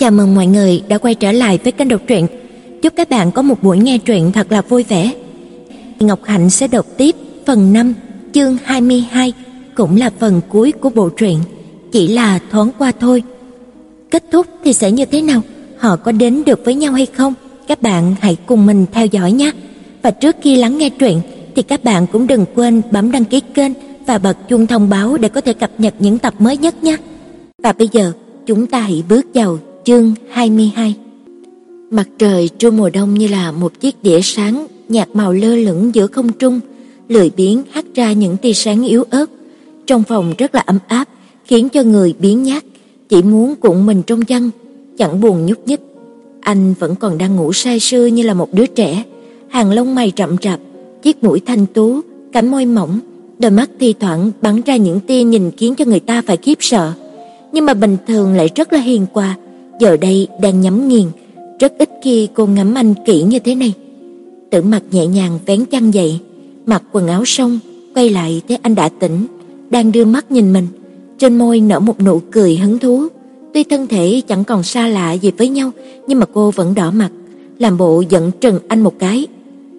Chào mừng mọi người đã quay trở lại với kênh đọc truyện. Chúc các bạn có một buổi nghe truyện thật là vui vẻ. Ngọc Hạnh sẽ đọc tiếp phần 5, chương 22, cũng là phần cuối của bộ truyện, chỉ là thoáng qua thôi. Kết thúc thì sẽ như thế nào? Họ có đến được với nhau hay không? Các bạn hãy cùng mình theo dõi nhé. Và trước khi lắng nghe truyện thì các bạn cũng đừng quên bấm đăng ký kênh và bật chuông thông báo để có thể cập nhật những tập mới nhất nhé. Và bây giờ, chúng ta hãy bước vào chương 22. Mặt trời trưa mùa đông như là một chiếc đĩa sáng nhạt màu lơ lửng giữa không trung, lười biếng hắt ra những tia sáng yếu ớt. Trong phòng rất là ấm áp, khiến cho người biến nhát, chỉ muốn cuộn mình trong chăn, chẳng buồn nhúc nhích. Anh vẫn còn đang ngủ say sưa như là một đứa trẻ, hàng lông mày rậm rạp, chiếc mũi thanh tú, cánh môi mỏng, đôi mắt thi thoảng bắn ra những tia nhìn khiến cho người ta phải khiếp sợ. Nhưng mà bình thường lại rất là hiền hòa, giờ đây đang nhắm nghiền, rất ít khi cô ngắm anh kỹ như thế này. Tử Mặc nhẹ nhàng vén chăn dậy, mặc quần áo xong, quay lại thấy anh đã tỉnh, đang đưa mắt nhìn mình, trên môi nở một nụ cười hứng thú. Tuy thân thể chẳng còn xa lạ gì với nhau, nhưng mà cô vẫn đỏ mặt, làm bộ giận trừng anh một cái.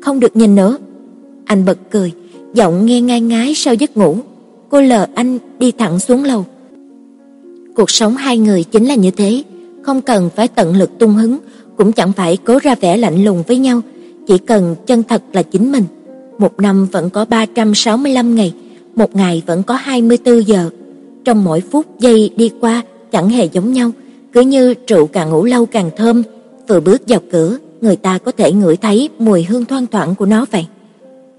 Không được nhìn nữa. Anh bật cười, giọng nghe ngai ngái sau giấc ngủ. Cô lờ anh đi thẳng xuống lầu. Cuộc sống hai người chính là như thế, không cần phải tận lực tung hứng, cũng chẳng phải cố ra vẻ lạnh lùng với nhau, chỉ cần chân thật là chính mình. Một năm vẫn có 365 ngày, một ngày vẫn có 24 giờ. Trong mỗi phút giây đi qua chẳng hề giống nhau, cứ như rượu càng ngủ lâu càng thơm, vừa bước vào cửa, người ta có thể ngửi thấy mùi hương thoang thoảng của nó vậy.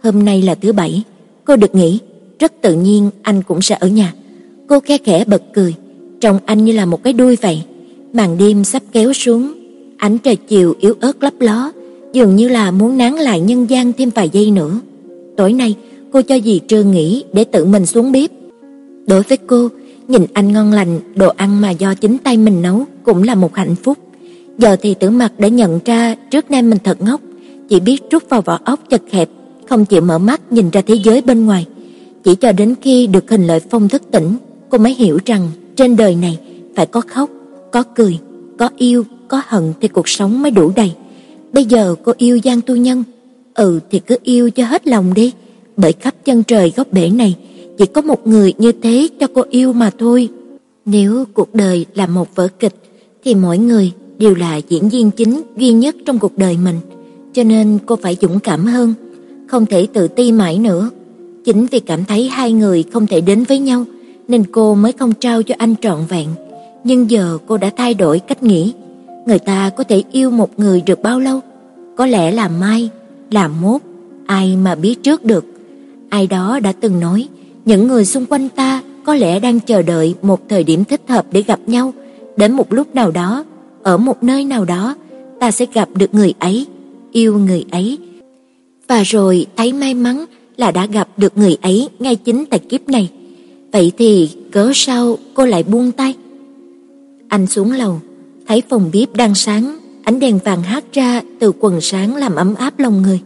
Hôm nay là thứ bảy, cô được nghỉ, rất tự nhiên anh cũng sẽ ở nhà. Cô khe khẽ bật cười, trông anh như là một cái đuôi vậy. Màn đêm sắp kéo xuống, ánh trời chiều yếu ớt lấp ló, dường như là muốn nán lại nhân gian thêm vài giây nữa. Tối nay, cô cho dì Trương nghỉ để tự mình xuống bếp. Đối với cô, nhìn anh ngon lành, đồ ăn mà do chính tay mình nấu cũng là một hạnh phúc. Giờ thì Tử Mặc đã nhận ra trước nay mình thật ngốc, chỉ biết rút vào vỏ ốc chật hẹp, không chịu mở mắt nhìn ra thế giới bên ngoài. Chỉ cho đến khi được hình lợi phong thức tỉnh, cô mới hiểu rằng trên đời này phải có khóc, có cười, có yêu, có hận thì cuộc sống mới đủ đầy. Bây giờ cô yêu Giang Tu Nhân, ừ thì cứ yêu cho hết lòng đi, bởi khắp chân trời góc bể này chỉ có một người như thế cho cô yêu mà thôi. Nếu cuộc đời là một vở kịch thì mỗi người đều là diễn viên chính duy nhất trong cuộc đời mình, cho nên cô phải dũng cảm hơn, không thể tự ti mãi nữa. Chính vì cảm thấy hai người không thể đến với nhau nên cô mới không trao cho anh trọn vẹn. Nhưng giờ cô đã thay đổi cách nghĩ, người ta có thể yêu một người được bao lâu? Có lẽ là mai, là mốt, ai mà biết trước được. Ai đó đã từng nói, những người xung quanh ta có lẽ đang chờ đợi một thời điểm thích hợp để gặp nhau, đến một lúc nào đó, ở một nơi nào đó, ta sẽ gặp được người ấy, yêu người ấy. Và rồi thấy may mắn là đã gặp được người ấy ngay chính tại kiếp này. Vậy thì cớ sao cô lại buông tay? Anh xuống lầu, thấy phòng bếp đang sáng, ánh đèn vàng hát ra từ quần sáng làm ấm áp lòng người.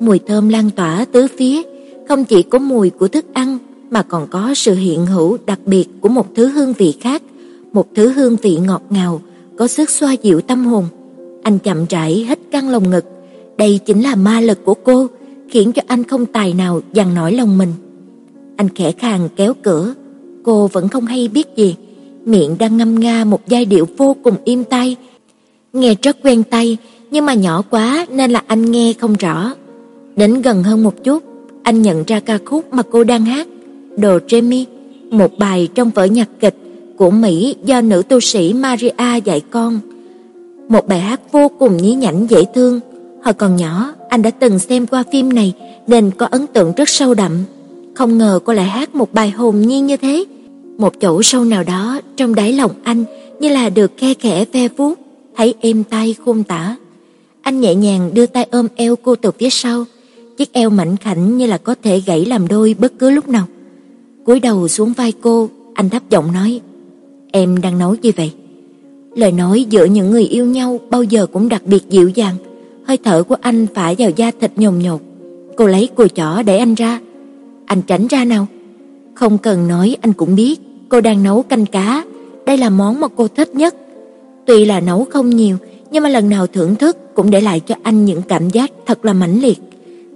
Mùi thơm lan tỏa tứ phía, không chỉ có mùi của thức ăn mà còn có sự hiện hữu đặc biệt của một thứ hương vị khác, một thứ hương vị ngọt ngào, có sức xoa dịu tâm hồn. Anh chậm rãi hít căng lồng ngực, đây chính là ma lực của cô, khiến cho anh không tài nào dằn nổi lòng mình. Anh khẽ khàng kéo cửa, cô vẫn không hay biết gì, miệng đang ngâm nga một giai điệu vô cùng im tai. Nghe rất quen tai, nhưng mà nhỏ quá nên là anh nghe không rõ. Đến gần hơn một chút, anh nhận ra ca khúc mà cô đang hát, Đồ Remi, một bài trong vở nhạc kịch của Mỹ do nữ tu sĩ Maria dạy con. Một bài hát vô cùng nhí nhảnh dễ thương. Hồi còn nhỏ, anh đã từng xem qua phim này nên có ấn tượng rất sâu đậm. Không ngờ cô lại hát một bài hồn nhiên như thế. Một chỗ sâu nào đó trong đáy lòng anh như là được khe khẽ ve vuốt, thấy êm tay khôn tả. Anh nhẹ nhàng đưa tay ôm eo cô từ phía sau, chiếc eo mảnh khảnh như là có thể gãy làm đôi bất cứ lúc nào. Cúi đầu xuống vai cô, anh thấp giọng nói: "Em đang nói gì vậy?" Lời nói giữa những người yêu nhau bao giờ cũng đặc biệt dịu dàng, hơi thở của anh phả vào da thịt nhồn nhột. Cô lấy cùi chỏ để anh ra. Anh tránh ra nào. Không cần nói anh cũng biết, cô đang nấu canh cá, đây là món mà cô thích nhất. Tuy là nấu không nhiều, nhưng mà lần nào thưởng thức cũng để lại cho anh những cảm giác thật là mãnh liệt.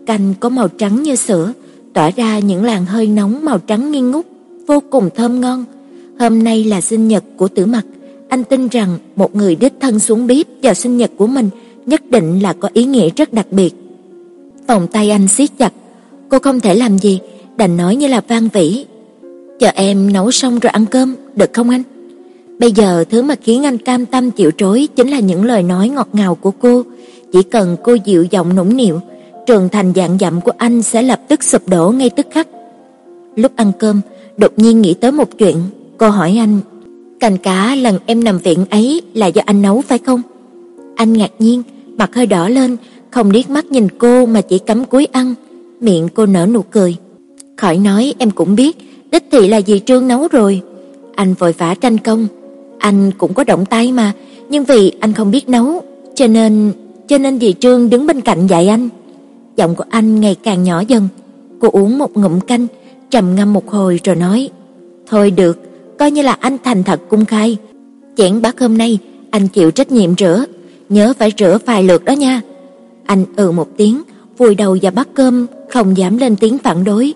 Canh có màu trắng như sữa, tỏa ra những làn hơi nóng màu trắng nghi ngút, vô cùng thơm ngon. Hôm nay là sinh nhật của Tử Mặc, anh tin rằng một người đích thân xuống bếp vào sinh nhật của mình nhất định là có ý nghĩa rất đặc biệt. Vòng tay anh siết chặt, cô không thể làm gì, đành nói như là van vỉ. "Chờ em nấu xong rồi ăn cơm, được không anh?" Bây giờ thứ mà khiến anh cam tâm chịu trối chính là những lời nói ngọt ngào của cô, chỉ cần cô dịu giọng nũng nịu, trường thành dạng dặm của anh sẽ lập tức sụp đổ ngay tức khắc. Lúc ăn cơm, đột nhiên nghĩ tới một chuyện, cô hỏi anh, cành cá lần em nằm viện ấy là do anh nấu phải không?" Anh ngạc nhiên, mặt hơi đỏ lên, không liếc mắt nhìn cô mà chỉ cắm cúi ăn, miệng cô nở nụ cười. "Khỏi nói, em cũng biết, đích thị là dì Trương nấu rồi." Anh vội vã tranh công, anh cũng có động tay mà, nhưng vì anh không biết nấu, cho nên cho nên dì Trương đứng bên cạnh dạy anh. Giọng của anh ngày càng nhỏ dần. Cô uống một ngụm canh, trầm ngâm một hồi rồi nói: "Thôi được, coi như là anh thành thật cung khai. Chén bát hôm nay anh chịu trách nhiệm rửa, nhớ phải rửa vài lượt đó nha." Anh ừ một tiếng, vùi đầu vào bát cơm, không dám lên tiếng phản đối.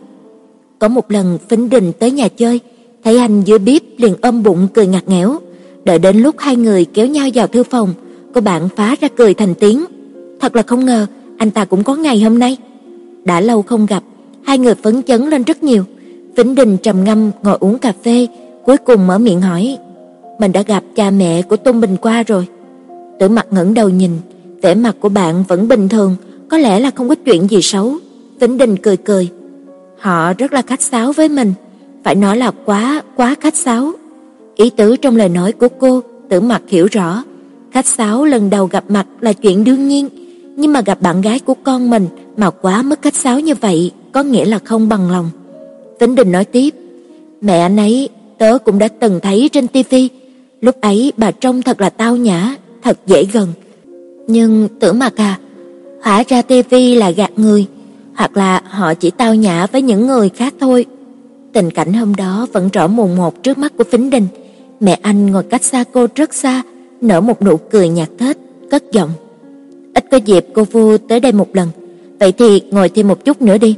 Có một lần Vĩnh Đình tới nhà chơi, thấy anh dưới bếp liền ôm bụng cười ngặt nghẽo. Đợi đến lúc hai người kéo nhau vào thư phòng, cô bạn phá ra cười thành tiếng. Thật là không ngờ, anh ta cũng có ngày hôm nay. Đã lâu không gặp, hai người phấn chấn lên rất nhiều. Vĩnh Đình trầm ngâm ngồi uống cà phê, cuối cùng mở miệng hỏi: "Mình đã gặp cha mẹ của Tôn Bình qua rồi?" Tử mặt ngẩng đầu nhìn, vẻ mặt của bạn vẫn bình thường, có lẽ là không có chuyện gì xấu. Vĩnh Đình cười cười. Họ rất là khách sáo với mình, phải nói là quá quá khách sáo. Ý tứ trong lời nói của cô, Tử mặt hiểu rõ, khách sáo lần đầu gặp mặt là chuyện đương nhiên, nhưng mà gặp bạn gái của con mình mà quá mức khách sáo như vậy, có nghĩa là không bằng lòng. Tính Đình nói tiếp, mẹ anh ấy tớ cũng đã từng thấy trên tivi, lúc ấy bà trông thật là tao nhã, thật dễ gần. Nhưng Tử mà à, hóa ra tivi là gạt người, hoặc là họ chỉ tao nhã với những người khác thôi. Tình cảnh hôm đó vẫn rõ mồn một trước mắt của Phính Đình. Mẹ anh ngồi cách xa cô rất xa, nở một nụ cười nhạt thết, cất giọng. Ít có dịp cô Vu tới đây một lần, vậy thì ngồi thêm một chút nữa đi.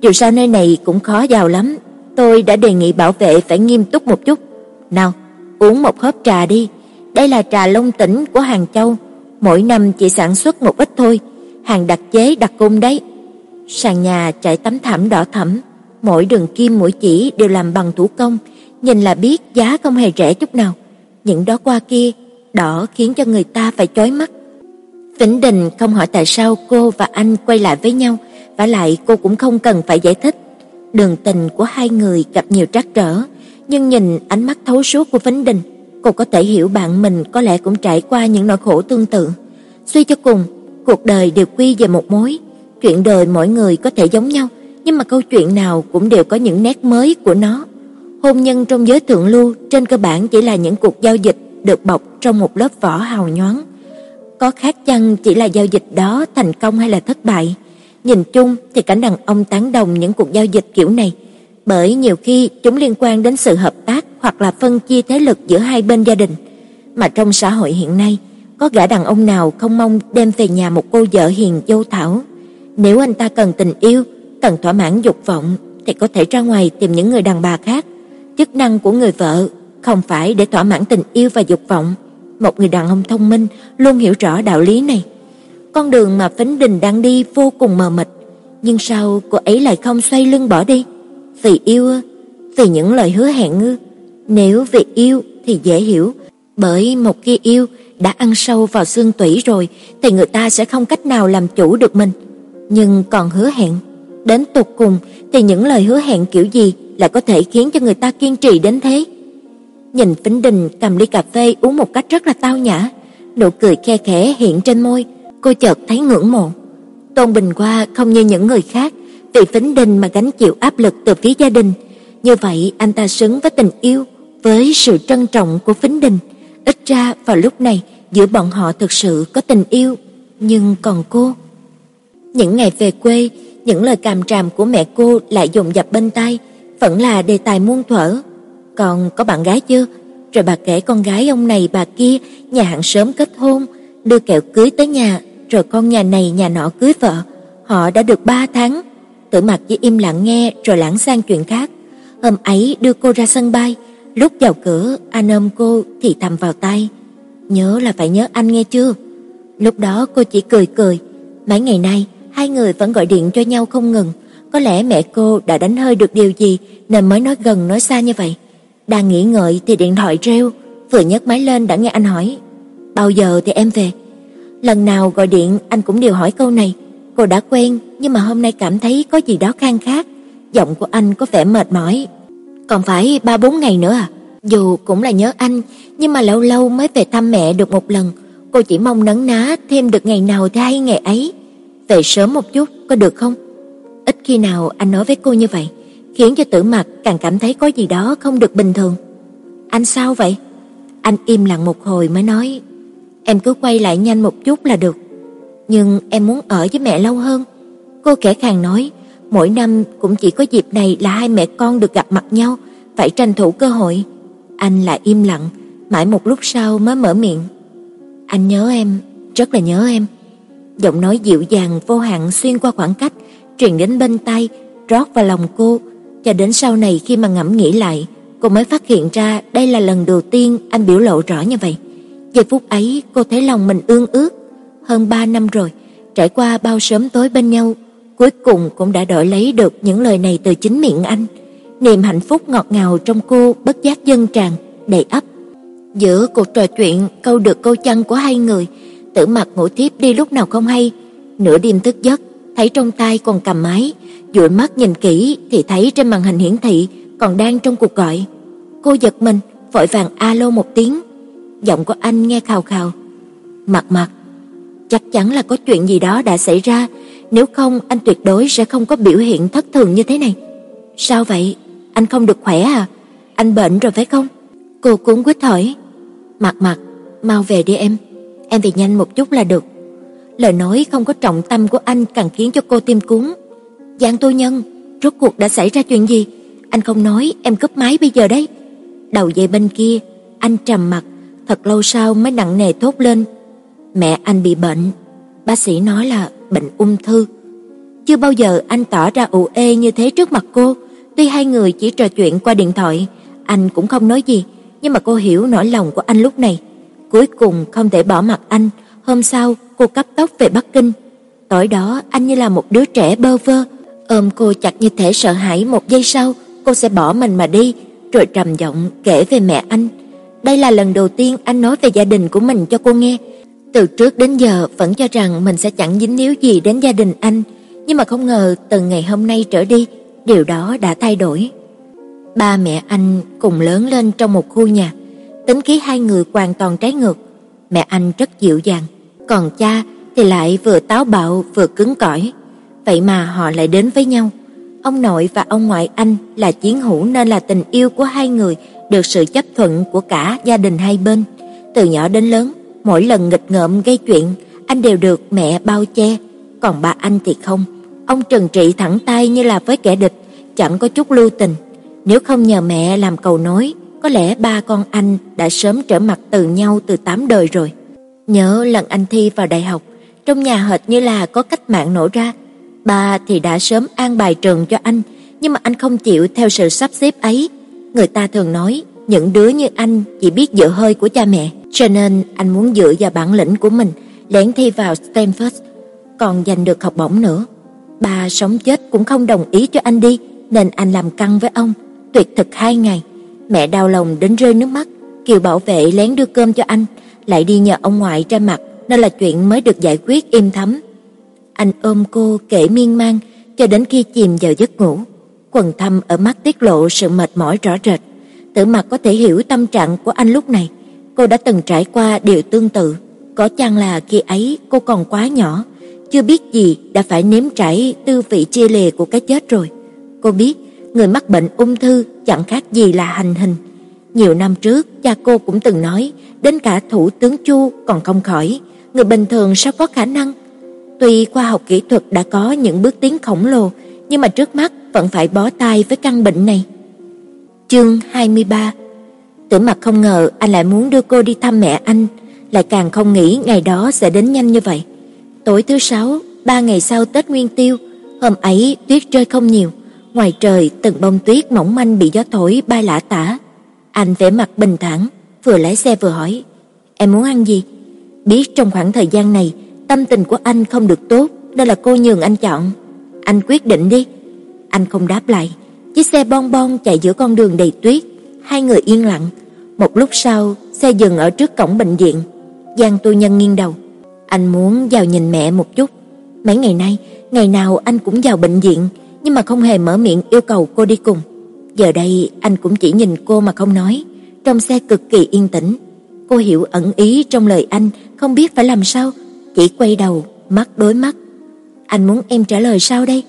Dù sao nơi này cũng khó vào lắm, tôi đã đề nghị bảo vệ phải nghiêm túc một chút. Nào, uống một hớp trà đi. Đây là trà Long Tỉnh của Hàng Châu, mỗi năm chỉ sản xuất một ít thôi, hàng đặc chế đặc cung đấy. Sàn nhà trải tấm thảm đỏ thẫm, mỗi đường kim mũi chỉ đều làm bằng thủ công, nhìn là biết giá không hề rẻ chút nào. Những đó qua kia đỏ khiến cho người ta phải chói mắt. Vĩnh Đình không hỏi tại sao cô và anh quay lại với nhau, và lại cô cũng không cần phải giải thích. Đường tình của hai người gặp nhiều trắc trở, nhưng nhìn ánh mắt thấu suốt của Vĩnh Đình, cô có thể hiểu bạn mình có lẽ cũng trải qua những nỗi khổ tương tự. Suy cho cùng, cuộc đời đều quy về một mối, chuyện đời mỗi người có thể giống nhau, nhưng mà câu chuyện nào cũng đều có những nét mới của nó. Hôn nhân trong giới thượng lưu trên cơ bản chỉ là những cuộc giao dịch được bọc trong một lớp vỏ hào nhoáng. Có khác chăng chỉ là giao dịch đó thành công hay là thất bại? Nhìn chung thì cảnh đàn ông tán đồng những cuộc giao dịch kiểu này, bởi nhiều khi chúng liên quan đến sự hợp tác hoặc là phân chia thế lực giữa hai bên gia đình. Mà trong xã hội hiện nay, có gã đàn ông nào không mong đem về nhà một cô vợ hiền dâu thảo. Nếu anh ta cần tình yêu, cần thỏa mãn dục vọng thì có thể ra ngoài tìm những người đàn bà khác. Chức năng của người vợ không phải để thỏa mãn tình yêu và dục vọng. Một người đàn ông thông minh luôn hiểu rõ đạo lý này. Con đường mà Phính Đình đang đi vô cùng mờ mịt, nhưng sao cô ấy lại không xoay lưng bỏ đi? Vì yêu? Vì những lời hứa hẹn ư? Nếu vì yêu thì dễ hiểu, bởi một khi yêu đã ăn sâu vào xương tủy rồi thì người ta sẽ không cách nào làm chủ được mình. Nhưng còn hứa hẹn, đến tục cùng thì những lời hứa hẹn kiểu gì lại có thể khiến cho người ta kiên trì đến thế? Nhìn Vĩnh Đình cầm ly cà phê uống một cách rất là tao nhã, nụ cười khe khẽ hiện trên môi, cô chợt thấy ngưỡng mộ. Tôn Bình Qua không như những người khác, vì Vĩnh Đình mà gánh chịu áp lực từ phía gia đình, như vậy anh ta xứng với tình yêu, với sự trân trọng của Vĩnh Đình. Ít ra vào lúc này giữa bọn họ thực sự có tình yêu, nhưng còn cô. Những ngày về quê, những lời càm tràm của mẹ cô lại dồn dập bên tai, vẫn là đề tài muôn thuở. Còn có bạn gái chưa? rồi bà kể con gái ông này bà kia nhà hàng sớm kết hôn, đưa kẹo cưới tới nhà, rồi con nhà này nhà nọ cưới vợ. Họ đã được 3 tháng. Tử Mặc chỉ im lặng nghe rồi lãng sang chuyện khác. Hôm ấy đưa cô ra sân bay, lúc vào cửa anh ôm cô thì thầm vào tay, "Nhớ là phải nhớ anh nghe chưa?" Lúc đó cô chỉ cười cười, mấy ngày nay hai người vẫn gọi điện cho nhau không ngừng, có lẽ mẹ cô đã đánh hơi được điều gì nên mới nói gần nói xa như vậy. Đang nghĩ ngợi thì điện thoại reo, vừa nhấc máy lên đã nghe anh hỏi: "Bao giờ thì em về?" Lần nào gọi điện anh cũng đều hỏi câu này. Cô đã quen, nhưng mà hôm nay cảm thấy có gì đó khang khác. Giọng của anh có vẻ mệt mỏi. Còn phải ba bốn ngày nữa à? Dù cũng là nhớ anh, nhưng mà lâu lâu mới về thăm mẹ được một lần. Cô chỉ mong nấn ná thêm được ngày nào thì hay ngày ấy. Về sớm một chút có được không? Ít khi nào anh nói với cô như vậy, khiến cho Tử Mặc càng cảm thấy có gì đó không được bình thường. Anh sao vậy? Anh im lặng một hồi mới nói, em cứ quay lại nhanh một chút là được. Nhưng em muốn ở với mẹ lâu hơn. Cô kẻ khàng nói, mỗi năm cũng chỉ có dịp này là hai mẹ con được gặp mặt nhau, phải tranh thủ cơ hội. Anh lại im lặng, mãi một lúc sau mới mở miệng. Anh nhớ em, rất là nhớ em. Giọng nói dịu dàng vô hạn xuyên qua khoảng cách, truyền đến bên tai, rót vào lòng cô, cho đến sau này khi mà ngẫm nghĩ lại, cô mới phát hiện ra đây là lần đầu tiên anh biểu lộ rõ như vậy. Giây phút ấy, cô thấy lòng mình ương ước Hơn ba năm rồi, trải qua bao sớm tối bên nhau, cuối cùng cũng đã đổi lấy được những lời này từ chính miệng anh. Niềm hạnh phúc ngọt ngào trong cô bất giác dâng tràn, đầy ắp. Giữa cuộc trò chuyện câu được câu chăng của hai người, Tử Mặc ngủ thiếp đi lúc nào không hay, nửa đêm thức giấc, thấy trong tay còn cầm máy, dụi mắt nhìn kỹ thì thấy trên màn hình hiển thị còn đang trong cuộc gọi. Cô giật mình, vội vàng alo một tiếng. Giọng của anh nghe khào khào. "Mặc Mặc, chắc chắn là có chuyện gì đó đã xảy ra, nếu không anh tuyệt đối sẽ không có biểu hiện thất thường như thế này." "Sao vậy? Anh không được khỏe à? Anh bệnh rồi phải không?" Cô cuống quýt hỏi. "Mặc Mặc, mau về đi em, em về nhanh một chút là được." Lời nói không có trọng tâm của anh càng khiến cho cô tim cuốn. Giang Tô Nhân, rốt cuộc đã xảy ra chuyện gì? Anh không nói, em cúp máy bây giờ đấy. Đầu dây bên kia, anh trầm mặt, thật lâu sau mới nặng nề thốt lên. Mẹ anh bị bệnh, bác sĩ nói là bệnh ung thư. Chưa bao giờ anh tỏ ra ủ ê như thế trước mặt cô, tuy hai người chỉ trò chuyện qua điện thoại, anh cũng không nói gì, nhưng mà cô hiểu nỗi lòng của anh lúc này. Cuối cùng không thể bỏ mặc anh, hôm sau cô cấp tốc về Bắc Kinh. Tối đó anh như là một đứa trẻ bơ vơ, ôm cô chặt như thể sợ hãi một giây sau cô sẽ bỏ mình mà đi, rồi trầm giọng kể về mẹ anh. Đây là lần đầu tiên anh nói về gia đình của mình cho cô nghe. Từ trước đến giờ vẫn cho rằng mình sẽ chẳng dính líu gì đến gia đình anh, nhưng mà không ngờ từ ngày hôm nay trở đi, điều đó đã thay đổi. Ba mẹ anh cùng lớn lên trong một khu nhà, tính khí hai người hoàn toàn trái ngược. Mẹ anh rất dịu dàng, còn cha thì lại vừa táo bạo vừa cứng cỏi. Vậy mà họ lại đến với nhau. Ông nội và ông ngoại anh là chiến hữu nên là tình yêu của hai người được sự chấp thuận của cả gia đình hai bên. Từ nhỏ đến lớn, mỗi lần nghịch ngợm gây chuyện, anh đều được mẹ bao che, còn bà anh thì không. Ông trừng trị thẳng tay như là với kẻ địch, chẳng có chút lưu tình. Nếu không nhờ mẹ làm cầu nối, có lẽ ba con anh đã sớm trở mặt từ nhau từ tám đời rồi. Nhớ lần anh thi vào đại học, trong nhà hệt như là có cách mạng nổ ra. Ba thì đã sớm an bài trường cho anh, nhưng mà anh không chịu theo sự sắp xếp ấy. Người ta thường nói, những đứa như anh chỉ biết dựa hơi của cha mẹ, cho nên anh muốn dựa vào bản lĩnh của mình, lén thi vào Stanford, còn giành được học bổng nữa. Ba sống chết cũng không đồng ý cho anh đi, nên anh làm căng với ông, tuyệt thực hai ngày. Mẹ đau lòng đến rơi nước mắt, kêu bảo vệ lén đưa cơm cho anh, lại đi nhờ ông ngoại ra mặt, nên là chuyện mới được giải quyết im thấm. Anh ôm cô kể miên man cho đến khi chìm vào giấc ngủ. Quần thâm ở mắt tiết lộ sự mệt mỏi rõ rệt. Tử Mặc có thể hiểu tâm trạng của anh lúc này. Cô đã từng trải qua điều tương tự, có chăng là khi ấy cô còn quá nhỏ, chưa biết gì đã phải nếm trải tư vị chia lìa của cái chết rồi. Cô biết, người mắc bệnh ung thư chẳng khác gì là hành hình. Nhiều năm trước, cha cô cũng từng nói, đến cả thủ tướng Chu còn không khỏi, người bình thường sao có khả năng. Tuy khoa học kỹ thuật đã có những bước tiến khổng lồ, nhưng mà trước mắt vẫn phải bó tay với căn bệnh này. Chương 23 Tử Mặc không ngờ anh lại muốn đưa cô đi thăm mẹ anh, lại càng không nghĩ ngày đó sẽ đến nhanh như vậy. Tối thứ sáu, ba ngày sau Tết Nguyên Tiêu, hôm ấy tuyết rơi không nhiều, ngoài trời từng bông tuyết mỏng manh bị gió thổi bay lả tả. Anh vẻ mặt bình thản, vừa lái xe vừa hỏi: "Em muốn ăn gì?" Biết trong khoảng thời gian này, tâm tình của anh không được tốt, đây là cô nhường anh chọn. Anh quyết định đi. Anh không đáp lại, chiếc xe bon bon chạy giữa con đường đầy tuyết, hai người yên lặng. Một lúc sau, xe dừng ở trước cổng bệnh viện. Giang Tu Nhân nghiêng đầu, anh muốn vào nhìn mẹ một chút. Mấy ngày nay, ngày nào anh cũng vào bệnh viện, nhưng mà không hề mở miệng yêu cầu cô đi cùng. Giờ đây anh cũng chỉ nhìn cô mà không nói, trong xe cực kỳ yên tĩnh. Cô hiểu ẩn ý trong lời anh, không biết phải làm sao, chỉ quay đầu, mắt đối mắt. Anh muốn em trả lời sao đây?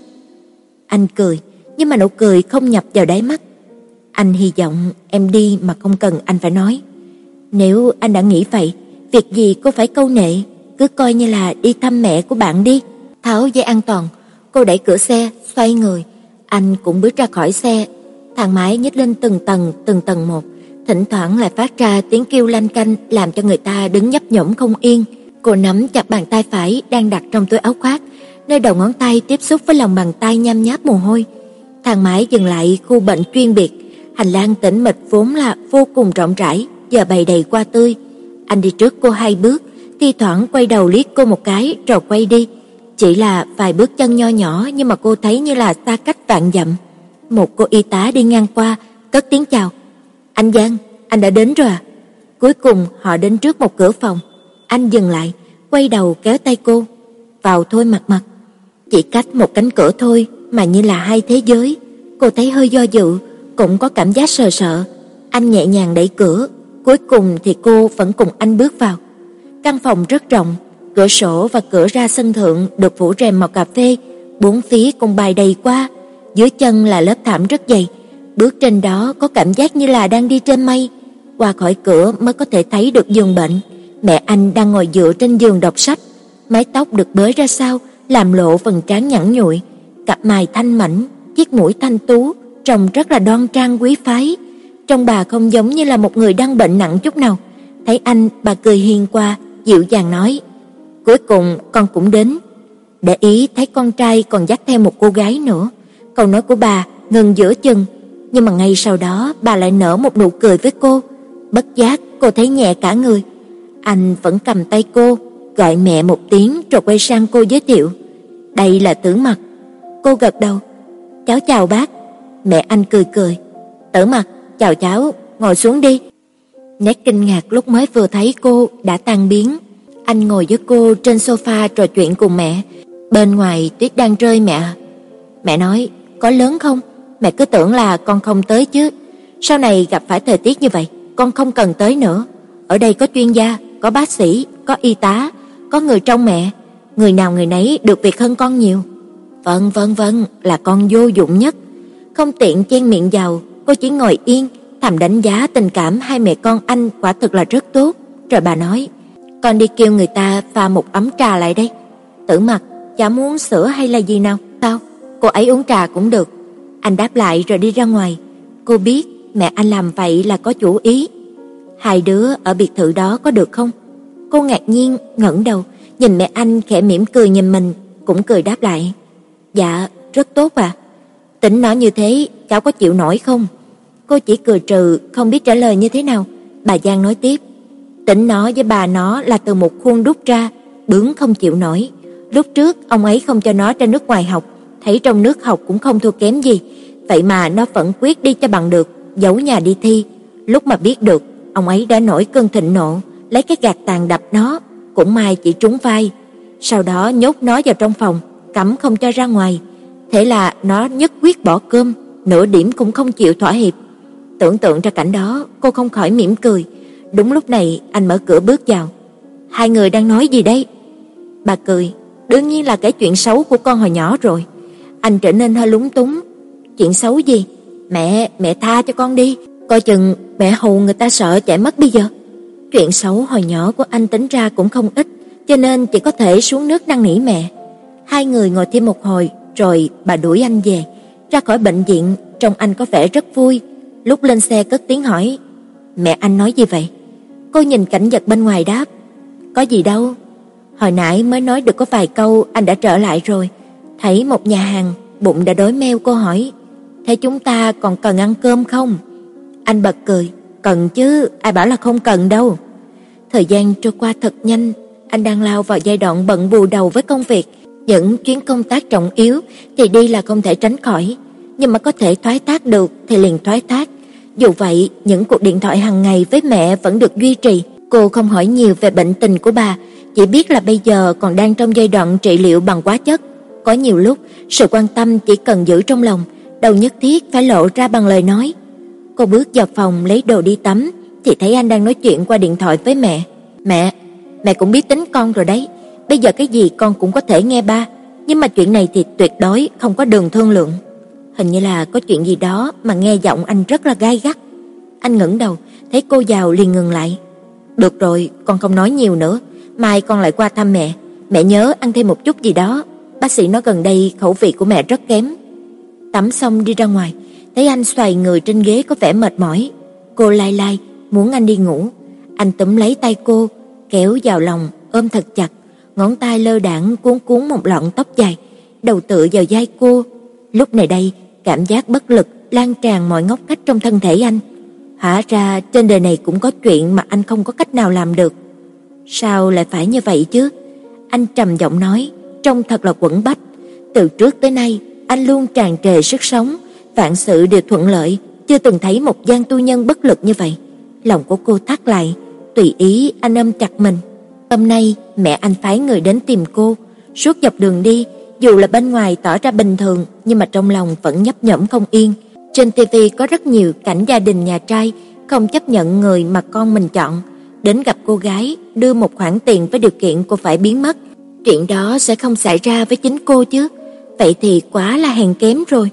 Anh cười, nhưng mà nụ cười không nhập vào đáy mắt. Anh hy vọng em đi mà không cần anh phải nói. Nếu anh đã nghĩ vậy, việc gì cô phải câu nệ, cứ coi như là đi thăm mẹ của bạn đi. Tháo dây an toàn, cô đẩy cửa xe, xoay người, anh cũng bước ra khỏi xe. Thang máy nhích lên từng tầng, từng tầng một, thỉnh thoảng lại phát ra tiếng kêu lanh canh làm cho người ta đứng nhấp nhổm không yên. Cô nắm chặt bàn tay phải đang đặt trong túi áo khoác, nơi đầu ngón tay tiếp xúc với lòng bàn tay nham nháp mồ hôi. Thang máy dừng lại khu bệnh chuyên biệt, hành lang tĩnh mịch vốn là vô cùng rộng rãi, giờ bày đầy hoa tươi. Anh đi trước cô hai bước, thi thoảng quay đầu liếc cô một cái rồi quay đi. Chỉ là vài bước chân nho nhỏ nhưng mà cô thấy như là xa cách vạn dặm. Một cô y tá đi ngang qua, cất tiếng chào. "Anh Giang, anh đã đến rồi à?" Cuối cùng họ đến trước một cửa phòng. Anh dừng lại, quay đầu kéo tay cô. "Vào thôi mặt mặt." Chỉ cách một cánh cửa thôi mà như là hai thế giới. Cô thấy hơi do dự, cũng có cảm giác sợ sợ. Anh nhẹ nhàng đẩy cửa, cuối cùng thì cô vẫn cùng anh bước vào. Căn phòng rất rộng, cửa sổ và cửa ra sân thượng được phủ rèm màu cà phê, bốn phía cùng bài đầy qua, dưới chân là lớp thảm rất dày. Bước trên đó có cảm giác như là đang đi trên mây. Qua khỏi cửa mới có thể thấy được giường bệnh. Mẹ anh đang ngồi dựa trên giường đọc sách, mái tóc được bới ra sau, làm lộ phần trán nhẵn nhụi, cặp mày thanh mảnh, chiếc mũi thanh tú, trông rất là đoan trang quý phái. Trông bà không giống như là một người đang bệnh nặng chút nào. Thấy anh, bà cười hiền qua, dịu dàng nói: "Cuối cùng con cũng đến." Để ý thấy con trai còn dắt theo một cô gái nữa. Câu nói của bà ngừng giữa chừng, nhưng mà ngay sau đó bà lại nở một nụ cười với cô. Bất giác cô thấy nhẹ cả người. Anh vẫn cầm tay cô, gọi mẹ một tiếng rồi quay sang cô giới thiệu. "Đây là Tử Mặc." Cô gật đầu. "Cháu chào bác." Mẹ anh cười cười. "Tử Mặc, chào cháu, ngồi xuống đi." Nét kinh ngạc lúc mới vừa thấy cô đã tan biến. Anh ngồi với cô trên sofa trò chuyện cùng mẹ. Bên ngoài tuyết đang rơi mẹ. Mẹ nói, "Có lớn không? Mẹ cứ tưởng là con không tới chứ. Sau này gặp phải thời tiết như vậy, con không cần tới nữa. Ở đây có chuyên gia, có bác sĩ, có y tá, có người trong mẹ, người nào người nấy được việc hơn con nhiều." Vâng vâng vâng, là con vô dụng nhất. Không tiện chen miệng vào, cô chỉ ngồi yên, thầm đánh giá tình cảm hai mẹ con anh quả thực là rất tốt. Rồi bà nói, con đi kêu người ta pha một ấm trà lại đây. Tử mặt, chả muốn sữa hay là gì nào? Sao? Cô ấy uống trà cũng được. Anh đáp lại rồi đi ra ngoài. Cô biết mẹ anh làm vậy là có chủ ý. Hai đứa ở biệt thự đó có được không? Cô ngạc nhiên ngẩng đầu, nhìn mẹ anh khẽ mỉm cười nhìn mình, cũng cười đáp lại. Dạ, rất tốt à. Tính nó như thế, cháu có chịu nổi không? Cô chỉ cười trừ, không biết trả lời như thế nào. Bà Giang nói tiếp, tính nó với bà nó là từ một khuôn đúc ra, bướng không chịu nổi. Lúc trước ông ấy không cho nó ra nước ngoài học, thấy trong nước học cũng không thua kém gì, vậy mà nó vẫn quyết đi cho bằng được, giấu nhà đi thi. Lúc mà biết được, ông ấy đã nổi cơn thịnh nộ, lấy cái gạt tàn đập nó, cũng may chỉ trúng vai. Sau đó nhốt nó vào trong phòng, cấm không cho ra ngoài. Thế là nó nhất quyết bỏ cơm, nửa điểm cũng không chịu thỏa hiệp. Tưởng tượng ra cảnh đó, cô không khỏi mỉm cười. Đúng lúc này, anh mở cửa bước vào. Hai người đang nói gì đây? Bà cười, đương nhiên là cái chuyện xấu của con hồi nhỏ rồi. Anh trở nên hơi lúng túng. Chuyện xấu gì? Mẹ, mẹ tha cho con đi, coi chừng mẹ hù người ta sợ chạy mất bây giờ. Chuyện xấu hồi nhỏ của anh tính ra cũng không ít, cho nên chỉ có thể xuống nước năn nỉ mẹ. Hai người ngồi thêm một hồi, rồi bà đuổi anh về. Ra khỏi bệnh viện, trông anh có vẻ rất vui. Lúc lên xe cất tiếng hỏi, Mẹ anh nói gì vậy? Cô nhìn cảnh vật bên ngoài đáp, có gì đâu. Hồi nãy mới nói được có vài câu anh đã trở lại rồi. Thấy một nhà hàng, bụng đã đói meo cô hỏi, thế chúng ta còn cần ăn cơm không? Anh bật cười, cần chứ, ai bảo là không cần đâu. Thời gian trôi qua thật nhanh, anh đang lao vào giai đoạn bận bù đầu với công việc, những chuyến công tác trọng yếu thì đi là không thể tránh khỏi, nhưng mà có thể thoái thác được thì liền thoái thác. Dù vậy, những cuộc điện thoại hàng ngày với mẹ vẫn được duy trì. Cô không hỏi nhiều về bệnh tình của bà, chỉ biết là bây giờ còn đang trong giai đoạn trị liệu bằng hóa chất. Có nhiều lúc, sự quan tâm chỉ cần giữ trong lòng, đâu nhất thiết phải lộ ra bằng lời nói. Cô bước vào phòng lấy đồ đi tắm, thì thấy anh đang nói chuyện qua điện thoại với mẹ. "Mẹ, mẹ cũng biết tính con rồi đấy, bây giờ cái gì con cũng có thể nghe ba, nhưng mà chuyện này thì tuyệt đối không có đường thương lượng." Hình như là có chuyện gì đó mà nghe giọng anh rất là gai gắt. Anh ngẩng đầu, thấy cô vào liền ngừng lại. "Được rồi, con không nói nhiều nữa, mai con lại qua thăm mẹ, mẹ nhớ ăn thêm một chút gì đó." Bác sĩ nói gần đây khẩu vị của mẹ rất kém. Tắm xong đi ra ngoài, thấy anh xoay người trên ghế có vẻ mệt mỏi. Cô lai lai muốn anh đi ngủ. Anh túm lấy tay cô, kéo vào lòng, ôm thật chặt, ngón tay lơ đãng cuốn cuốn một lọn tóc dài, đầu tựa vào vai cô. Lúc này đây, cảm giác bất lực lan tràn mọi ngóc ngách trong thân thể anh. Hóa ra trên đời này cũng có chuyện mà anh không có cách nào làm được. Sao lại phải như vậy chứ? Anh trầm giọng nói, trông thật là quẩn bách. Từ trước tới nay, anh luôn tràn trề sức sống, vạn sự đều thuận lợi, chưa từng thấy một gian tu nhân bất lực như vậy. Lòng của cô thắt lại, tùy ý anh ôm chặt mình. Hôm nay mẹ anh phái người đến tìm cô, suốt dọc đường đi, dù là bên ngoài tỏ ra bình thường, nhưng mà trong lòng vẫn nhấp nhẫm không yên. Trên tivi có rất nhiều cảnh gia đình nhà trai không chấp nhận người mà con mình chọn, đến gặp cô gái, đưa một khoản tiền với điều kiện cô phải biến mất. Chuyện đó sẽ không xảy ra với chính cô chứ? Vậy thì quá là hèn kém rồi.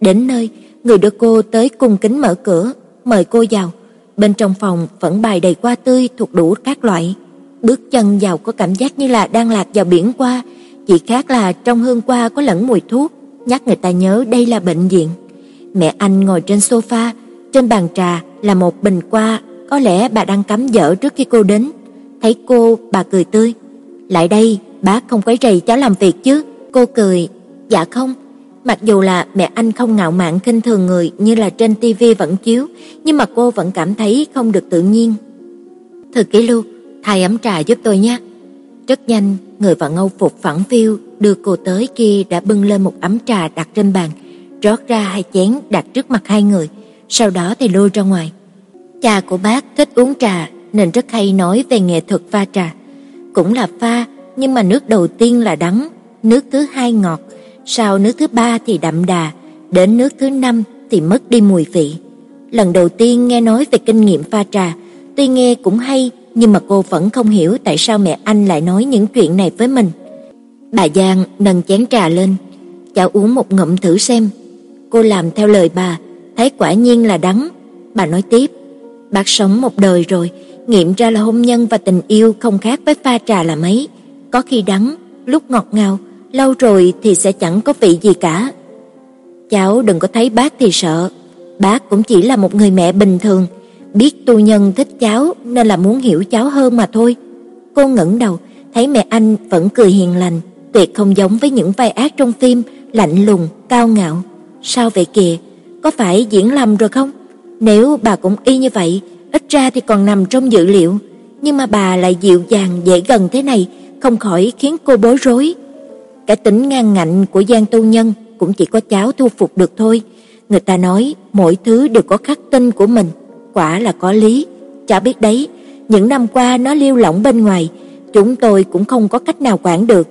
Đến nơi, người đưa cô tới cung kính mở cửa, mời cô vào. Bên trong phòng vẫn bày đầy hoa tươi thuộc đủ các loại. Bước chân vào có cảm giác như là đang lạc vào biển qua, chỉ khác là trong hương qua có lẫn mùi thuốc, nhắc người ta nhớ đây là bệnh viện. Mẹ anh ngồi trên sofa, trên bàn trà là một bình hoa, có lẽ bà đang cắm dở trước khi cô đến. Thấy cô, bà cười tươi. "Lại đây, bác không quấy rầy cháu làm việc chứ?" Cô cười, "Dạ không." Mặc dù là mẹ anh không ngạo mạn khinh thường người như là trên tivi vẫn chiếu, nhưng mà cô vẫn cảm thấy không được tự nhiên. "Thư ký Lưu, thay ấm trà giúp tôi nhé." Rất nhanh, người và ngâu phục phẳng phiu đưa cô tới kia đã bưng lên một ấm trà đặt trên bàn, rót ra hai chén đặt trước mặt hai người, sau đó thì lôi ra ngoài. Cha của bác thích uống trà nên rất hay nói về nghệ thuật pha trà. Cũng là pha, nhưng mà nước đầu tiên là đắng, nước thứ hai ngọt, sau nước thứ ba thì đậm đà, đến nước thứ năm thì mất đi mùi vị. Lần đầu tiên nghe nói về kinh nghiệm pha trà, tuy nghe cũng hay, nhưng mà cô vẫn không hiểu tại sao mẹ anh lại nói những chuyện này với mình. Bà Giang nâng chén trà lên, "Cháu uống một ngụm thử xem." Cô làm theo lời bà, thấy quả nhiên là đắng. Bà nói tiếp, "Bác sống một đời rồi, nghiệm ra là hôn nhân và tình yêu không khác với pha trà là mấy, có khi đắng, lúc ngọt ngào, lâu rồi thì sẽ chẳng có vị gì cả." Cháu đừng có thấy bác thì sợ, bác cũng chỉ là một người mẹ bình thường, biết tu nhân thích cháu nên là muốn hiểu cháu hơn mà thôi. Cô ngẩng đầu, thấy mẹ anh vẫn cười hiền lành, tuyệt không giống với những vai ác trong phim, lạnh lùng, cao ngạo. Sao vậy kìa, có phải diễn lầm rồi không? Nếu bà cũng y như vậy, ít ra thì còn nằm trong dự liệu, nhưng mà bà lại dịu dàng dễ gần thế này, không khỏi khiến cô bối rối. Cái tính ngang ngạnh của Giang tu nhân cũng chỉ có cháu thu phục được thôi. Người ta nói mỗi thứ đều có khắc tinh của mình, quả là có lý. Cháu biết đấy, những năm qua nó lưu lỏng bên ngoài, chúng tôi cũng không có cách nào quản được.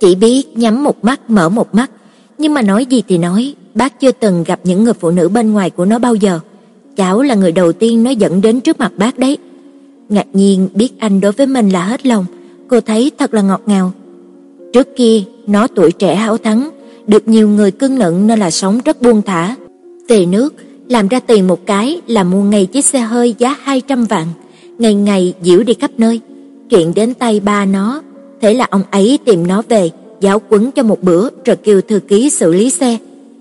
Chỉ biết nhắm một mắt mở một mắt, nhưng mà nói gì thì nói, bác chưa từng gặp những người phụ nữ bên ngoài của nó bao giờ. Cháu là người đầu tiên nó dẫn đến trước mặt bác đấy. Ngạc nhiên biết anh đối với mình là hết lòng, cô thấy thật là ngọt ngào. Trước kia, nó tuổi trẻ háo thắng, được nhiều người cưng nựng nên là sống rất buông thả. Về nước, làm ra tiền một cái là mua ngay chiếc xe hơi giá 200 vạn, ngày ngày diễu đi khắp nơi. Chuyện đến tay ba nó, thế là ông ấy tìm nó về, giáo quấn cho một bữa rồi kêu thư ký xử lý xe.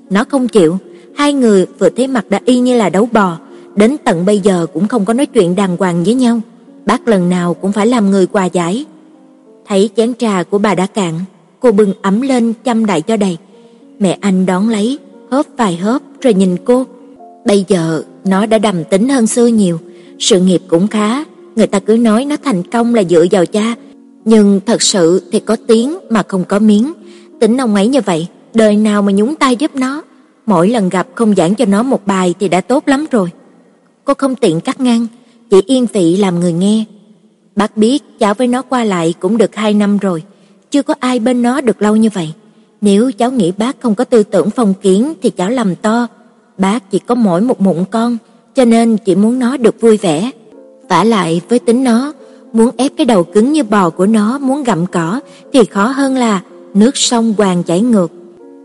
Nó không chịu, hai người vừa thấy mặt đã y như là đấu bò, đến tận bây giờ cũng không có nói chuyện đàng hoàng với nhau. Bác lần nào cũng phải làm người quà giải. Thấy chén trà của bà đã cạn, cô bưng ấm lên chăm đại cho đầy. Mẹ anh đón lấy, hớp vài hớp rồi nhìn cô. Bây giờ nó đã đầm tính hơn xưa nhiều, sự nghiệp cũng khá, người ta cứ nói nó thành công là dựa vào cha, nhưng thật sự thì có tiếng mà không có miếng. Tính ông ấy như vậy, đời nào mà nhúng tay giúp nó, mỗi lần gặp không giảng cho nó một bài thì đã tốt lắm rồi. Cô không tiện cắt ngang, chỉ yên vị làm người nghe. Bác biết cháu với nó qua lại cũng được hai năm rồi, chưa có ai bên nó được lâu như vậy. Nếu cháu nghĩ bác không có tư tưởng phong kiến thì cháu lầm to. Bác chỉ có mỗi một mụn con, cho nên chỉ muốn nó được vui vẻ. Vả lại với tính nó, muốn ép cái đầu cứng như bò của nó muốn gặm cỏ thì khó hơn là nước sông hoàng chảy ngược.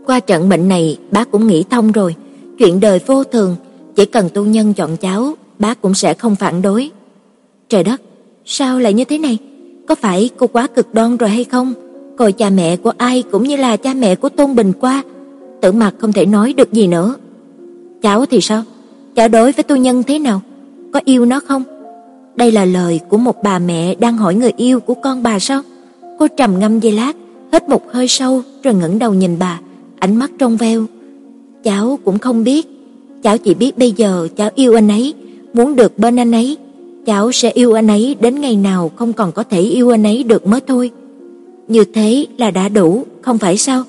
Qua trận bệnh này, bác cũng nghĩ thông rồi, chuyện đời vô thường, chỉ cần tu nhân chọn cháu, bác cũng sẽ không phản đối. Trời đất, sao lại như thế này? Có phải cô quá cực đoan rồi hay không? Coi cha mẹ của ai cũng như là cha mẹ của Tôn Bình qua, Tử Mặc không thể nói được gì nữa. Cháu thì sao? Cháu đối với tu nhân thế nào? Có yêu nó không? Đây là lời của một bà mẹ đang hỏi người yêu của con bà sao? Cô trầm ngâm giây lát, hít một hơi sâu rồi ngẩng đầu nhìn bà, ánh mắt trong veo. Cháu cũng không biết, cháu chỉ biết bây giờ cháu yêu anh ấy, muốn được bên anh ấy, cháu sẽ yêu anh ấy đến ngày nào không còn có thể yêu anh ấy được mới thôi. Như thế là đã đủ, không phải sao?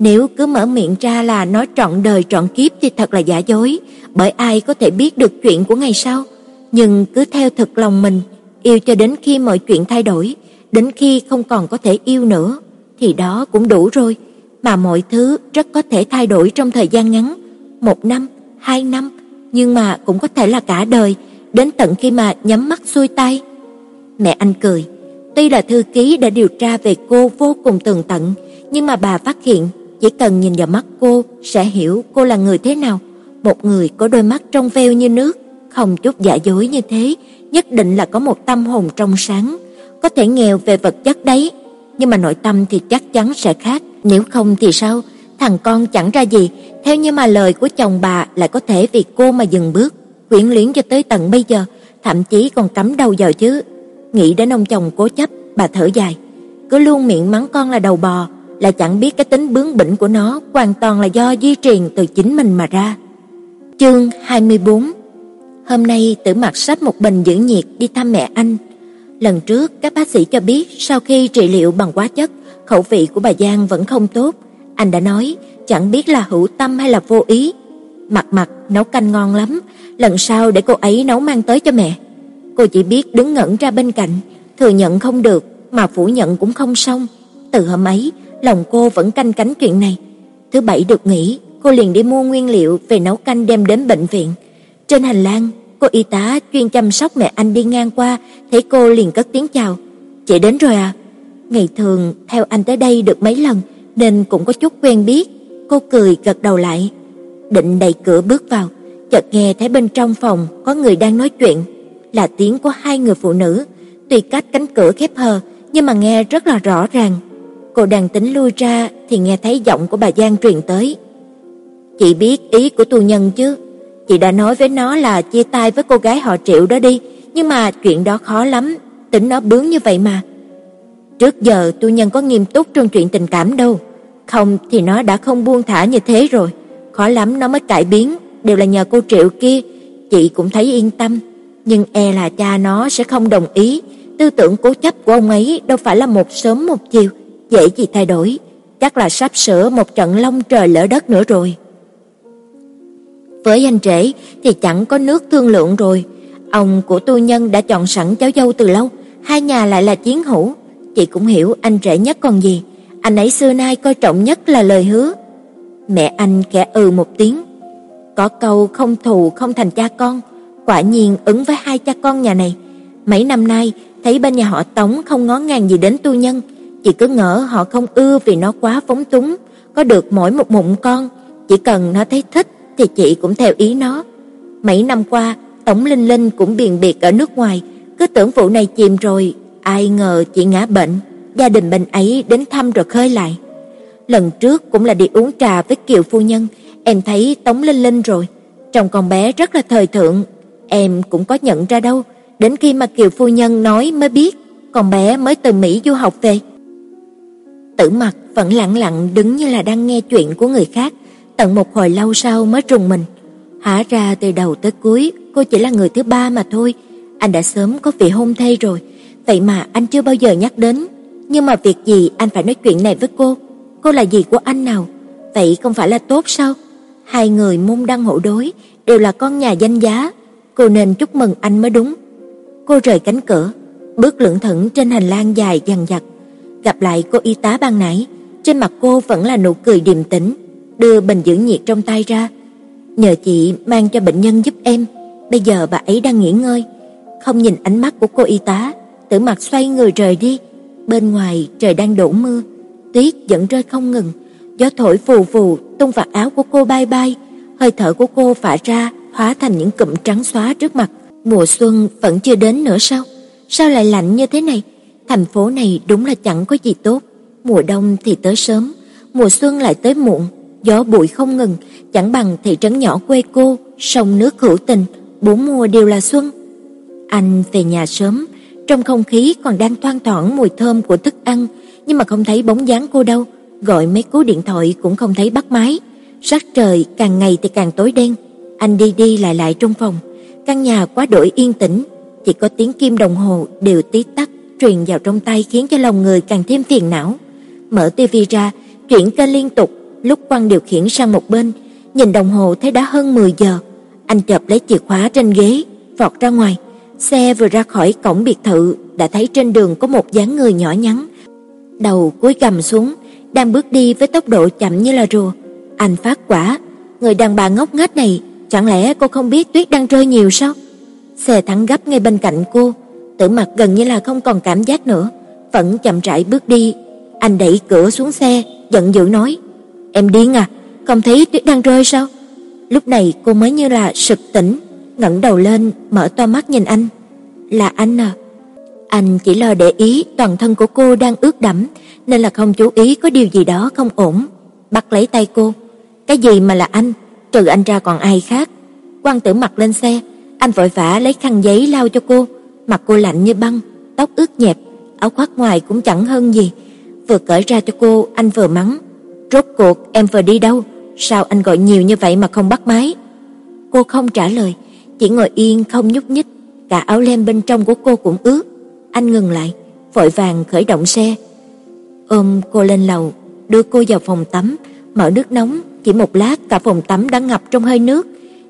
Nếu cứ mở miệng ra là nói trọn đời trọn kiếp thì thật là giả dối, bởi ai có thể biết được chuyện của ngày sau. Nhưng cứ theo thực lòng mình, yêu cho đến khi mọi chuyện thay đổi, đến khi không còn có thể yêu nữa, thì đó cũng đủ rồi. Mà mọi thứ rất có thể thay đổi trong thời gian ngắn, một năm, hai năm, nhưng mà cũng có thể là cả đời, đến tận khi mà nhắm mắt xuôi tay. Mẹ anh cười, tuy là thư ký đã điều tra về cô vô cùng tường tận, nhưng mà bà phát hiện chỉ cần nhìn vào mắt cô sẽ hiểu cô là người thế nào, một người có đôi mắt trong veo như nước, không chút giả dối như thế, nhất định là có một tâm hồn trong sáng, có thể nghèo về vật chất đấy, nhưng mà nội tâm thì chắc chắn sẽ khác, nếu không thì sao? Thằng con chẳng ra gì, theo như mà lời của chồng bà lại có thể vì cô mà dừng bước, quyển luyến cho tới tận bây giờ, thậm chí còn cắm đầu vào chứ. Nghĩ đến ông chồng cố chấp, bà thở dài, cứ luôn miệng mắng con là đầu bò, là chẳng biết cái tính bướng bỉnh của nó hoàn toàn là do di truyền từ chính mình mà ra. Chương 24 Hôm nay Tử Mặc sách một bình giữ nhiệt đi thăm mẹ anh. Lần trước các bác sĩ cho biết sau khi trị liệu bằng hóa chất, khẩu vị của bà Giang vẫn không tốt. Anh đã nói, chẳng biết là hữu tâm hay là vô ý. Mặt mặt nấu canh ngon lắm, lần sau để cô ấy nấu mang tới cho mẹ. Cô chỉ biết đứng ngẩn ra bên cạnh, thừa nhận không được mà phủ nhận cũng không xong. Từ hôm ấy, lòng cô vẫn canh cánh chuyện này. Thứ bảy được nghỉ, cô liền đi mua nguyên liệu về nấu canh đem đến bệnh viện. Trên hành lang, cô y tá chuyên chăm sóc mẹ anh đi ngang qua, thấy cô liền cất tiếng chào. "Chị đến rồi à?" Ngày thường theo anh tới đây được mấy lần nên cũng có chút quen biết. Cô cười gật đầu lại, định đẩy cửa bước vào, chợt nghe thấy bên trong phòng có người đang nói chuyện, là tiếng của hai người phụ nữ, tuy cách cánh cửa khép hờ nhưng mà nghe rất là rõ ràng. Cô đang tính lui ra thì nghe thấy giọng của bà Giang truyền tới. "Chị biết ý của tu nhân chứ?" Chị đã nói với nó là chia tay với cô gái họ Triệu đó đi, nhưng mà chuyện đó khó lắm, tính nó bướng như vậy mà. Trước giờ tu nhân có nghiêm túc trong chuyện tình cảm đâu, không thì nó đã không buông thả như thế rồi, khó lắm nó mới cải biến, đều là nhờ cô Triệu kia, chị cũng thấy yên tâm, nhưng e là cha nó sẽ không đồng ý, tư tưởng cố chấp của ông ấy đâu phải là một sớm một chiều, dễ gì thay đổi, chắc là sắp sửa một trận long trời lỡ đất nữa rồi. Với anh rể thì chẳng có nước thương lượng rồi. Ông của tu nhân đã chọn sẵn cháu dâu từ lâu, hai nhà lại là chiến hữu, chị cũng hiểu anh rể nhất còn gì. Anh ấy xưa nay coi trọng nhất là lời hứa. Mẹ anh khẽ ừ một tiếng. Có câu không thù không thành cha con, quả nhiên ứng với hai cha con nhà này. Mấy năm nay thấy bên nhà họ Tống không ngó ngàng gì đến tu nhân, chị cứ ngỡ họ không ưa vì nó quá phóng túng, có được mỗi một mụn con, chỉ cần nó thấy thích thì chị cũng theo ý nó. Mấy năm qua, Tổng Linh Linh cũng biền biệt ở nước ngoài, cứ tưởng vụ này chìm rồi, ai ngờ chị ngã bệnh, gia đình bên ấy đến thăm rồi khơi lại. Lần trước cũng là đi uống trà với Kiều phu nhân, em thấy Tống Linh Linh rồi, trông con bé rất là thời thượng, Em cũng có nhận ra đâu, đến khi mà Kiều phu nhân nói mới biết, con bé mới từ Mỹ du học về. Tử Mặc vẫn lặng lặng đứng như là đang nghe chuyện của người khác, tận một hồi lâu sau mới trùng mình. Hóa ra từ đầu tới cuối, cô chỉ là người thứ ba mà thôi, anh đã sớm có vị hôn thê rồi, vậy mà anh chưa bao giờ nhắc đến. Nhưng mà việc gì anh phải nói chuyện này với cô? Cô là gì của anh nào? Vậy không phải là tốt sao? Hai người môn đăng hộ đối, đều là con nhà danh giá, cô nên chúc mừng anh mới đúng. Cô rời cánh cửa, bước lững thững trên hành lang dài dằng dặc, gặp lại cô y tá ban nãy, trên mặt cô vẫn là nụ cười điềm tĩnh, đưa bình giữ nhiệt trong tay ra. "Nhờ chị mang cho bệnh nhân giúp em, bây giờ bà ấy đang nghỉ ngơi." Không nhìn ánh mắt của cô y tá, Tử Mặc xoay người rời đi. Bên ngoài trời đang đổ mưa, tuyết vẫn rơi không ngừng, gió thổi phù phù tung vạt áo của cô bay bay, hơi thở của cô phả ra hóa thành những cụm trắng xóa trước mặt. Mùa xuân vẫn chưa đến nữa sao? Sao lại lạnh như thế này? Thành phố này đúng là chẳng có gì tốt. Mùa đông thì tới sớm, mùa xuân lại tới muộn, gió bụi không ngừng, chẳng bằng thị trấn nhỏ quê cô, sông nước hữu tình, bốn mùa đều là xuân. Anh về nhà sớm, trong không khí còn đang thoang thoảng mùi thơm của thức ăn, nhưng mà không thấy bóng dáng cô đâu, gọi mấy cú điện thoại cũng không thấy bắt máy. Sắc trời càng ngày thì càng tối đen. Anh đi đi lại lại trong phòng, căn nhà quá đổi yên tĩnh, chỉ có tiếng kim đồng hồ đều tí tắt truyền vào trong tay khiến cho lòng người càng thêm phiền não. Mở tivi ra, chuyển kênh liên tục, lúc quăng điều khiển sang một bên, nhìn đồng hồ thấy đã hơn 10 giờ. Anh chợp lấy chìa khóa trên ghế, vọt ra ngoài. Xe vừa ra khỏi cổng biệt thự đã thấy trên đường có một dáng người nhỏ nhắn, đầu cúi gằm xuống, đang bước đi với tốc độ chậm như là rùa. Anh phát quả, người đàn bà ngốc nghếch này, chẳng lẽ cô không biết tuyết đang rơi nhiều sao? Xe thẳng gấp ngay bên cạnh cô, Tử Mặc gần như là không còn cảm giác nữa, vẫn chậm rãi bước đi. Anh đẩy cửa xuống xe, giận dữ nói: "Em điên à, không thấy tuyết đang rơi sao?" Lúc này cô mới như là sực tỉnh, ngẩng đầu lên, mở to mắt nhìn anh. "Là anh à?" Anh chỉ lo để ý toàn thân của cô đang ướt đẫm, nên là không chú ý có điều gì đó không ổn. Bắt lấy tay cô. "Cái gì mà là anh? Trừ anh ra còn ai khác?" Quan Tử mặc lên xe, anh vội vã lấy khăn giấy lau cho cô, mặt cô lạnh như băng, tóc ướt nhẹp, áo khoác ngoài cũng chẳng hơn gì. Vừa cởi ra cho cô, anh vừa mắng, "Rốt cuộc em vừa đi đâu? Sao anh gọi nhiều như vậy mà không bắt máy?" Cô không trả lời, chỉ ngồi yên không nhúc nhích, cả áo len bên trong của cô cũng ướt. Anh ngừng lại, vội vàng khởi động xe, ôm cô lên lầu, đưa cô vào phòng tắm, mở nước nóng, chỉ một lát cả phòng tắm đã ngập trong hơi nước,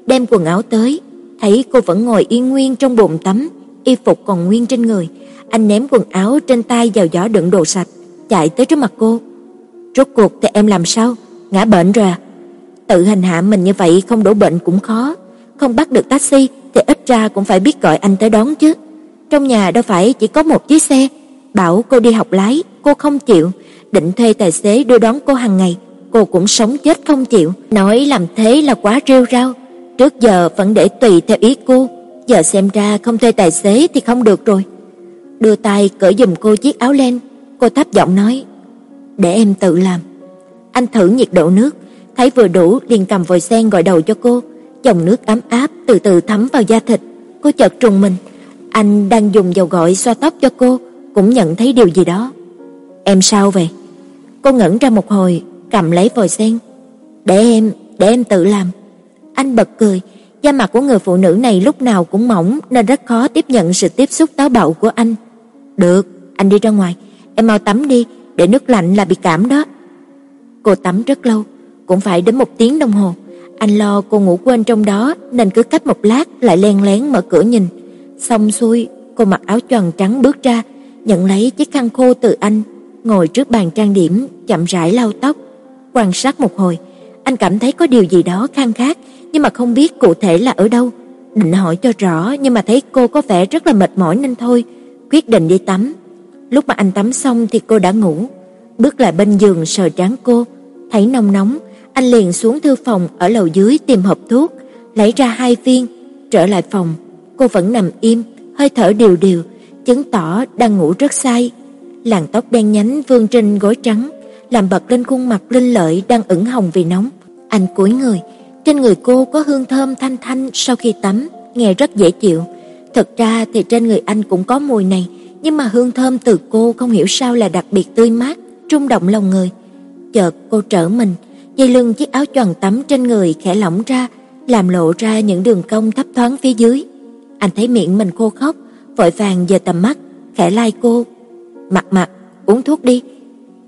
đem quần áo tới, thấy cô vẫn ngồi yên nguyên trong bồn tắm, y phục còn nguyên trên người, anh ném quần áo trên tay vào giỏ đựng đồ sạch, chạy tới trước mặt cô. "Rốt cuộc thì em làm sao? Ngã bệnh rồi à?" Tự hành hạ mình như vậy không đổ bệnh cũng khó, không bắt được taxi thì ít ra cũng phải biết gọi anh tới đón chứ. Trong nhà đâu phải chỉ có một chiếc xe, bảo cô đi học lái, cô không chịu, định thuê tài xế đưa đón cô hàng ngày, cô cũng sống chết không chịu, nói làm thế là quá rêu rao, trước giờ vẫn để tùy theo ý cô, giờ xem ra không thuê tài xế thì không được rồi. Đưa tay cởi giùm cô chiếc áo len, cô thấp giọng nói: "Để em tự làm." Anh thử nhiệt độ nước, thấy vừa đủ liền cầm vòi sen gọi đầu cho cô, dòng nước ấm áp từ từ thấm vào da thịt. Cô chợt trùng mình, anh đang dùng dầu gội xoa tóc cho cô, cũng nhận thấy điều gì đó. "Em sao vậy?" Cô ngẩn ra một hồi, cầm lấy vòi sen. "Để em, để em tự làm." Anh bật cười, da mặt của người phụ nữ này lúc nào cũng mỏng nên rất khó tiếp nhận sự tiếp xúc táo bạo của anh. "Được, anh đi ra ngoài, em mau tắm đi, để nước lạnh là bị cảm đó." Cô tắm rất lâu, cũng phải đến một tiếng đồng hồ. Anh lo cô ngủ quên trong đó nên cứ cách một lát lại len lén mở cửa nhìn. Xong xuôi, cô mặc áo choàng trắng bước ra, nhận lấy chiếc khăn khô từ anh, ngồi trước bàn trang điểm, chậm rãi lau tóc. Quan sát một hồi, anh cảm thấy có điều gì đó khang khác, nhưng mà không biết cụ thể là ở đâu. Định hỏi cho rõ nhưng mà thấy cô có vẻ rất là mệt mỏi nên thôi, quyết định đi tắm. Lúc mà anh tắm xong thì cô đã ngủ. Bước lại bên giường sờ trán cô, thấy nóng nóng, anh liền xuống thư phòng ở lầu dưới tìm hộp thuốc, lấy ra hai viên, trở lại phòng. Cô vẫn nằm im, hơi thở đều đều, chứng tỏ đang ngủ rất say. Làn tóc đen nhánh vương trên gối trắng, làm bật lên khuôn mặt linh lợi đang ửng hồng vì nóng. Anh cúi người, trên người cô có hương thơm thanh thanh sau khi tắm, nghe rất dễ chịu. thật ra thì trên người anh cũng có mùi này, nhưng mà hương thơm từ cô không hiểu sao là đặc biệt tươi mát, rung động lòng người. Chợt cô trở mình, dây lưng chiếc áo choàng tắm trên người khẽ lỏng ra, làm lộ ra những đường cong thấp thoáng phía dưới. Anh thấy miệng mình khô khóc, vội vàng giơ tầm mắt, khẽ lai cô. "Mặt mặt, uống thuốc đi."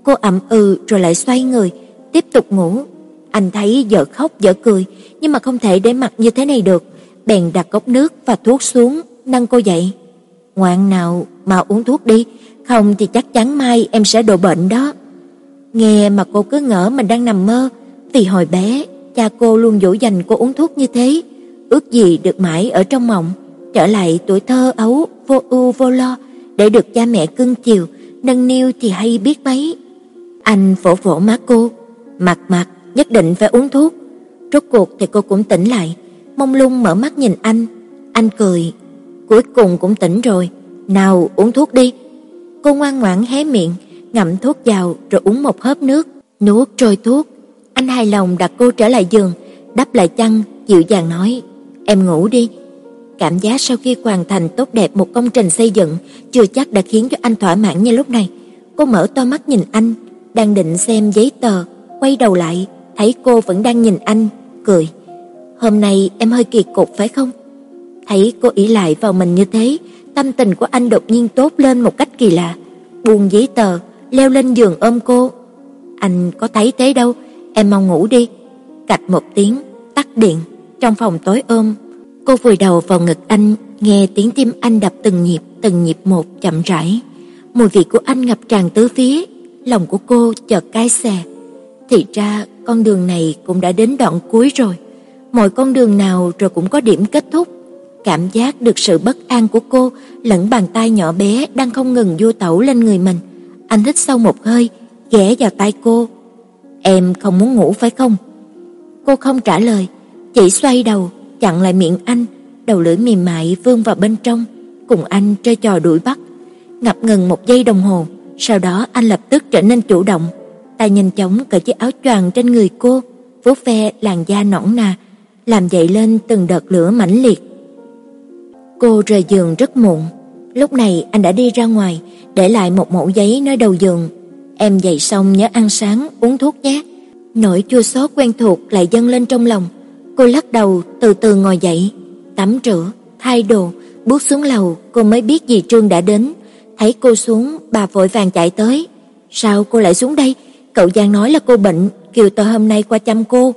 Cô ậm ừ rồi lại xoay người, tiếp tục ngủ. Anh thấy vợ khóc vợ cười, nhưng mà không thể để mặt như thế này được, bèn đặt cốc nước và thuốc xuống, nâng cô dậy. "Ngoan nào, mà uống thuốc đi, không thì chắc chắn mai em sẽ đổ bệnh đó." Nghe mà cô cứ ngỡ mình đang nằm mơ, vì hồi bé cha cô luôn dỗ dành cô uống thuốc như thế, ước gì được mãi ở trong mộng, trở lại tuổi thơ ấu vô ưu vô lo để được cha mẹ cưng chiều, nâng niu thì hay biết mấy. Anh vỗ vỗ má cô, "Mặt mặt, nhất định phải uống thuốc." Rốt cuộc thì cô cũng tỉnh lại, mông lung mở mắt nhìn anh. Anh cười, "Cuối cùng cũng tỉnh rồi, nào uống thuốc đi." Cô ngoan ngoãn hé miệng, ngậm thuốc vào rồi uống một hớp nước, nuốt trôi thuốc. Anh hài lòng đặt cô trở lại giường, đắp lại chăn, dịu dàng nói: "Em ngủ đi." Cảm giác sau khi hoàn thành tốt đẹp một công trình xây dựng chưa chắc đã khiến cho anh thỏa mãn như lúc này. Cô mở to mắt nhìn anh, đang định xem giấy tờ, quay đầu lại, thấy cô vẫn đang nhìn anh, cười. "Hôm nay em hơi kỳ cục phải không?" Thấy cô ý lại vào mình như thế, tâm tình của anh đột nhiên tốt lên một cách kỳ lạ. Buông giấy tờ, leo lên giường ôm cô. "Anh có thấy thế đâu, em mau ngủ đi." Cạch một tiếng, tắt điện, trong phòng tối ôm. Cô vùi đầu vào ngực anh, nghe tiếng tim anh đập từng nhịp, từng nhịp một chậm rãi. Mùi vị của anh ngập tràn tứ phía, lòng của cô chợt cay xè. Thì ra con đường này cũng đã đến đoạn cuối rồi. Mọi con đường nào rồi cũng có điểm kết thúc. Cảm giác được sự bất an của cô lẫn bàn tay nhỏ bé đang không ngừng du tẩu lên người mình. Anh hít sâu một hơi, ghé vào tay cô. "Em không muốn ngủ phải không?" Cô không trả lời, chỉ xoay đầu, chặn lại miệng anh, đầu lưỡi mềm mại vươn vào bên trong, cùng anh chơi trò đuổi bắt. Ngập ngừng một giây đồng hồ, sau đó anh lập tức trở nên chủ động, ta nhanh chóng cởi chiếc áo choàng trên người cô, vuốt ve làn da nõn nà, làm dậy lên từng đợt lửa mãnh liệt. Cô rời giường rất muộn, lúc này anh đã đi ra ngoài, để lại một mẫu giấy nơi đầu giường. Em dậy xong nhớ ăn sáng, uống thuốc nhé. Nỗi chua xót quen thuộc lại dâng lên trong lòng. Cô lắc đầu, từ từ ngồi dậy, tắm rửa, thay đồ, bước xuống lầu, cô mới biết dì Trương đã đến. Thấy cô xuống, bà vội vàng chạy tới. Sao cô lại xuống đây? Cậu Giang nói là cô bệnh, kêu tôi hôm nay qua chăm cô.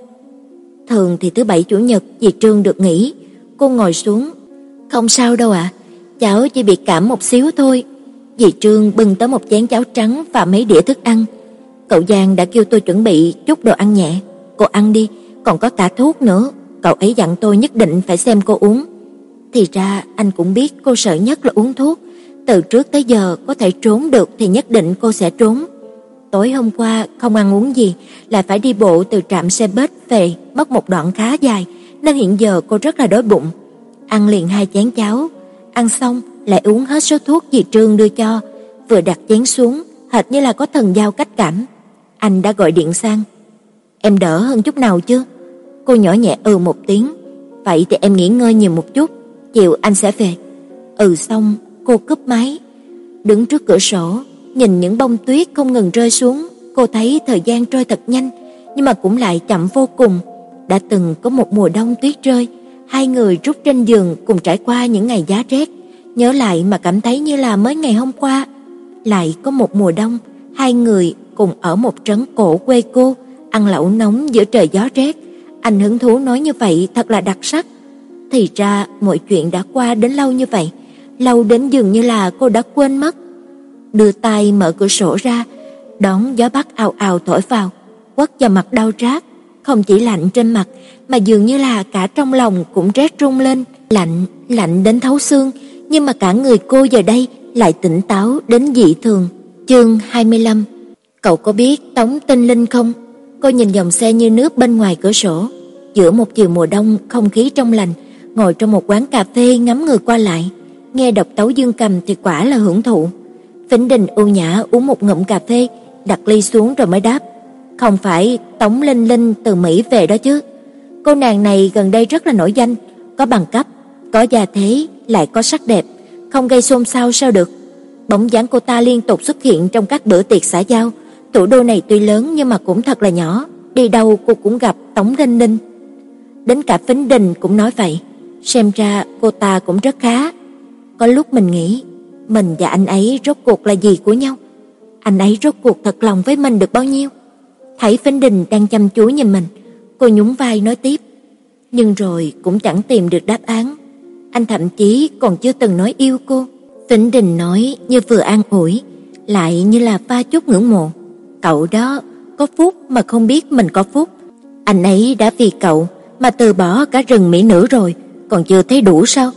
Thường thì thứ bảy chủ nhật dì Trương được nghỉ. Cô ngồi xuống. Không sao đâu ạ, cháu chỉ bị cảm một xíu thôi. Dì Trương bưng tới một chén cháo trắng và mấy đĩa thức ăn. Cậu Giang đã kêu tôi chuẩn bị chút đồ ăn nhẹ. Cô ăn đi, còn có cả thuốc nữa. Cậu ấy dặn tôi nhất định phải xem cô uống. Thì ra anh cũng biết cô sợ nhất là uống thuốc. Từ trước tới giờ có thể trốn được thì nhất định cô sẽ trốn. Tối hôm qua không ăn uống gì, lại phải đi bộ từ trạm xe bus về, mất một đoạn khá dài, nên hiện giờ cô rất là đói bụng. Ăn liền hai chén cháo, ăn xong lại uống hết số thuốc dì Trương đưa cho, vừa đặt chén xuống, hệt như là có thần giao cách cảm. Anh đã gọi điện sang. Em đỡ hơn chút nào chưa? Cô nhỏ nhẹ ừ một tiếng. Vậy thì em nghỉ ngơi nhiều một chút, chiều anh sẽ về. Ừ xong, cô cúp máy. Đứng trước cửa sổ, nhìn những bông tuyết không ngừng rơi xuống, cô thấy thời gian trôi thật nhanh, nhưng mà cũng lại chậm vô cùng. Đã từng có một mùa đông tuyết rơi, hai người rút trên giường cùng trải qua những ngày giá rét, nhớ lại mà cảm thấy như là mới ngày hôm qua. Lại có một mùa đông, hai người cùng ở một trấn cổ quê cô, ăn lẩu nóng giữa trời gió rét. Anh hứng thú nói như vậy thật là đặc sắc. Thì ra mọi chuyện đã qua đến lâu như vậy, lâu đến dường như là cô đã quên mất. Đưa tay mở cửa sổ ra, đón gió bắc ào ào thổi vào, quất vào mặt đau rát, không chỉ lạnh trên mặt mà dường như là cả trong lòng cũng rét run lên, lạnh, lạnh đến thấu xương, nhưng mà cả người cô giờ đây lại tỉnh táo đến dị thường. Chương 25 Cậu có biết Tống Tinh Linh không? Cô nhìn dòng xe như nước bên ngoài cửa sổ, giữa một chiều mùa đông không khí trong lành, ngồi trong một quán cà phê ngắm người qua lại, nghe độc tấu dương cầm thì quả là hưởng thụ. Vĩnh Đình ưu nhã uống một ngụm cà phê, đặt ly xuống rồi mới đáp, "Không phải Tống Linh Linh từ Mỹ về đó chứ? Cô nàng này gần đây rất là nổi danh, có bằng cấp, có gia thế, lại có sắc đẹp, không gây xôn xao sao được. Bóng dáng cô ta liên tục xuất hiện trong các bữa tiệc xã giao, thủ đô này tuy lớn nhưng mà cũng thật là nhỏ, đi đâu cô cũng gặp Tống Linh Linh. Đến cả Vĩnh Đình cũng nói vậy, xem ra cô ta cũng rất khá. Có lúc mình nghĩ, mình và anh ấy rốt cuộc là gì của nhau? Anh ấy rốt cuộc thật lòng với mình được bao nhiêu? Thấy Vĩnh Đình đang chăm chú nhìn mình, cô nhún vai nói tiếp, nhưng rồi cũng chẳng tìm được đáp án. Anh thậm chí còn chưa từng nói yêu cô. Vĩnh Đình nói như vừa an ủi, lại như là pha chút ngưỡng mộ. Cậu đó có phúc mà không biết mình có phúc. Anh ấy đã vì cậu mà từ bỏ cả rừng mỹ nữ rồi, còn chưa thấy đủ sao?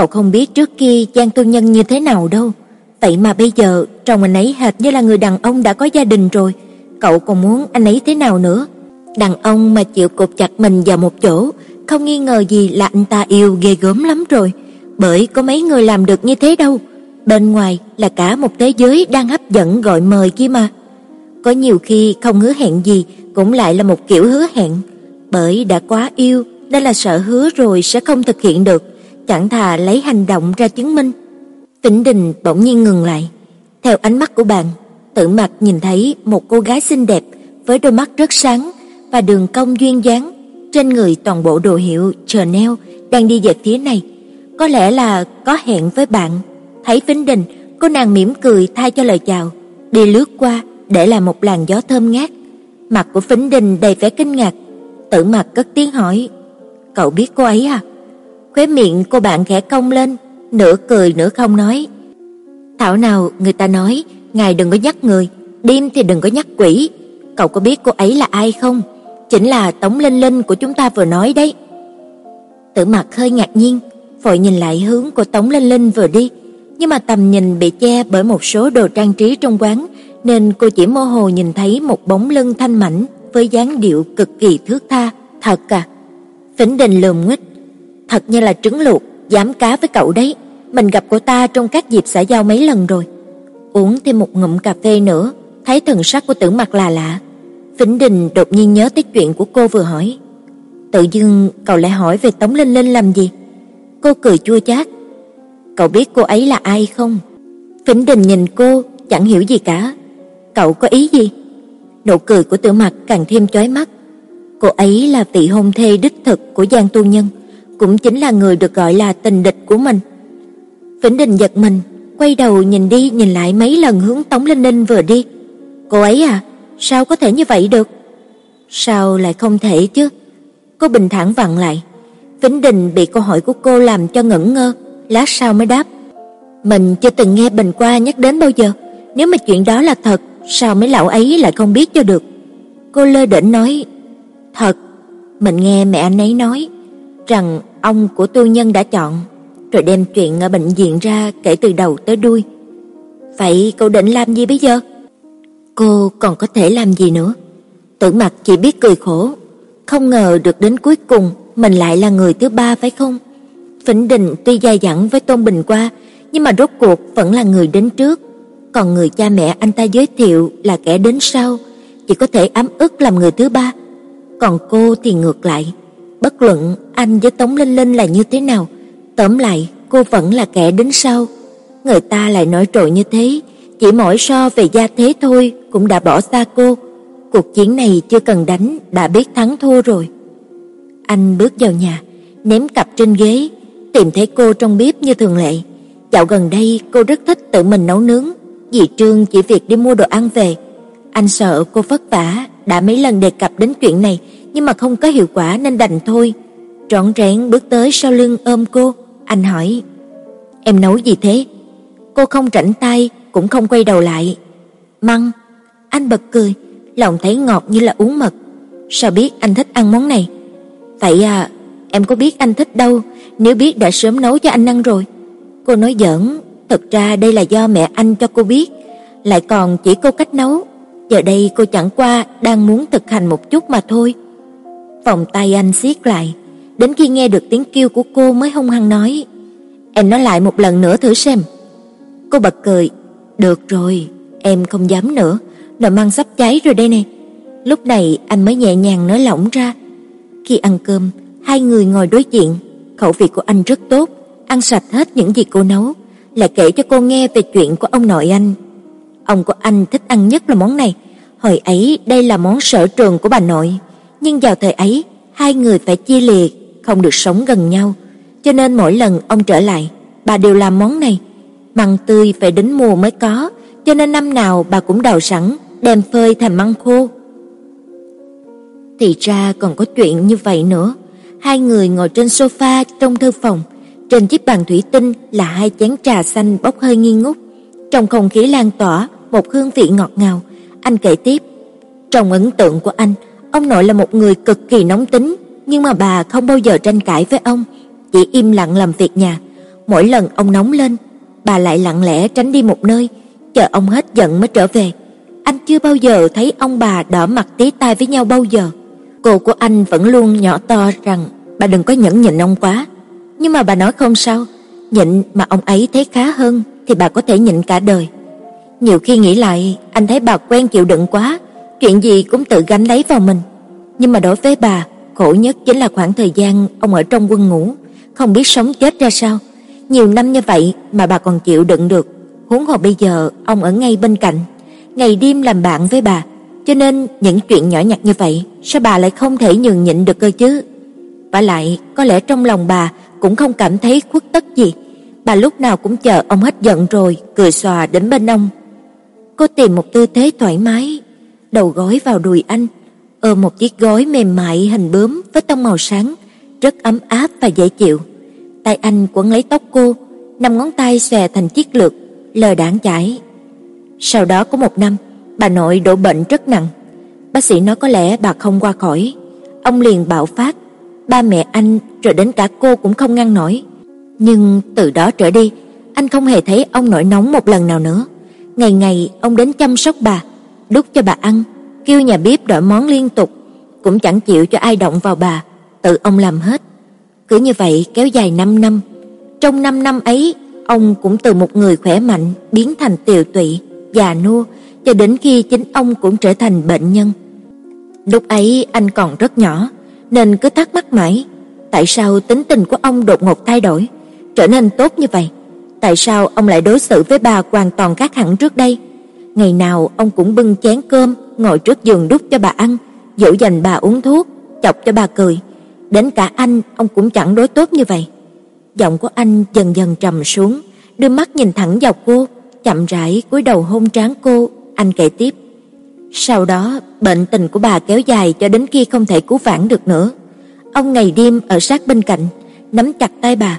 Cậu không biết trước kia Giang tư Nhân như thế nào đâu. Vậy mà bây giờ trông anh ấy hệt như là người đàn ông đã có gia đình rồi, cậu còn muốn anh ấy thế nào nữa? Đàn ông mà chịu cột chặt mình vào một chỗ, không nghi ngờ gì là anh ta yêu ghê gớm lắm rồi, bởi có mấy người làm được như thế đâu. Bên ngoài là cả một thế giới đang hấp dẫn gọi mời kia mà. Có nhiều khi không hứa hẹn gì cũng lại là một kiểu hứa hẹn, bởi đã quá yêu nên là sợ hứa rồi sẽ không thực hiện được, chẳng thà lấy hành động ra chứng minh. Tĩnh Đình bỗng nhiên ngừng lại. Theo ánh mắt của bạn, Tử Mặc nhìn thấy một cô gái xinh đẹp với đôi mắt rất sáng và đường cong duyên dáng, trên người toàn bộ đồ hiệu Chanel đang đi về phía này. Có lẽ là có hẹn với bạn. Thấy Vĩnh Đình, cô nàng mỉm cười thay cho lời chào, đi lướt qua để lại một làn gió thơm ngát. Mặt của Vĩnh Đình đầy vẻ kinh ngạc. Tử Mặc cất tiếng hỏi: "Cậu biết cô ấy à?" Khóe miệng cô bạn khẽ cong lên, nửa cười nửa không nói: "Thảo nào người ta nói, ngài đừng có nhắc người, đêm thì đừng có nhắc quỷ. Cậu có biết cô ấy là ai không?" Chính là Tống Linh Linh của chúng ta vừa nói đấy. Tử Mặc hơi ngạc nhiên, vội nhìn lại hướng của Tống Linh Linh vừa đi, nhưng mà tầm nhìn bị che bởi một số đồ trang trí trong quán, nên cô chỉ mơ hồ nhìn thấy một bóng lưng thanh mảnh với dáng điệu cực kỳ thước tha. Thật à? Phỉnh Đình lườm nguyết, thật như là trứng luộc, dám cá với cậu đấy. Mình gặp cô ta trong các dịp xã giao mấy lần rồi. Uống thêm một ngụm cà phê nữa, thấy thần sắc của Tử Mặc là lạ, Vĩnh Đình đột nhiên nhớ tới chuyện của cô vừa hỏi. Tự dưng cậu lại hỏi về Tống Linh Linh làm gì? Cô cười chua chát. Cậu biết cô ấy là ai không? Vĩnh Đình nhìn cô, chẳng hiểu gì cả. Cậu có ý gì? Nụ cười của Tử Mặc càng thêm chói mắt. Cô ấy là vị hôn thê đích thực của Giang Tu Nhân, cũng chính là người được gọi là tình địch của mình. Vĩnh Đình giật mình, quay đầu nhìn đi nhìn lại mấy lần hướng Tống Linh ninh vừa đi. Cô ấy à? sao có thể như vậy được? Sao lại không thể chứ? Cô bình thản vặn lại. Vĩnh Đình bị câu hỏi của cô làm cho ngẩn ngơ, lát sau mới đáp. Mình chưa từng nghe Bình Qua nhắc đến bao giờ, nếu mà chuyện đó là thật, sao mấy lão ấy lại không biết cho được? Cô lơ đễnh nói, "Thật, mình nghe mẹ anh ấy nói rằng ông của tu nhân đã chọn, rồi đem chuyện ở bệnh viện ra kể từ đầu tới đuôi. Vậy cậu định làm gì bây giờ?" Cô còn có thể làm gì nữa? Tử Mặc chỉ biết cười khổ, không ngờ được đến cuối cùng mình lại là người thứ ba phải không? Phỉnh Đình tuy dai dẳng với Tôn Bình qua, nhưng mà rốt cuộc vẫn là người đến trước, còn người cha mẹ anh ta giới thiệu là kẻ đến sau, chỉ có thể ấm ức làm người thứ ba. Còn cô thì ngược lại, bất luận anh với Tống Linh Linh là như thế nào, tóm lại cô vẫn là kẻ đến sau. Người ta lại nói trội như thế, chỉ mỗi so về gia thế thôi cũng đã bỏ xa cô. Cuộc chiến này chưa cần đánh đã biết thắng thua rồi. Anh bước vào nhà, ném cặp trên ghế, tìm thấy cô trong bếp như thường lệ. Dạo gần đây cô rất thích tự mình nấu nướng, dì Trương chỉ việc đi mua đồ ăn về. Anh sợ cô vất vả, đã mấy lần đề cập đến chuyện này nhưng mà không có hiệu quả nên đành thôi. Trọn rẽn bước tới sau lưng ôm cô, anh hỏi: "Em nấu gì thế?" Cô không rảnh tay, cũng không quay đầu lại. Măng, anh bật cười, lòng thấy ngọt như là uống mật. Sao biết anh thích ăn món này? Vậy à, em có biết anh thích đâu, nếu biết đã sớm nấu cho anh ăn rồi. Cô nói giỡn, thật ra đây là do mẹ anh cho cô biết, lại còn chỉ cô cách nấu. Giờ đây cô chẳng qua đang muốn thực hành một chút mà thôi. Vòng tay anh siết lại, đến khi nghe được tiếng kêu của cô mới hung hăng nói: "Em nói lại một lần nữa thử xem." Cô bật cười, "Được rồi, em không dám nữa, nồi măng sắp cháy rồi đây nè." Lúc này anh mới nhẹ nhàng nói lỏng ra. Khi ăn cơm, hai người ngồi đối diện, khẩu vị của anh rất tốt, ăn sạch hết những gì cô nấu, lại kể cho cô nghe về chuyện của ông nội anh. Ông của anh thích ăn nhất là món này, hồi ấy đây là món sở trường của bà nội, nhưng vào thời ấy, hai người phải chia liệt, không được sống gần nhau, cho nên mỗi lần ông trở lại, bà đều làm món này. Măng tươi phải đến mùa mới có, cho nên năm nào bà cũng đào sẵn, đem phơi thành măng khô. Thì ra còn có chuyện như vậy nữa. Hai người ngồi trên sofa trong thư phòng, trên chiếc bàn thủy tinh là hai chén trà xanh bốc hơi nghi ngút. Trong không khí lan tỏa một hương vị ngọt ngào, anh kể tiếp. Trong ấn tượng của anh, ông nội là một người cực kỳ nóng tính, nhưng mà bà không bao giờ tranh cãi với ông, chỉ im lặng làm việc nhà. Mỗi lần ông nóng lên, bà lại lặng lẽ tránh đi một nơi, chờ ông hết giận mới trở về. Anh chưa bao giờ thấy ông bà đỏ mặt tí tai với nhau bao giờ. Cô của anh vẫn luôn nhỏ to rằng bà đừng có nhẫn nhịn ông quá. Nhưng mà bà nói không sao, nhịn mà ông ấy thấy khá hơn thì bà có thể nhịn cả đời. Nhiều khi nghĩ lại, anh thấy bà quen chịu đựng quá, chuyện gì cũng tự gánh lấy vào mình. Nhưng mà đối với bà, khổ nhất chính là khoảng thời gian ông ở trong quân ngũ, không biết sống chết ra sao. Nhiều năm như vậy mà bà còn chịu đựng được, huống hồ bây giờ ông ở ngay bên cạnh, ngày đêm làm bạn với bà, cho nên những chuyện nhỏ nhặt như vậy, sao bà lại không thể nhường nhịn được cơ chứ? Và lại, có lẽ trong lòng bà cũng không cảm thấy khuất tất gì. Bà lúc nào cũng chờ ông hết giận rồi, cười xòa đến bên ông. Cô tìm một tư thế thoải mái, đầu gối vào đùi anh, ôm một chiếc gối mềm mại hình bướm với tông màu sáng, rất ấm áp và dễ chịu. Tay anh quấn lấy tóc cô, năm ngón tay xòe thành chiếc lược, lờ đảng chải. Sau đó có một năm, bà nội đổ bệnh rất nặng. Bác sĩ nói có lẽ bà không qua khỏi. Ông liền bạo phát, ba mẹ anh rồi đến cả cô cũng không ngăn nổi. Nhưng từ đó trở đi, anh không hề thấy ông nổi nóng một lần nào nữa. Ngày ngày ông đến chăm sóc bà, đút cho bà ăn, kêu nhà bếp đổi món liên tục, cũng chẳng chịu cho ai động vào bà, tự ông làm hết. Cứ như vậy kéo dài 5 năm. Trong 5 năm ấy, ông cũng từ một người khỏe mạnh biến thành tiều tụy, già nua, cho đến khi chính ông cũng trở thành bệnh nhân. Lúc ấy anh còn rất nhỏ, nên cứ thắc mắc mãi, tại sao tính tình của ông đột ngột thay đổi, trở nên tốt như vậy? Tại sao ông lại đối xử với bà hoàn toàn khác hẳn trước đây? Ngày nào ông cũng bưng chén cơm, ngồi trước giường đút cho bà ăn, dỗ dành bà uống thuốc, chọc cho bà cười. Đến cả anh, ông cũng chẳng đối tốt như vậy. Giọng của anh dần dần trầm xuống, đưa mắt nhìn thẳng vào cô, chậm rãi cúi đầu hôn trán cô, anh kể tiếp. Sau đó, bệnh tình của bà kéo dài cho đến khi không thể cứu vãn được nữa. Ông ngày đêm ở sát bên cạnh, nắm chặt tay bà.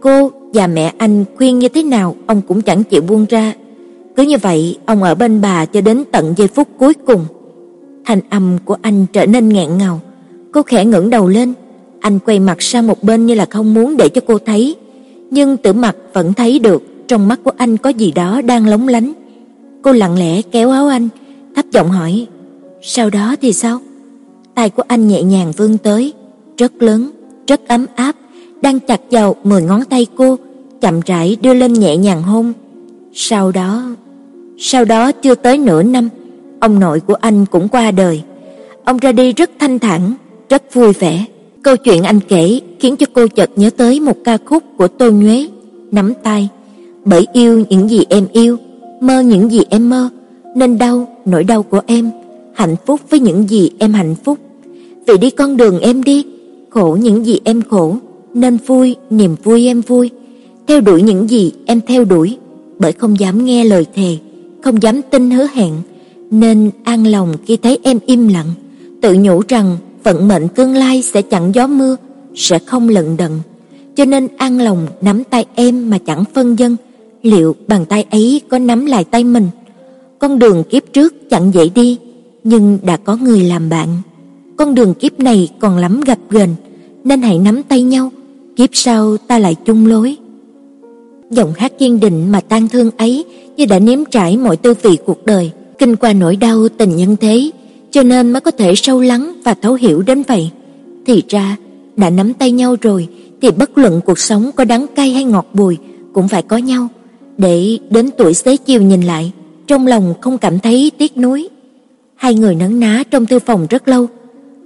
Cô và mẹ anh khuyên như thế nào ông cũng chẳng chịu buông ra. Cứ như vậy, ông ở bên bà cho đến tận giây phút cuối cùng. Thanh âm của anh trở nên nghẹn ngào. Cô khẽ ngẩng đầu lên, anh quay mặt sang một bên như là không muốn để cho cô thấy, nhưng Tử Mặc vẫn thấy được trong mắt của anh có gì đó đang lóng lánh. Cô lặng lẽ kéo áo anh, thấp giọng hỏi: "Sau đó thì sao?" Tay của anh nhẹ nhàng vươn tới, rất lớn, rất ấm áp, đang chặt vào mười ngón tay cô, chậm rãi đưa lên nhẹ nhàng hôn. Sau đó, sau đó chưa tới nửa năm, ông nội của anh cũng qua đời. Ông ra đi rất thanh thản, rất vui vẻ. Câu chuyện anh kể khiến cho cô chợt nhớ tới một ca khúc của Tô Nhuế, nắm tay, bởi yêu những gì em yêu, mơ những gì em mơ, nên đau nỗi đau của em, hạnh phúc với những gì em hạnh phúc. Vì đi con đường em đi, khổ những gì em khổ, nên vui niềm vui em vui, theo đuổi những gì em theo đuổi, bởi không dám nghe lời thề, không dám tin hứa hẹn, nên an lòng khi thấy em im lặng, tự nhủ rằng vận mệnh tương lai sẽ chẳng gió mưa, sẽ không lận đận, cho nên an lòng nắm tay em mà chẳng phân dân, liệu bàn tay ấy có nắm lại tay mình? Con đường kiếp trước chẳng dễ đi, nhưng đã có người làm bạn. Con đường kiếp này còn lắm gặp ghềnh, nên hãy nắm tay nhau, kiếp sau ta lại chung lối. Giọng hát kiên định mà tang thương ấy như đã nếm trải mọi tư vị cuộc đời, kinh qua nỗi đau tình nhân thế, cho nên mới có thể sâu lắng và thấu hiểu đến vậy. Thì ra, đã nắm tay nhau rồi thì bất luận cuộc sống có đắng cay hay ngọt bùi cũng phải có nhau, để đến tuổi xế chiều nhìn lại, trong lòng không cảm thấy tiếc nuối. Hai người nấn ná trong thư phòng rất lâu.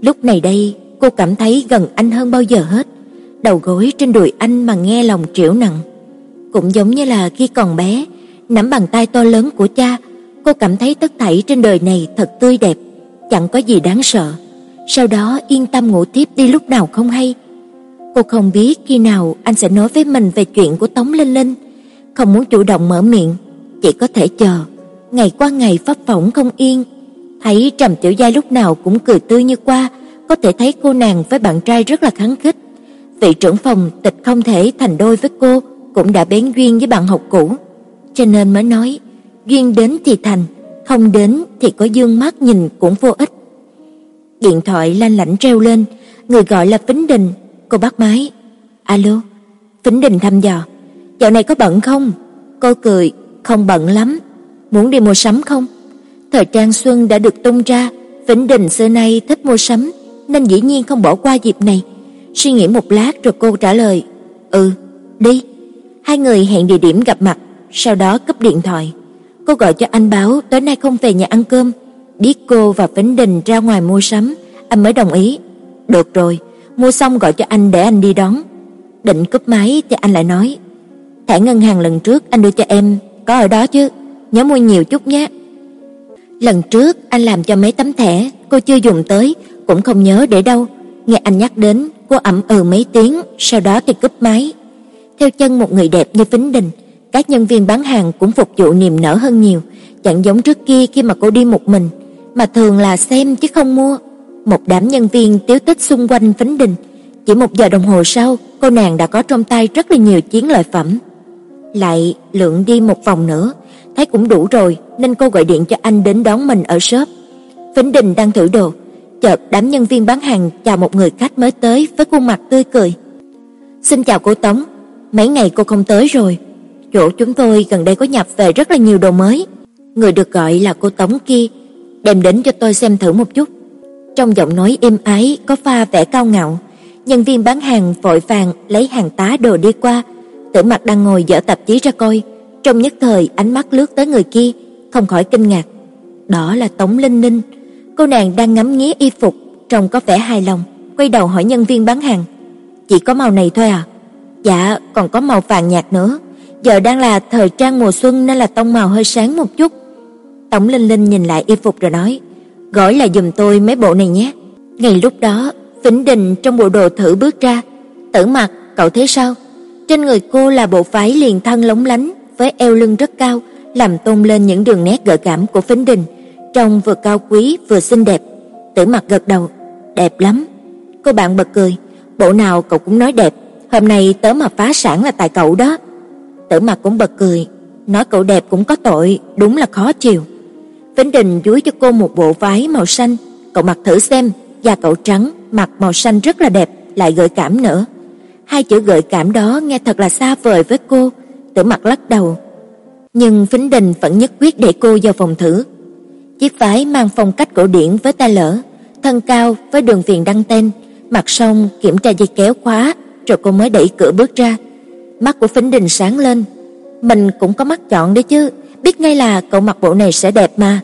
Lúc này đây, cô cảm thấy gần anh hơn bao giờ hết. đầu gối trên đùi anh mà nghe lòng triểu nặng. Cũng giống như là khi còn bé, nắm bàn tay to lớn của cha, cô cảm thấy tất thảy trên đời này thật tươi đẹp, chẳng có gì đáng sợ. Sau đó yên tâm ngủ tiếp đi lúc nào không hay. Cô không biết khi nào anh sẽ nói với mình về chuyện của Tống Linh Linh, không muốn chủ động mở miệng, chỉ có thể chờ. Ngày qua ngày pháp phỏng không yên, thấy Trầm Tiểu Giai lúc nào cũng cười tươi như qua, có thể thấy cô nàng với bạn trai rất là kháng khích. Vị trưởng phòng tịch không thể thành đôi với cô, cũng đã bén duyên với bạn học cũ, cho nên mới nói, duyên đến thì thành, không đến thì có dương mắt nhìn cũng vô ích. Điện thoại lanh lảnh treo lên, người gọi là Vĩnh Đình, cô bắt máy. "Alo." Vĩnh Đình thăm dò, "Dạo này có bận không?" Cô cười, "Không bận lắm." "Muốn đi mua sắm không?" Thời trang xuân đã được tung ra, Vĩnh Đình xưa nay thích mua sắm, nên dĩ nhiên không bỏ qua dịp này. Suy nghĩ một lát rồi cô trả lời, "Ừ, đi." Hai người hẹn địa điểm gặp mặt, sau đó cúp điện thoại. Cô gọi cho anh báo tối nay không về nhà ăn cơm, biết cô và Vĩnh Đình ra ngoài mua sắm, anh mới đồng ý. Được rồi, mua xong gọi cho anh để anh đi đón. Định cúp máy thì anh lại nói, thẻ ngân hàng lần trước anh đưa cho em có ở đó chứ, nhớ mua nhiều chút nhé. Lần trước anh làm cho mấy tấm thẻ, cô chưa dùng tới, cũng không nhớ để đâu. Nghe anh nhắc đến, cô ậm ừ mấy tiếng, sau đó thì cúp máy. Theo chân một người đẹp như Vĩnh Đình, các nhân viên bán hàng cũng phục vụ niềm nở hơn nhiều, chẳng giống trước kia khi mà cô đi một mình, mà thường là xem chứ không mua. Một đám nhân viên tiếu tích xung quanh Vĩnh Đình, chỉ một giờ đồng hồ sau, cô nàng đã có trong tay rất là nhiều chiến lợi phẩm. Lại lượng đi một vòng nữa, thấy cũng đủ rồi nên cô gọi điện cho anh đến đón mình ở shop. Vĩnh Đình đang thử đồ, chợt đám nhân viên bán hàng chào một người khách mới tới với khuôn mặt tươi cười. "Xin chào cô Tống, mấy ngày cô không tới rồi. Chỗ chúng tôi gần đây có nhập về rất là nhiều đồ mới." Người được gọi là cô Tống kia, đem đến cho tôi xem thử một chút. Trong giọng nói êm ái có pha vẻ cao ngạo, nhân viên bán hàng vội vàng lấy hàng tá đồ đi qua, Tử Mặc đang ngồi dở tạp chí ra coi, trong nhất thời ánh mắt lướt tới người kia, không khỏi kinh ngạc. Đó là Tống Linh Ninh. Cô nàng đang ngắm nghía y phục, trông có vẻ hài lòng, quay đầu hỏi nhân viên bán hàng, "Chỉ có màu này thôi à?" "Dạ, còn có màu vàng nhạt nữa. Giờ đang là thời trang mùa xuân nên là tông màu hơi sáng một chút." Tống Linh Linh nhìn lại y phục rồi nói, "Gọi là giùm tôi mấy bộ này nhé." Ngay lúc đó, Vĩnh Đình trong bộ đồ thử bước ra, "Tử Mặc, cậu thấy sao?" Trên người cô là bộ váy liền thân lóng lánh, với eo lưng rất cao, làm tôn lên những đường nét gợi cảm của vĩnh Đình, trông vừa cao quý vừa xinh đẹp. Tử Mặc gật đầu, đẹp lắm. Cô bạn bật cười, bộ nào cậu cũng nói đẹp, hôm nay tớ mà phá sản là tại cậu đó. Tử Mặc cũng bật cười, nói cậu đẹp cũng có tội, đúng là khó chịu. Vĩnh Đình dúi cho cô một bộ váy màu xanh, cậu mặc thử xem, da cậu trắng, mặc màu xanh rất là đẹp, lại gợi cảm nữa. Hai chữ gợi cảm đó nghe thật là xa vời với cô, Tử Mặc lắc đầu. Nhưng Vĩnh Đình vẫn nhất quyết để cô vào phòng thử. Chiếc váy mang phong cách cổ điển với tay lỡ, thân cao với đường viền đăng tên, mặc xong kiểm tra dây kéo khóa, rồi cô mới đẩy cửa bước ra. Mắt của Phính Đình sáng lên, mình cũng có mắt chọn đấy chứ, biết ngay là cậu mặc bộ này sẽ đẹp mà.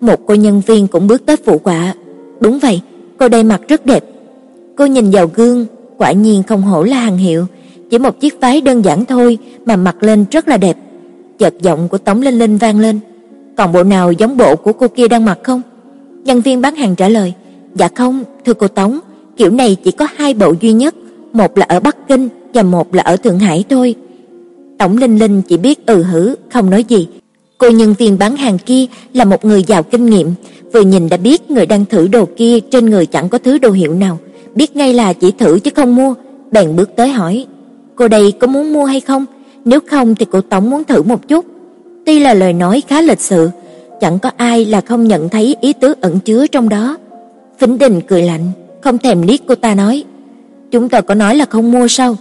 Một cô nhân viên cũng bước tới phụ họa, đúng vậy, cô đây mặc rất đẹp. Cô nhìn vào gương, quả nhiên không hổ là hàng hiệu, chỉ một chiếc váy đơn giản thôi mà mặc lên rất là đẹp. Chợt giọng của Tống Linh Linh vang lên, "Còn bộ nào giống bộ của cô kia đang mặc không?" Nhân viên bán hàng trả lời, "Dạ không, thưa cô Tống, kiểu này chỉ có hai bộ duy nhất, một là ở Bắc Kinh và một là ở Thượng Hải thôi." Tổng Linh Linh chỉ biết ừ hử, không nói gì. Cô nhân viên bán hàng kia là một người giàu kinh nghiệm, vừa nhìn đã biết người đang thử đồ kia trên người chẳng có thứ đồ hiệu nào, biết ngay là chỉ thử chứ không mua, bèn bước tới hỏi, "Cô đây có muốn mua hay không? Nếu không thì cô tổng muốn thử một chút." Tuy là lời nói khá lịch sự, chẳng có ai là không nhận thấy ý tứ ẩn chứa trong đó. Vĩnh Đình cười lạnh, không thèm liếc cô ta nói, "Chúng tôi có nói là không mua sao?"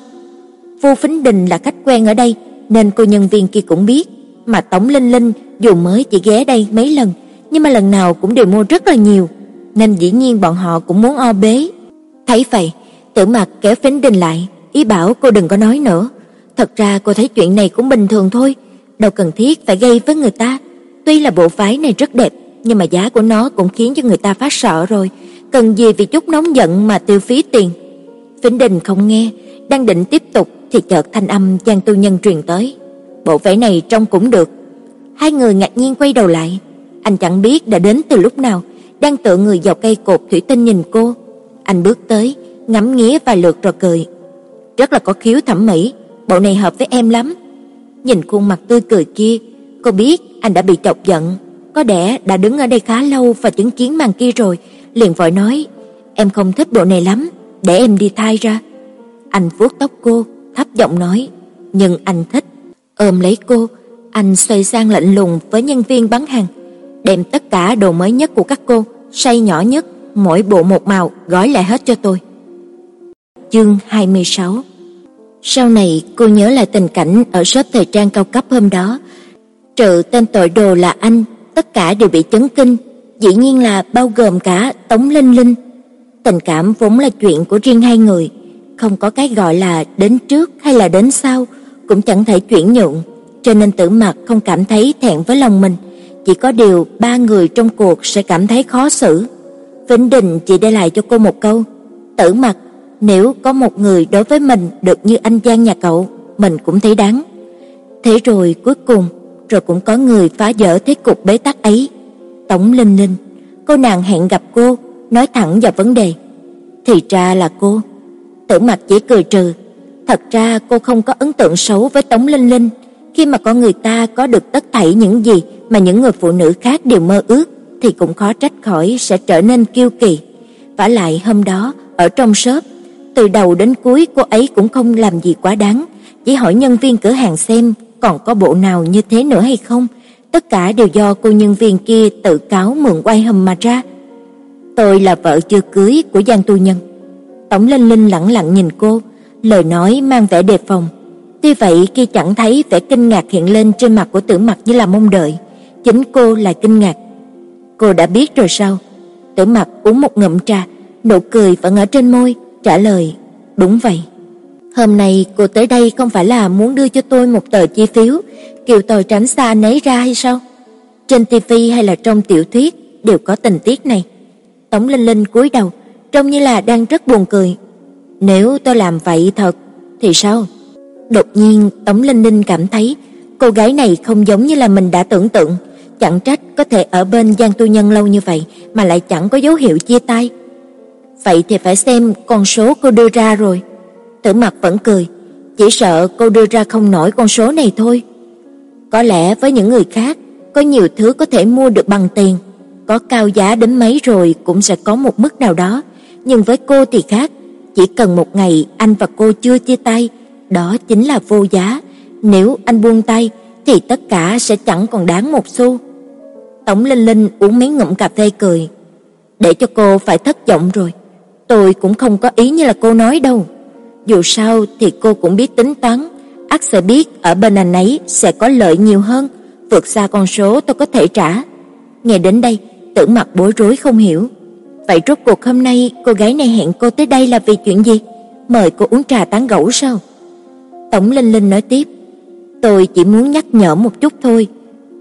Vô Phính Đình là khách quen ở đây, nên cô nhân viên kia cũng biết, mà Tống Linh Linh dù mới chỉ ghé đây mấy lần, nhưng mà lần nào cũng đều mua rất là nhiều, nên dĩ nhiên bọn họ cũng muốn o bế. Thấy vậy, Tử Mặc kéo Phính Đình lại, ý bảo cô đừng có nói nữa. Thật ra cô thấy chuyện này cũng bình thường thôi, đâu cần thiết phải gây với người ta. Tuy là bộ váy này rất đẹp, nhưng mà giá của nó cũng khiến cho người ta phát sợ rồi, cần gì vì chút nóng giận mà tiêu phí tiền. Vĩnh Đình không nghe, đang định tiếp tục thì chợt thanh âm Giang tu nhân truyền tới. Bộ vẽ này trông cũng được. Hai người ngạc nhiên quay đầu lại, anh chẳng biết đã đến từ lúc nào, đang tựa người vào cây cột thủy tinh nhìn cô. Anh bước tới, ngắm nghía vài lượt rồi cười. Rất là có khiếu thẩm mỹ, bộ này hợp với em lắm. Nhìn khuôn mặt tươi cười kia, cô biết anh đã bị chọc giận, có lẽ đã đứng ở đây khá lâu và chứng kiến màn kia rồi, liền vội nói, "Em không thích bộ này lắm, để em đi thay ra." Anh vuốt tóc cô, thấp giọng nói, "Nhưng anh thích." Ôm lấy cô, anh xoay sang lạnh lùng với nhân viên bán hàng, đem tất cả đồ mới nhất của các cô, size nhỏ nhất, mỗi bộ một màu gói lại hết cho tôi. Chương 26 Sau này cô nhớ lại tình cảnh ở shop thời trang cao cấp hôm đó, trừ tên tội đồ là anh, tất cả đều bị chấn kinh, dĩ nhiên là bao gồm cả Tống Linh Linh. Tình cảm vốn là chuyện của riêng hai người, không có cái gọi là đến trước hay là đến sau, cũng chẳng thể chuyển nhượng, cho nên Tử Mặc không cảm thấy thẹn với lòng mình, chỉ có điều ba người trong cuộc sẽ cảm thấy khó xử. Vĩnh Đình chỉ để lại cho cô một câu, "Tử Mặc, nếu có một người đối với mình được như anh Giang nhà cậu, mình cũng thấy đáng." Thế rồi cuối cùng, rồi cũng có người phá vỡ thế cục bế tắc ấy. Tống Linh Linh, cô nàng hẹn gặp cô, nói thẳng vào vấn đề. Thì ra là cô. Tử Mặc chỉ cười trừ, thật ra cô không có ấn tượng xấu với Tống Linh Linh, khi mà con người ta có được tất thảy những gì mà những người phụ nữ khác đều mơ ước thì cũng khó trách khỏi sẽ trở nên kiêu kỳ. Vả lại hôm đó ở trong shop, từ đầu đến cuối cô ấy cũng không làm gì quá đáng, chỉ hỏi nhân viên cửa hàng xem còn có bộ nào như thế nữa hay không. Tất cả đều do cô nhân viên kia tự cáo mượn quay hầm mà ra. Tôi là vợ chưa cưới của Giang tu nhân. Tổng Linh Linh lặng lặng nhìn cô, lời nói mang vẻ đề phòng. Tuy vậy khi chẳng thấy vẻ kinh ngạc hiện lên trên mặt của Tử Mặc như là mong đợi, chính cô lại kinh ngạc. Cô đã biết rồi sao? Tử Mặc uống một ngụm trà, nụ cười vẫn ở trên môi, trả lời, đúng vậy. Hôm nay cô tới đây không phải là muốn đưa cho tôi một tờ chi phiếu, kiều tôi tránh xa anh ấy ra hay sao? Trên tivi hay là trong tiểu thuyết đều có tình tiết này. Tống Linh Linh cúi đầu, trông như là đang rất buồn cười. Nếu tôi làm vậy thật thì sao? Đột nhiên Tống Linh Linh cảm thấy cô gái này không giống như là mình đã tưởng tượng, chẳng trách có thể ở bên Giang Tu Nhân lâu như vậy mà lại chẳng có dấu hiệu chia tay. Vậy thì phải xem con số cô đưa ra rồi. Tử Mặc vẫn cười, chỉ sợ cô đưa ra không nổi con số này thôi. Có lẽ với những người khác, có nhiều thứ có thể mua được bằng tiền, có cao giá đến mấy rồi cũng sẽ có một mức nào đó, nhưng với cô thì khác, chỉ cần một ngày anh và cô chưa chia tay, đó chính là vô giá, nếu anh buông tay thì tất cả sẽ chẳng còn đáng một xu. Tổng Linh Linh uống mấy ngụm cà phê cười, để cho cô phải thất vọng rồi. Tôi cũng không có ý như là cô nói đâu. Dù sao thì cô cũng biết tính toán, ắt sẽ biết ở bên anh ấy sẽ có lợi nhiều hơn, vượt xa con số tôi có thể trả. Nghe đến đây, Tử mặt bối rối không hiểu. Vậy rốt cuộc hôm nay cô gái này hẹn cô tới đây là vì chuyện gì? Mời cô uống trà tán gẫu sao? Tổng Linh Linh nói tiếp, tôi chỉ muốn nhắc nhở một chút thôi,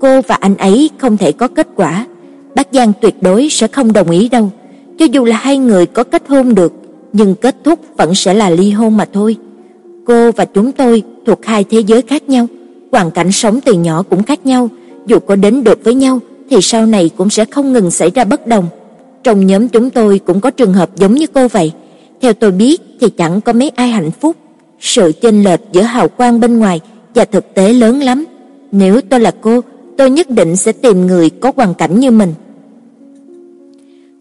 cô và anh ấy không thể có kết quả, Bác Giang tuyệt đối sẽ không đồng ý đâu. Cho dù là hai người có kết hôn được, nhưng kết thúc vẫn sẽ là ly hôn mà thôi. Cô và chúng tôi thuộc hai thế giới khác nhau, hoàn cảnh sống từ nhỏ cũng khác nhau, dù có đến được với nhau thì sau này cũng sẽ không ngừng xảy ra bất đồng. Trong nhóm chúng tôi cũng có trường hợp giống như cô vậy. Theo tôi biết thì chẳng có mấy ai hạnh phúc. Sự chênh lệch giữa hào quang bên ngoài và thực tế lớn lắm. Nếu tôi là cô, tôi nhất định sẽ tìm người có hoàn cảnh như mình.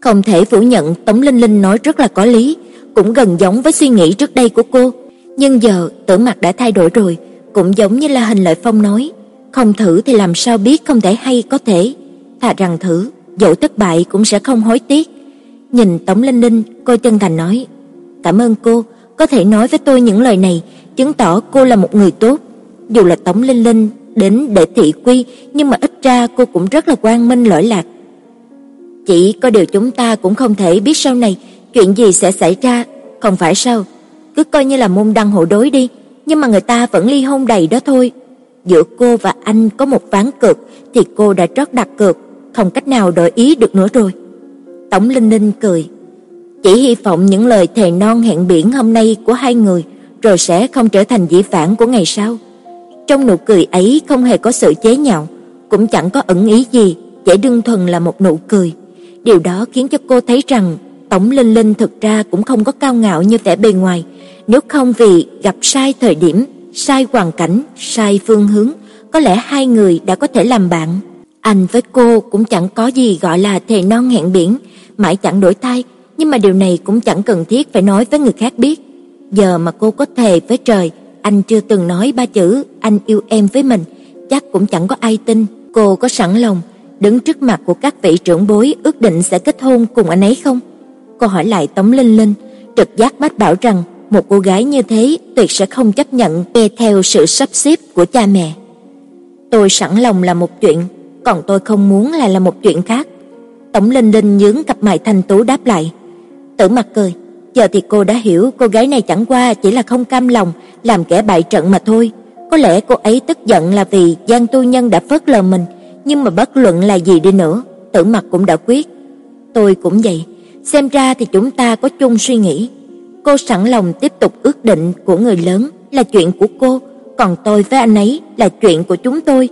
Không thể phủ nhận Tống Linh Linh nói rất là có lý, cũng gần giống với suy nghĩ trước đây của cô, nhưng giờ Tử mặt đã thay đổi rồi, cũng giống như là Hình Lợi Phong nói, không thử thì làm sao biết không thể hay có thể, thà rằng thử, dẫu thất bại cũng sẽ không hối tiếc. Nhìn Tống Linh Linh, cô chân thành nói: "Cảm ơn cô, có thể nói với tôi những lời này, chứng tỏ cô là một người tốt. Dù là Tống Linh Linh đến để thị quy, nhưng mà ít ra cô cũng rất là quang minh lỗi lạc. Chỉ có điều chúng ta cũng không thể biết sau này chuyện gì sẽ xảy ra, không phải sao? Cứ coi như là môn đăng hộ đối đi, nhưng mà người ta vẫn ly hôn đầy đó thôi. Giữa cô và anh có một ván cược thì cô đã trót đặt cược, không cách nào đổi ý được nữa rồi. Tổng Linh Linh cười, chỉ hy vọng những lời thề non hẹn biển hôm nay của hai người rồi sẽ không trở thành dĩ phản của ngày sau. Trong nụ cười ấy không hề có sự chế nhạo, cũng chẳng có ẩn ý gì, chỉ đơn thuần là một nụ cười. Điều đó khiến cho cô thấy rằng Tổng Linh Linh thực ra cũng không có cao ngạo như vẻ bề ngoài, nếu không vì gặp sai thời điểm, sai hoàn cảnh, sai phương hướng, có lẽ hai người đã có thể làm bạn. Anh với cô cũng chẳng có gì gọi là thề non hẹn biển, mãi chẳng đổi thay, nhưng mà điều này cũng chẳng cần thiết phải nói với người khác biết. Giờ mà cô có thề với trời, anh chưa từng nói ba chữ anh yêu em với mình, chắc cũng chẳng có ai tin. Cô có sẵn lòng đứng trước mặt của các vị trưởng bối ước định sẽ kết hôn cùng anh ấy không? Cô hỏi lại Tống Linh Linh, trực giác bác bảo rằng một cô gái như thế tuyệt sẽ không chấp nhận nghe theo sự sắp xếp của cha mẹ. Tôi sẵn lòng là một chuyện, còn tôi không muốn là là một chuyện khác. tổng Linh Linh nhướng cặp mày thanh tú đáp lại. Tử mặt cười, giờ thì cô đã hiểu cô gái này chẳng qua chỉ là không cam lòng làm kẻ bại trận mà thôi. Có lẽ cô ấy tức giận là vì Giang Tu Nhân đã phớt lờ mình, nhưng mà bất luận là gì đi nữa, Tử mặt cũng đã quyết. Tôi cũng vậy, xem ra thì chúng ta có chung suy nghĩ. Cô sẵn lòng tiếp tục ước định của người lớn là chuyện của cô, còn tôi với anh ấy là chuyện của chúng tôi.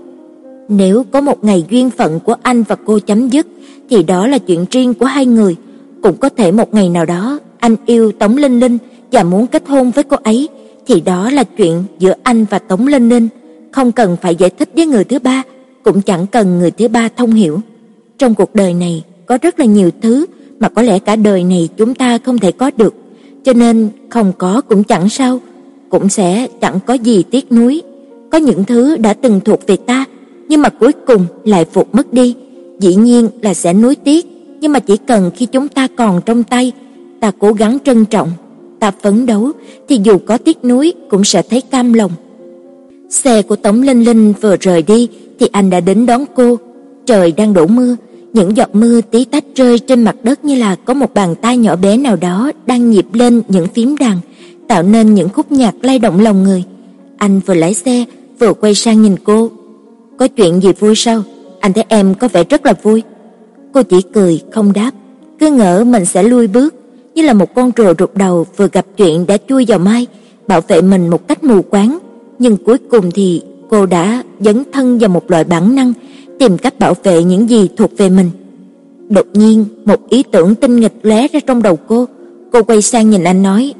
Nếu có một ngày duyên phận của anh và cô chấm dứt thì đó là chuyện riêng của hai người, cũng có thể một ngày nào đó anh yêu Tống Linh Linh và muốn kết hôn với cô ấy thì đó là chuyện giữa anh và Tống Linh Linh, không cần phải giải thích với người thứ ba, cũng chẳng cần người thứ ba thông hiểu. Trong cuộc đời này có rất là nhiều thứ mà có lẽ cả đời này chúng ta không thể có được, cho nên không có cũng chẳng sao, cũng sẽ chẳng có gì tiếc nuối. Có những thứ đã từng thuộc về ta, nhưng mà cuối cùng lại phục mất đi, dĩ nhiên là sẽ nuối tiếc, nhưng mà chỉ cần khi chúng ta còn trong tay, ta cố gắng trân trọng, ta phấn đấu thì dù có tiếc nuối cũng sẽ thấy cam lòng. Xe của Tống Linh Linh vừa rời đi thì anh đã đến đón cô. Trời đang đổ mưa, những giọt mưa tí tách rơi trên mặt đất như là có một bàn tay nhỏ bé nào đó đang nhịp lên những phím đàn, tạo nên những khúc nhạc lay động lòng người. Anh vừa lái xe, vừa quay sang nhìn cô. "Có chuyện gì vui sao? Anh thấy em có vẻ rất là vui." Cô chỉ cười không đáp, cứ ngỡ mình sẽ lui bước, như là một con rùa rụt đầu vừa gặp chuyện đã chui vào mai, bảo vệ mình một cách mù quáng, nhưng cuối cùng thì cô đã dấn thân vào một loại bản năng tìm cách bảo vệ những gì thuộc về mình. Đột nhiên, một ý tưởng tinh nghịch lóe ra trong đầu cô. Cô quay sang nhìn anh nói: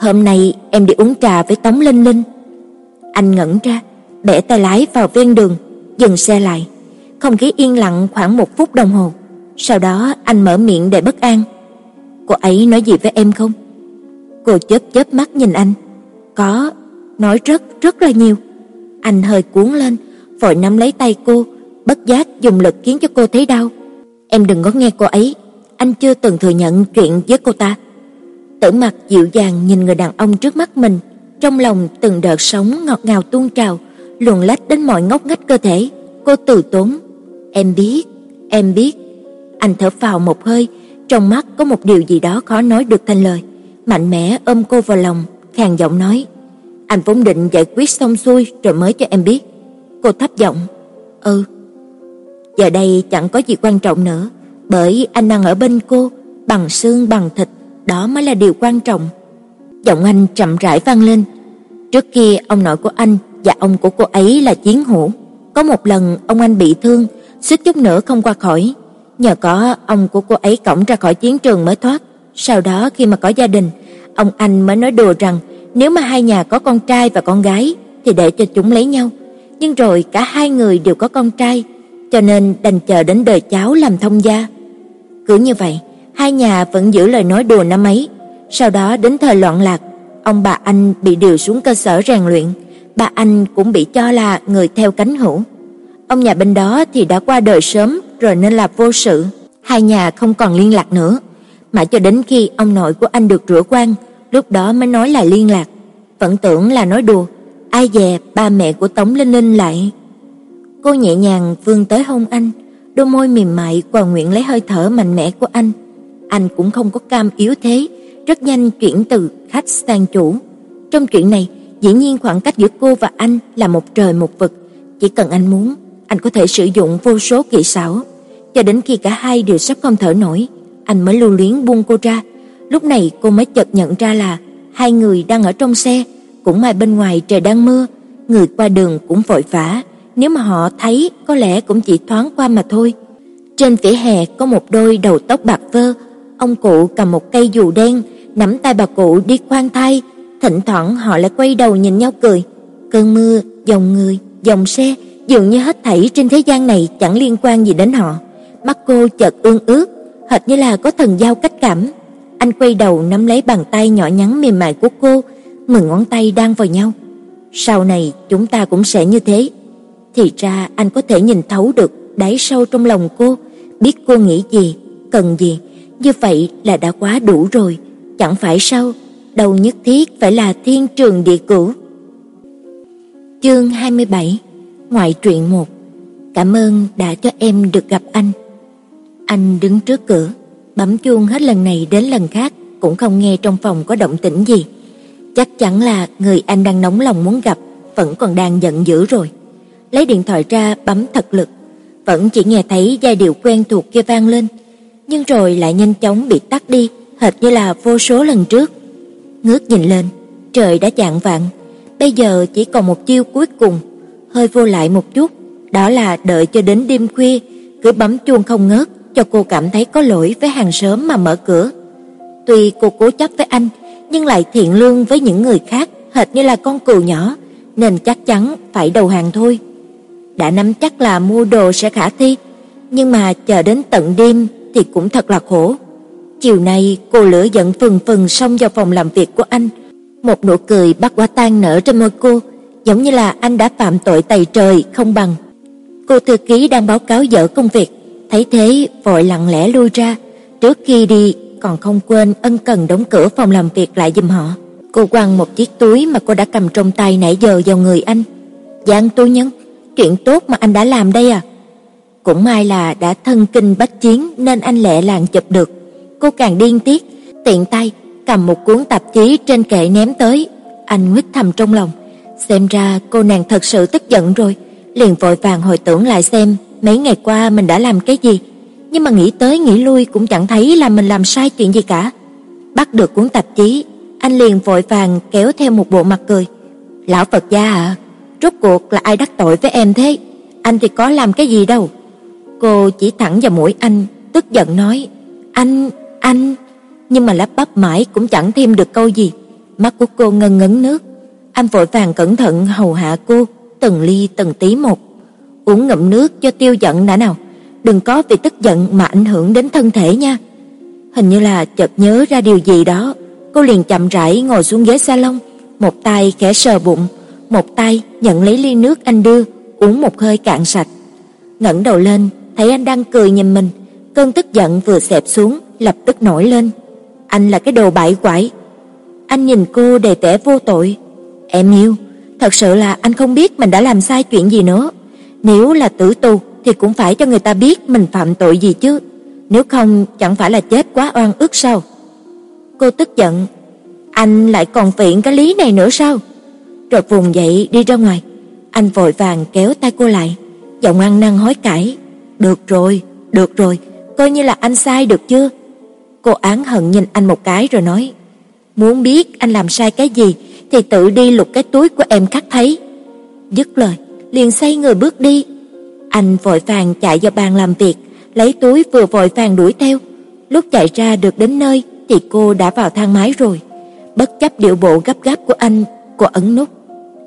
"Hôm nay em đi uống trà với Tống Linh Linh." Anh ngẩn ra, bẻ tay lái vào ven đường, dừng xe lại. Không khí yên lặng khoảng một phút đồng hồ. Sau đó anh mở miệng để bất an. "Cô ấy nói gì với em không?" Cô chớp chớp mắt nhìn anh. "Có, nói rất rất là nhiều." Anh hơi cuốn lên, vội nắm lấy tay cô, bất giác dùng lực khiến cho cô thấy đau. "Em đừng có nghe cô ấy, anh chưa từng thừa nhận chuyện với cô ta." Tử Mặc dịu dàng nhìn người đàn ông trước mắt mình, trong lòng từng đợt sóng ngọt ngào tuôn trào, luồn lách đến mọi ngóc ngách cơ thể. Cô từ tốn, "Em biết, em biết." Anh thở phào một hơi, trong mắt có một điều gì đó khó nói được thành lời, mạnh mẽ ôm cô vào lòng, khàn giọng nói: "Anh vốn định giải quyết xong xuôi rồi mới cho em biết." Cô thấp giọng: "Ừ." Giờ đây chẳng có gì quan trọng nữa, bởi anh đang ở bên cô, bằng xương bằng thịt, đó mới là điều quan trọng. Giọng anh chậm rãi vang lên. Trước kia ông nội của anh và ông của cô ấy là chiến hữu. Có một lần ông anh bị thương, suýt chút nữa không qua khỏi. Nhờ có ông của cô ấy cõng ra khỏi chiến trường mới thoát. Sau đó khi mà có gia đình, ông anh mới nói đùa rằng nếu mà hai nhà có con trai và con gái thì để cho chúng lấy nhau. Nhưng rồi cả hai người đều có con trai, cho nên đành chờ đến đời cháu làm thông gia. Cứ như vậy, hai nhà vẫn giữ lời nói đùa năm ấy. Sau đó đến thời loạn lạc, ông bà anh bị điều xuống cơ sở rèn luyện, ba anh cũng bị cho là người theo cánh hữu. Ông nhà bên đó thì đã qua đời sớm rồi nên là vô sự, hai nhà không còn liên lạc nữa, mãi cho đến khi ông nội của anh được rửa quan, lúc đó mới nói là liên lạc. Vẫn tưởng là nói đùa, ai dè ba mẹ của Tống Linh Linh lại. Cô nhẹ nhàng vươn tới hôn anh, đôi môi mềm mại quàng nguyện lấy hơi thở mạnh mẽ của anh. Anh cũng không có cam yếu thế, rất nhanh chuyển từ khách sang chủ. Trong chuyện này, dĩ nhiên khoảng cách giữa cô và anh là một trời một vực, chỉ cần anh muốn, anh có thể sử dụng vô số kỹ xảo, cho đến khi cả hai đều sắp không thở nổi, anh mới lưu luyến buông cô ra. Lúc này cô mới chợt nhận ra là hai người đang ở trong xe, cũng may bên ngoài trời đang mưa, người qua đường cũng vội vã, nếu mà họ thấy có lẽ cũng chỉ thoáng qua mà thôi. Trên vỉa hè có một đôi đầu tóc bạc phơ, ông cụ cầm một cây dù đen, nắm tay bà cụ đi khoan thai, thỉnh thoảng họ lại quay đầu nhìn nhau cười. Cơn mưa, dòng người, dòng xe, dường như hết thảy trên thế gian này chẳng liên quan gì đến họ. Mắt cô chợt ương ướt, hệt như là có thần giao cách cảm. Anh quay đầu nắm lấy bàn tay nhỏ nhắn mềm mại của cô, mười ngón tay đang vào nhau. Sau này chúng ta cũng sẽ như thế. Thì ra anh có thể nhìn thấu được đáy sâu trong lòng cô, biết cô nghĩ gì, cần gì, như vậy là đã quá đủ rồi, chẳng phải sao? Đâu nhất thiết phải là thiên trường địa cửu. Chương 27 Ngoại truyện 1 Cảm ơn đã cho em được gặp anh. Anh đứng trước cửa, bấm chuông hết lần này đến lần khác cũng không nghe trong phòng có động tĩnh gì. Chắc chắn là người anh đang nóng lòng muốn gặp vẫn còn đang giận dữ rồi. Lấy điện thoại ra bấm thật lực, vẫn chỉ nghe thấy giai điệu quen thuộc kia vang lên, nhưng rồi lại nhanh chóng bị tắt đi, hệt như là vô số lần trước. Ngước nhìn lên, trời đã chạng vạng, bây giờ chỉ còn một chiêu cuối cùng, hơi vô lại một chút, đó là đợi cho đến đêm khuya, cứ bấm chuông không ngớt cho cô cảm thấy có lỗi với hàng xóm mà mở cửa. Tuy cô cố chấp với anh, nhưng lại thiện lương với những người khác, hệt như là con cừu nhỏ, nên chắc chắn phải đầu hàng thôi. Đã nắm chắc là mua đồ sẽ khả thi, nhưng mà chờ đến tận đêm thì cũng thật là khổ. Chiều nay cô lửa giận phừng phừng xông vào phòng làm việc của anh, một nụ cười bắt quả tan nở trên môi cô, giống như là anh đã phạm tội tày trời không bằng. Cô thư ký đang báo cáo dở công việc, thấy thế vội lặng lẽ lui ra, trước khi đi còn không quên ân cần đóng cửa phòng làm việc lại giùm họ. Cô quăng một chiếc túi mà cô đã cầm trong tay nãy giờ vào người anh. "Giang Tú nhấn chuyện tốt mà anh đã làm đây à?" Cũng may là đã thân kinh bách chiến nên anh lẹ làng chụp được. Cô càng điên tiết, tiện tay cầm một cuốn tạp chí trên kệ ném tới. Anh nguyết thầm trong lòng, xem ra cô nàng thật sự tức giận rồi, liền vội vàng hồi tưởng lại xem mấy ngày qua mình đã làm cái gì, nhưng mà nghĩ tới nghĩ lui cũng chẳng thấy là mình làm sai chuyện gì cả. Bắt được cuốn tạp chí, anh liền vội vàng kéo theo một bộ mặt cười. "Lão Phật gia à, rốt cuộc là ai đắc tội với em thế? Anh thì có làm cái gì đâu." Cô chỉ thẳng vào mũi anh, tức giận nói: "Anh, anh..." Nhưng mà lắp bắp mãi cũng chẳng thêm được câu gì. Mắt của cô ngân ngấn nước. Anh vội vàng cẩn thận hầu hạ cô, từng ly từng tí một. Uống ngụm nước cho tiêu giận đã nào. Đừng có vì tức giận mà ảnh hưởng đến thân thể nha. Hình như là chợt nhớ ra điều gì đó, cô liền chậm rãi ngồi xuống ghế salon, một tay khẽ sờ bụng, một tay nhận lấy ly nước anh đưa, uống một hơi cạn sạch. Ngẩng đầu lên, thấy anh đang cười nhìn mình, cơn tức giận vừa xẹp xuống, lập tức nổi lên. Anh là cái đồ bại quải. Anh nhìn cô đầy vẻ vô tội. Em yêu, thật sự là anh không biết mình đã làm sai chuyện gì nữa. Nếu là tử tù thì cũng phải cho người ta biết mình phạm tội gì chứ. Nếu không chẳng phải là chết quá oan ức sao? Cô tức giận, anh lại còn viện cái lý này nữa sao? Rồi vùng dậy đi ra ngoài. Anh vội vàng kéo tay cô lại, giọng ăn năn hối cải. Được rồi, được rồi, coi như là anh sai được chưa? Cô án hận nhìn anh một cái rồi nói, muốn biết anh làm sai cái gì thì tự đi lục cái túi của em khắc thấy. Dứt lời, liền xoay người bước đi. Anh vội vàng chạy vào bàn làm việc, lấy túi vừa vội vàng đuổi theo. Lúc chạy ra được đến nơi thì cô đã vào thang máy rồi. Bất chấp điệu bộ gấp gáp của anh, cô ấn nút.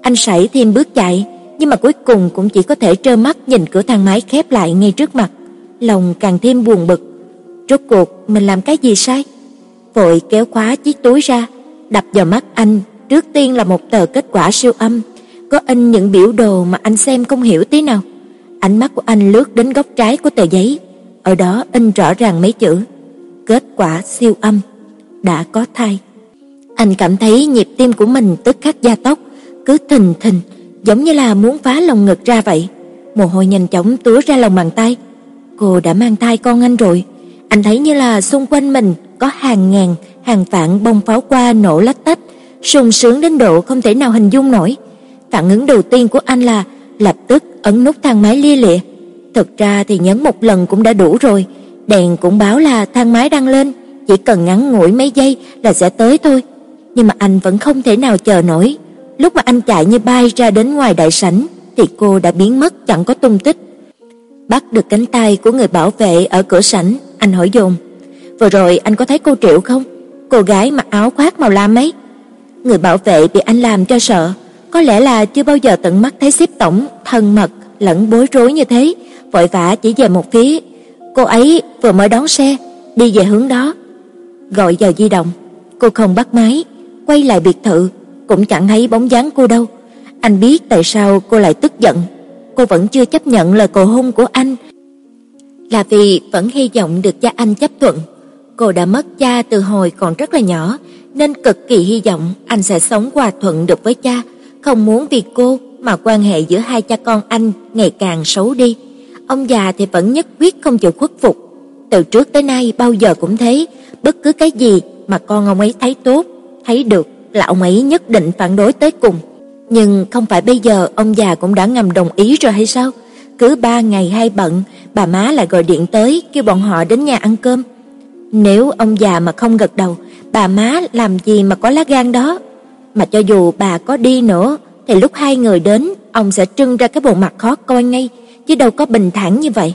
Anh sảy thêm bước chạy, nhưng mà cuối cùng cũng chỉ có thể trơ mắt nhìn cửa thang máy khép lại ngay trước mặt, lòng càng thêm buồn bực. Rốt cuộc mình làm cái gì sai? Vội kéo khóa chiếc túi ra, đập vào mắt anh, trước tiên là một tờ kết quả siêu âm, có in những biểu đồ mà anh xem không hiểu tí nào. Ánh mắt của anh lướt đến góc trái của tờ giấy, ở đó in rõ ràng mấy chữ: kết quả siêu âm, đã có thai. Anh cảm thấy nhịp tim của mình tức khắc gia tốc, cứ thình thình, giống như là muốn phá lồng ngực ra vậy. Mồ hôi nhanh chóng túa ra lòng bàn tay. Cô đã mang thai con anh rồi. Anh thấy như là xung quanh mình có hàng ngàn, hàng vạn bông pháo hoa nổ lách tách, sung sướng đến độ không thể nào hình dung nổi. Phản ứng đầu tiên của anh là lập tức ấn nút thang máy lia lịa. Thực ra thì nhấn một lần cũng đã đủ rồi, đèn cũng báo là thang máy đang lên, chỉ cần ngắn ngủi mấy giây là sẽ tới thôi. Nhưng mà anh vẫn không thể nào chờ nổi, lúc mà anh chạy như bay ra đến ngoài đại sảnh thì cô đã biến mất chẳng có tung tích. Bắt được cánh tay của người bảo vệ ở cửa sảnh, anh hỏi dồn: "Vừa rồi anh có thấy cô Triệu không? Cô gái mặc áo khoác màu lam ấy?" Người bảo vệ bị anh làm cho sợ, có lẽ là chưa bao giờ tận mắt thấy xếp tổng thân mật lẫn bối rối như thế, vội vã chỉ về một phía. Cô ấy vừa mới đón xe, đi về hướng đó. Gọi vào di động, cô không bắt máy, quay lại biệt thự, cũng chẳng thấy bóng dáng cô đâu. Anh biết tại sao cô lại tức giận, cô vẫn chưa chấp nhận lời cầu hôn của anh. Là vì vẫn hy vọng được cha anh chấp thuận. Cô đã mất cha từ hồi còn rất là nhỏ, nên cực kỳ hy vọng anh sẽ sống hòa thuận được với cha, không muốn vì cô mà quan hệ giữa hai cha con anh ngày càng xấu đi. Ông già thì vẫn nhất quyết không chịu khuất phục. Từ trước tới nay bao giờ cũng thế, bất cứ cái gì mà con ông ấy thấy tốt, thấy được là ông ấy nhất định phản đối tới cùng. Nhưng không phải bây giờ ông già cũng đã ngầm đồng ý rồi hay sao? Cứ ba ngày hay bận, bà má lại gọi điện tới kêu bọn họ đến nhà ăn cơm. Nếu ông già mà không gật đầu, bà má làm gì mà có lá gan đó? Mà cho dù bà có đi nữa, thì lúc hai người đến, ông sẽ trưng ra cái bộ mặt khó coi ngay, chứ đâu có bình thản như vậy.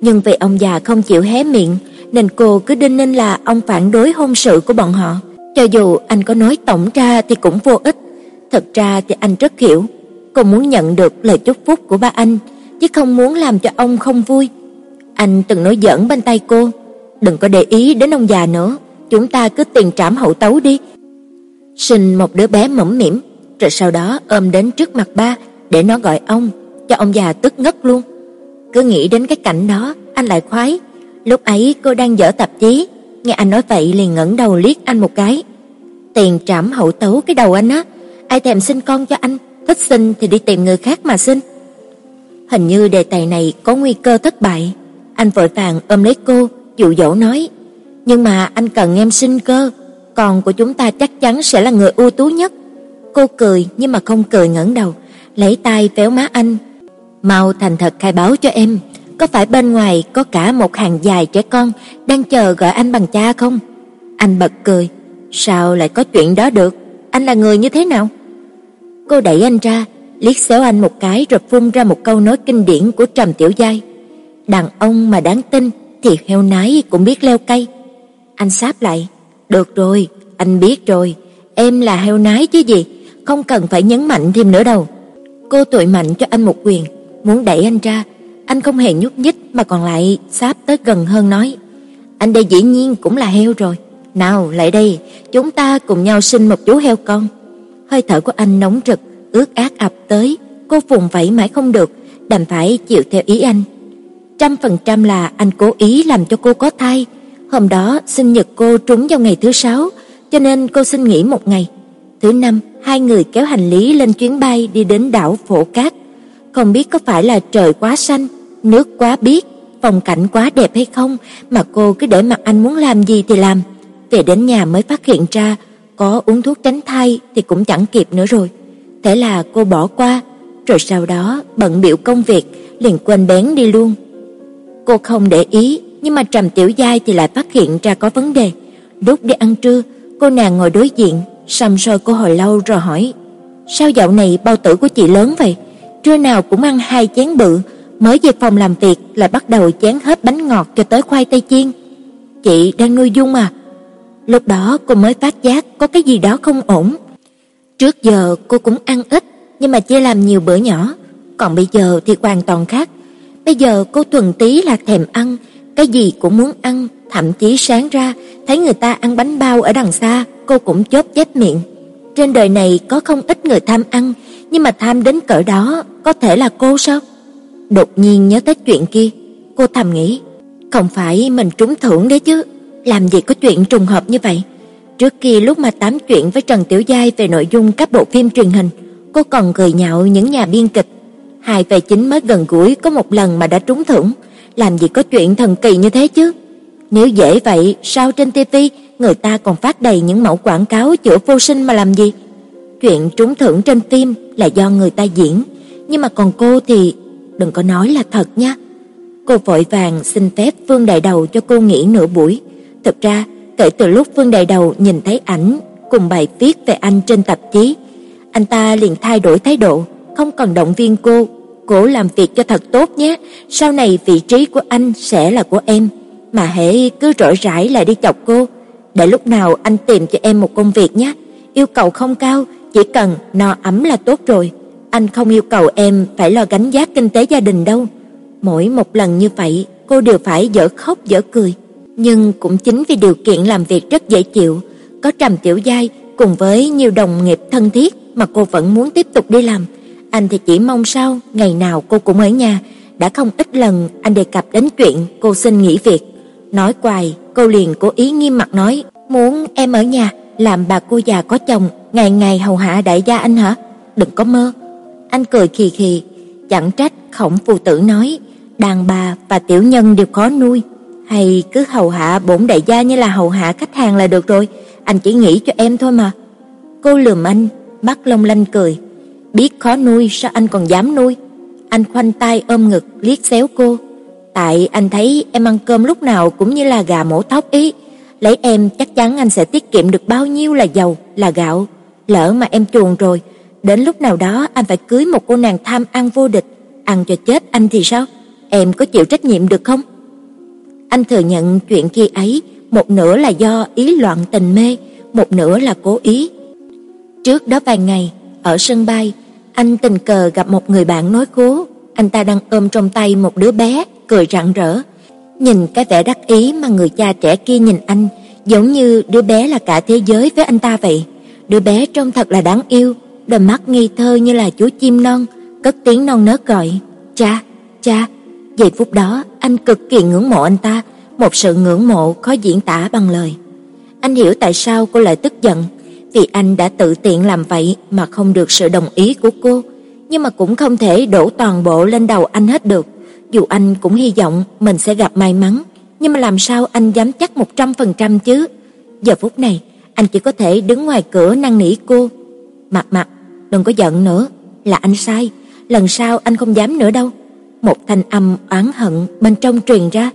Nhưng vì ông già không chịu hé miệng, nên cô cứ đinh ninh là ông phản đối hôn sự của bọn họ. Cho dù anh có nói tổng ra thì cũng vô ích. Thật ra thì anh rất hiểu, cô muốn nhận được lời chúc phúc của ba anh, chứ không muốn làm cho ông không vui. Anh từng nói giỡn bên tay cô, đừng có để ý đến ông già nữa, chúng ta cứ tiền trảm hậu tấu đi. Sinh một đứa bé mẫm mỉm, rồi sau đó ôm đến trước mặt ba để nó gọi ông, cho ông già tức ngất luôn. Cứ nghĩ đến cái cảnh đó, anh lại khoái. Lúc ấy cô đang dở tạp chí, nghe anh nói vậy liền ngẩng đầu liếc anh một cái. Tiền trảm hậu tấu cái đầu anh á, ai thèm sinh con cho anh, thích sinh thì đi tìm người khác mà sinh. Hình như đề tài này có nguy cơ thất bại. Anh vội vàng ôm lấy cô, dụ dỗ nói: "Nhưng mà anh cần em sinh cơ, con của chúng ta chắc chắn sẽ là người ưu tú nhất." Cô cười nhưng mà không cười ngẩng đầu, lấy tay véo má anh. "Mau thành thật khai báo cho em, có phải bên ngoài có cả một hàng dài trẻ con đang chờ gọi anh bằng cha không?" Anh bật cười, "Sao lại có chuyện đó được? Anh là người như thế nào?" Cô đẩy anh ra, liếc xéo anh một cái rồi phun ra một câu nói kinh điển của Trầm Tiểu Giai. Đàn ông mà đáng tin thì heo nái cũng biết leo cây. Anh sáp lại, "Được rồi, anh biết rồi, em là heo nái chứ gì, không cần phải nhấn mạnh thêm nữa đâu." Cô tội mạnh cho anh một quyền, muốn đẩy anh ra, anh không hề nhúc nhích mà còn lại sáp tới gần hơn nói: "Anh đây dĩ nhiên cũng là heo rồi, nào lại đây, chúng ta cùng nhau sinh một chú heo con." Hơi thở của anh nóng rực, ước ác ập tới, cô vùng vẫy mãi không được, đành phải chịu theo ý anh. Trăm phần trăm là anh cố ý làm cho cô có thai. Hôm đó sinh nhật cô trúng vào ngày thứ sáu, cho nên cô xin nghỉ một ngày. Thứ năm, hai người kéo hành lý lên chuyến bay đi đến đảo Phổ Cát. Không biết có phải là trời quá xanh, nước quá biếc, phong cảnh quá đẹp hay không mà cô cứ để mặc anh muốn làm gì thì làm. Về đến nhà mới phát hiện ra có uống thuốc tránh thai thì cũng chẳng kịp nữa rồi. Thế là cô bỏ qua, rồi sau đó bận biểu công việc, liền quên bén đi luôn. Cô không để ý, nhưng mà Trầm Tiểu Giai thì lại phát hiện ra có vấn đề. Lúc đi ăn trưa, cô nàng ngồi đối diện, sầm soi cô hồi lâu rồi hỏi: "Sao dạo này bao tử của chị lớn vậy? Trưa nào cũng ăn hai chén bự, mới về phòng làm việc lại bắt đầu chén hết bánh ngọt cho tới khoai tây chiên. Chị đang nuôi Dung à?" Lúc đó cô mới phát giác có cái gì đó không ổn. Trước giờ cô cũng ăn ít, nhưng mà chia làm nhiều bữa nhỏ, còn bây giờ thì hoàn toàn khác. Bây giờ cô thuần tí là thèm ăn, cái gì cũng muốn ăn, thậm chí sáng ra thấy người ta ăn bánh bao ở đằng xa, cô cũng chớp chép miệng. Trên đời này có không ít người tham ăn, nhưng mà tham đến cỡ đó có thể là cô sao? Đột nhiên nhớ tới chuyện kia, cô thầm nghĩ, không phải mình trúng thưởng đấy chứ, làm gì có chuyện trùng hợp như vậy. Trước kia lúc mà tám chuyện với Trần Tiểu Giai về nội dung các bộ phim truyền hình, cô còn cười nhạo những nhà biên kịch. Hai về chính mới gần gũi có một lần mà đã trúng thưởng, làm gì có chuyện thần kỳ như thế chứ. Nếu dễ vậy, sao trên TV người ta còn phát đầy những mẫu quảng cáo chữa vô sinh mà làm gì? Chuyện trúng thưởng trên phim là do người ta diễn, nhưng mà còn cô thì đừng có nói là thật nha. Cô vội vàng xin phép Vương Đại Đầu cho cô nghỉ nửa buổi. Thực ra, kể từ lúc Vương Đại Đầu nhìn thấy ảnh cùng bài viết về anh trên tạp chí, anh ta liền thay đổi thái độ, không còn động viên cô, cố làm việc cho thật tốt nhé, sau này vị trí của anh sẽ là của em, mà hễ cứ rỗi rãi lại đi chọc cô, để lúc nào anh tìm cho em một công việc nhé. Yêu cầu không cao, chỉ cần no ấm là tốt rồi. Anh không yêu cầu em phải lo gánh vác kinh tế gia đình đâu. Mỗi một lần như vậy, cô đều phải dở khóc dở cười, nhưng cũng chính vì điều kiện làm việc rất dễ chịu, có Trầm Tiểu Giai cùng với nhiều đồng nghiệp thân thiết mà cô vẫn muốn tiếp tục đi làm. Anh thì chỉ mong sao ngày nào cô cũng ở nhà, đã không ít lần anh đề cập đến chuyện cô xin nghỉ việc. Nói quài, cô liền cố ý nghiêm mặt nói, "Muốn em ở nhà làm bà cô già có chồng, ngày ngày hầu hạ đại gia anh hả? Đừng có mơ." Anh cười khì khì, chẳng trách Khổng phù tử nói, đàn bà và tiểu nhân đều khó nuôi, hay cứ hầu hạ bổn đại gia như là hầu hạ khách hàng là được rồi, anh chỉ nghĩ cho em thôi mà. Cô lườm anh, mắt long lanh cười, biết khó nuôi sao anh còn dám nuôi? Anh khoanh tay ôm ngực liếc xéo cô. Tại anh thấy em ăn cơm lúc nào cũng như là gà mổ thóc ý, lấy em chắc chắn anh sẽ tiết kiệm được bao nhiêu là dầu, là gạo. Lỡ mà em chuồn rồi, đến lúc nào đó anh phải cưới một cô nàng tham ăn vô địch, ăn cho chết anh thì sao? Em có chịu trách nhiệm được không? Anh thừa nhận chuyện khi ấy, một nửa là do ý loạn tình mê, một nửa là cố ý. Trước đó vài ngày, ở sân bay, anh tình cờ gặp một người bạn nói cố, anh ta đang ôm trong tay một đứa bé, cười rạng rỡ. Nhìn cái vẻ đắc ý mà người cha trẻ kia nhìn anh, giống như đứa bé là cả thế giới với anh ta vậy. Đứa bé trông thật là đáng yêu, đôi mắt ngây thơ như là chú chim non, cất tiếng non nớt gọi, "Cha, cha." Giây phút đó, anh cực kỳ ngưỡng mộ anh ta, một sự ngưỡng mộ khó diễn tả bằng lời. Anh hiểu tại sao cô lại tức giận, vì anh đã tự tiện làm vậy mà không được sự đồng ý của cô, nhưng mà cũng không thể đổ toàn bộ lên đầu anh hết được. Dù anh cũng hy vọng mình sẽ gặp may mắn, nhưng mà làm sao anh dám chắc 100% chứ? Giờ phút này, anh chỉ có thể đứng ngoài cửa năn nỉ cô. "Mặt Mặt, đừng có giận nữa, là anh sai, lần sau anh không dám nữa đâu." Một thanh âm oán hận bên trong truyền ra.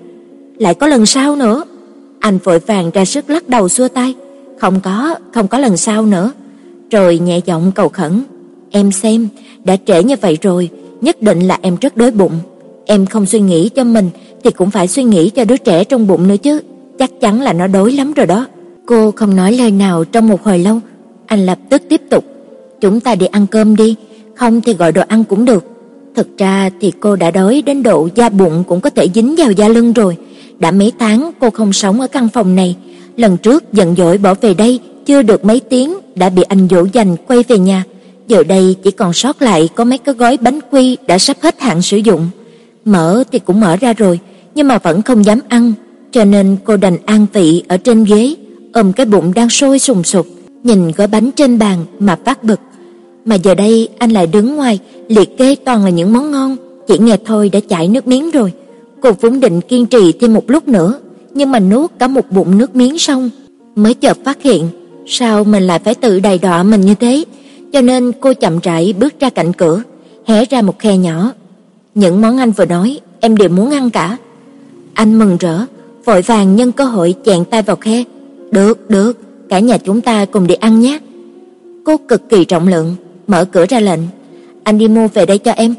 "Lại có lần sau nữa?" Anh vội vàng ra sức lắc đầu xua tay. "Không có, không có lần sau nữa." Rồi nhẹ giọng cầu khẩn, "Em xem, đã trễ như vậy rồi, nhất định là em rất đói bụng. Em không suy nghĩ cho mình thì cũng phải suy nghĩ cho đứa trẻ trong bụng nữa chứ, chắc chắn là nó đói lắm rồi đó." Cô không nói lời nào trong một hồi lâu, anh lập tức tiếp tục, "Chúng ta đi ăn cơm đi, không thì gọi đồ ăn cũng được." Thực ra thì cô đã đói đến độ da bụng cũng có thể dính vào da lưng rồi. Đã mấy tháng cô không sống ở căn phòng này, lần trước giận dỗi bỏ về đây chưa được mấy tiếng đã bị anh dỗ dành quay về nhà. Giờ đây chỉ còn sót lại có mấy cái gói bánh quy đã sắp hết hạn sử dụng. Mở thì cũng mở ra rồi, nhưng mà vẫn không dám ăn, cho nên cô đành an vị ở trên ghế, ôm cái bụng đang sôi sùng sục, nhìn gói bánh trên bàn mà phát bực. Mà giờ đây anh lại đứng ngoài, liệt kê toàn là những món ngon, chỉ nghe thôi đã chảy nước miếng rồi. Cô vốn định kiên trì thêm một lúc nữa, nhưng mà nuốt cả một bụng nước miếng xong, mới chợt phát hiện, sao mình lại phải tự đầy đọa mình như thế, cho nên cô chậm rãi bước ra cạnh cửa, hé ra một khe nhỏ. Những món anh vừa nói, em đều muốn ăn cả. Anh mừng rỡ, vội vàng nhân cơ hội chèn tay vào khe. "Được, được, cả nhà chúng ta cùng đi ăn nhé." Cô cực kỳ trọng lượng, mở cửa ra lệnh, "Anh đi mua về đây cho em."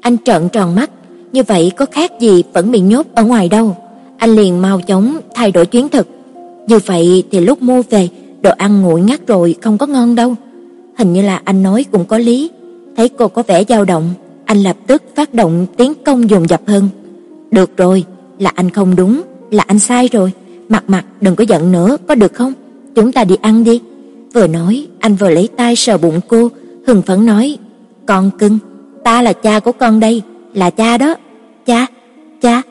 Anh trợn tròn mắt, như vậy có khác gì vẫn bị nhốt ở ngoài đâu. Anh liền mau chóng thay đổi chuyến thực. Như vậy thì lúc mua về, đồ ăn nguội ngắt rồi không có ngon đâu. Hình như là anh nói cũng có lý. Thấy cô có vẻ dao động, anh lập tức phát động tiến công dồn dập hơn. "Được rồi, là anh không đúng, là anh sai rồi. Mặt mặt đừng có giận nữa, có được không? Chúng ta đi ăn đi." Vừa nói, anh vừa lấy tay sờ bụng cô, hưng phấn nói, "Con cưng, ta là cha của con đây, là cha đó. Cha, cha."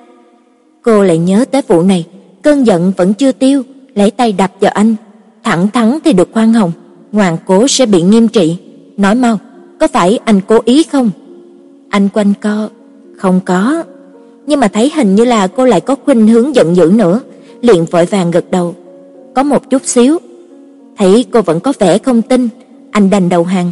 Cô lại nhớ tới vụ này, cơn giận vẫn chưa tiêu, lấy tay đập vào anh, thẳng thắn thì được khoan hồng, ngoan cố sẽ bị nghiêm trị. Nói mau, có phải anh cố ý không? Anh quanh co, không có. Nhưng mà thấy hình như là cô lại có khuynh hướng giận dữ nữa, liền vội vàng gật đầu. Có một chút xíu. Thấy cô vẫn có vẻ không tin, anh đành đầu hàng.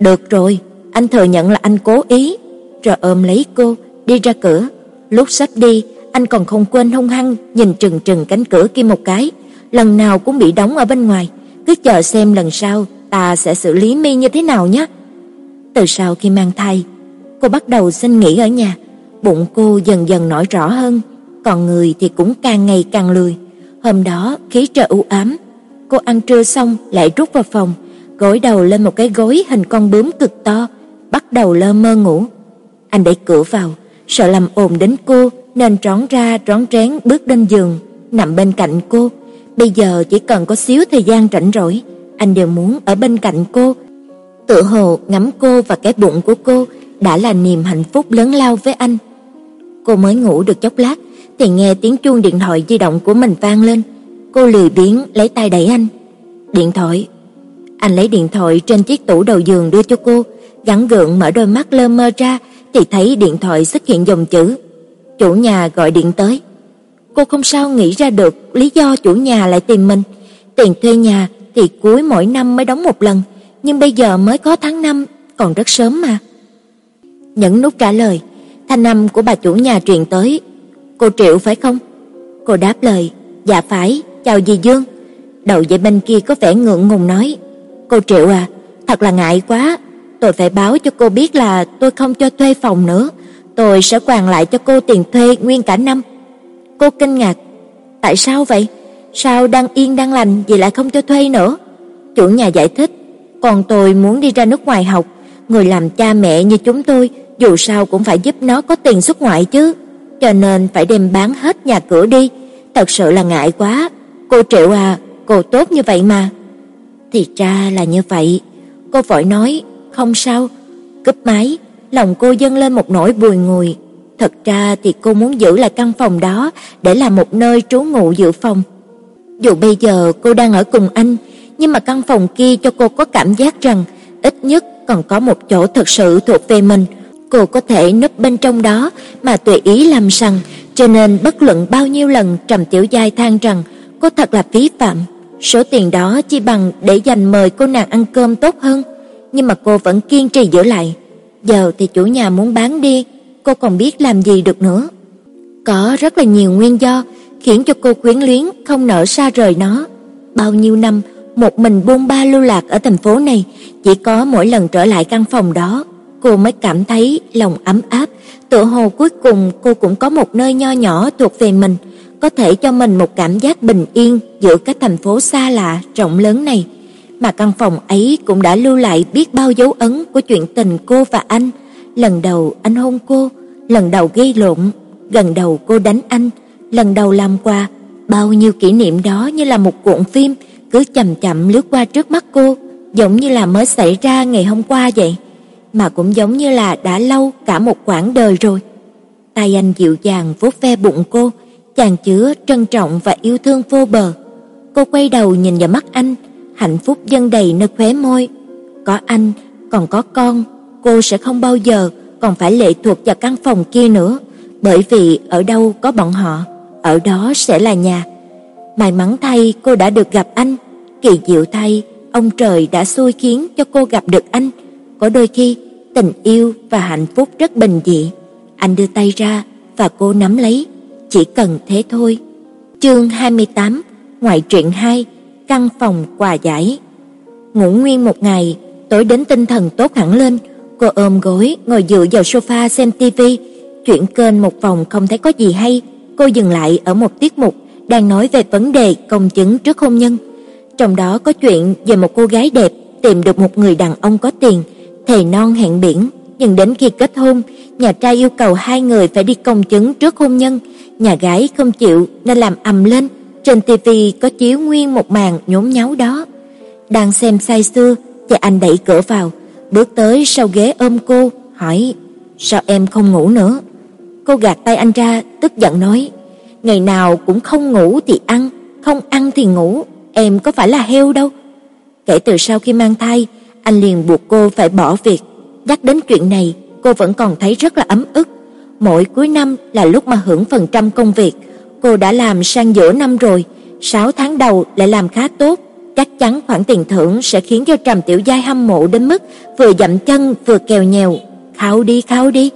Được rồi, anh thừa nhận là anh cố ý, rồi ôm lấy cô đi ra cửa. Lúc sắp đi, anh còn không quên hung hăng nhìn trừng trừng cánh cửa kia một cái, lần nào cũng bị đóng ở bên ngoài, cứ chờ xem lần sau ta sẽ xử lý mi như thế nào nhé. Từ sau khi mang thai, cô bắt đầu xin nghỉ ở nhà, bụng cô dần dần nổi rõ hơn, còn người thì cũng càng ngày càng lười. Hôm đó khí trời u ám, cô ăn trưa xong lại rút vào phòng, gối đầu lên một cái gối hình con bướm cực to, bắt đầu lơ mơ ngủ. Anh đẩy cửa vào, sợ làm ồn đến cô nên trón ra trón trén bước lên giường, nằm bên cạnh cô. Bây giờ chỉ cần có xíu thời gian rảnh rỗi, anh đều muốn ở bên cạnh cô. Tự hồ ngắm cô và cái bụng của cô đã là niềm hạnh phúc lớn lao với anh. Cô mới ngủ được chốc lát thì nghe tiếng chuông điện thoại di động của mình vang lên. Cô lười biếng lấy tay đẩy anh. "Điện thoại." Anh lấy điện thoại trên chiếc tủ đầu giường đưa cho cô, gắng gượng mở đôi mắt lơ mơ ra thì thấy điện thoại xuất hiện dòng chữ chủ nhà gọi điện tới. Cô không sao nghĩ ra được lý do chủ nhà lại tìm mình. Tiền thuê nhà thì cuối mỗi năm mới đóng một lần, nhưng bây giờ mới có tháng 5, còn rất sớm mà. Nhấn nút trả lời, thanh âm của bà chủ nhà truyền tới. "Cô Triệu phải không?" Cô đáp lời, "Dạ phải, chào dì Dương." Đầu dây bên kia có vẻ ngượng ngùng nói, "Cô Triệu à, thật là ngại quá, tôi phải báo cho cô biết là tôi không cho thuê phòng nữa, tôi sẽ hoàn lại cho cô tiền thuê nguyên cả năm." Cô kinh ngạc, "Tại sao vậy? Sao đang yên đang lành vì lại không cho thuê nữa?" Chủ nhà giải thích, còn tôi muốn đi ra nước ngoài học, người làm cha mẹ như chúng tôi dù sao cũng phải giúp nó có tiền xuất ngoại chứ, cho nên phải đem bán hết nhà cửa đi, thật sự là ngại quá. Cô Triệu à, cô tốt như vậy mà." Thì ra là như vậy. Cô vội nói, "Không sao." Cúp máy, lòng cô dâng lên một nỗi bùi ngùi. Thật ra thì cô muốn giữ lại căn phòng đó để làm một nơi trú ngụ dự phòng. Dù bây giờ cô đang ở cùng anh, nhưng mà căn phòng kia cho cô có cảm giác rằng ít nhất còn có một chỗ thật sự thuộc về mình. Cô có thể núp bên trong đó mà tùy ý làm sằng, cho nên bất luận bao nhiêu lần Trầm Tiểu Giai than rằng cô thật là phí phạm. Số tiền đó chỉ bằng để dành mời cô nàng ăn cơm tốt hơn, nhưng mà cô vẫn kiên trì giữ lại. Giờ thì chủ nhà muốn bán đi, cô còn biết làm gì được nữa. Có rất là nhiều nguyên do khiến cho cô quyến luyến không nỡ xa rời nó. Bao nhiêu năm một mình buôn ba lưu lạc ở thành phố này, chỉ có mỗi lần trở lại căn phòng đó, cô mới cảm thấy lòng ấm áp, tựa hồ cuối cùng cô cũng có một nơi nho nhỏ thuộc về mình, có thể cho mình một cảm giác bình yên giữa cái thành phố xa lạ rộng lớn này. Mà căn phòng ấy cũng đã lưu lại biết bao dấu ấn của chuyện tình cô và anh. Lần đầu anh hôn cô, lần đầu gây lộn, gần đầu cô đánh anh, lần đầu làm quà, bao nhiêu kỷ niệm đó như là một cuộn phim cứ chậm chậm lướt qua trước mắt cô, giống như là mới xảy ra ngày hôm qua vậy, mà cũng giống như là đã lâu cả một quãng đời rồi. Tay anh dịu dàng vuốt ve bụng cô, chàng chứa trân trọng và yêu thương vô bờ. Cô quay đầu nhìn vào mắt anh, hạnh phúc dâng đầy nơi khóe môi. Có anh, còn có con, cô sẽ không bao giờ còn phải lệ thuộc vào căn phòng kia nữa, bởi vì ở đâu có bọn họ, ở đó sẽ là nhà. May mắn thay cô đã được gặp anh, kỳ diệu thay ông trời đã xui khiến cho cô gặp được anh. Có đôi khi tình yêu và hạnh phúc rất bình dị. Anh đưa tay ra và cô nắm lấy, chỉ cần thế thôi. Chương 28, ngoại truyện 2, căn phòng quà giải. Ngủ nguyên một ngày, tối đến tinh thần tốt hẳn lên, cô ôm gối ngồi dựa vào sofa xem tivi, chuyển kênh một vòng không thấy có gì hay, cô dừng lại ở một tiết mục đang nói về vấn đề công chứng trước hôn nhân. Trong đó có chuyện về một cô gái đẹp tìm được một người đàn ông có tiền, thề non hẹn biển, nhưng đến khi kết hôn, nhà trai yêu cầu hai người phải đi công chứng trước hôn nhân, nhà gái không chịu nên làm ầm lên. Trên tivi có chiếu nguyên một màn nhốn nháo đó. Đang xem say sưa thì anh đẩy cửa vào, bước tới sau ghế ôm cô, hỏi: "Sao em không ngủ nữa?" Cô gạt tay anh ra, tức giận nói: ngày nào cũng không ngủ thì ăn, không ăn thì ngủ, em có phải là heo đâu. Kể từ sau khi mang thai, anh liền buộc cô phải bỏ việc. Nhắc đến chuyện này, cô vẫn còn thấy rất là ấm ức. Mỗi cuối năm là lúc mà hưởng phần trăm công việc, cô đã làm sang giữa năm rồi, 6 tháng đầu lại làm khá tốt, chắc chắn khoản tiền thưởng sẽ khiến cho Trầm Tiểu Giai hâm mộ đến mức vừa dậm chân vừa kèo nhèo, khao đi khao đi.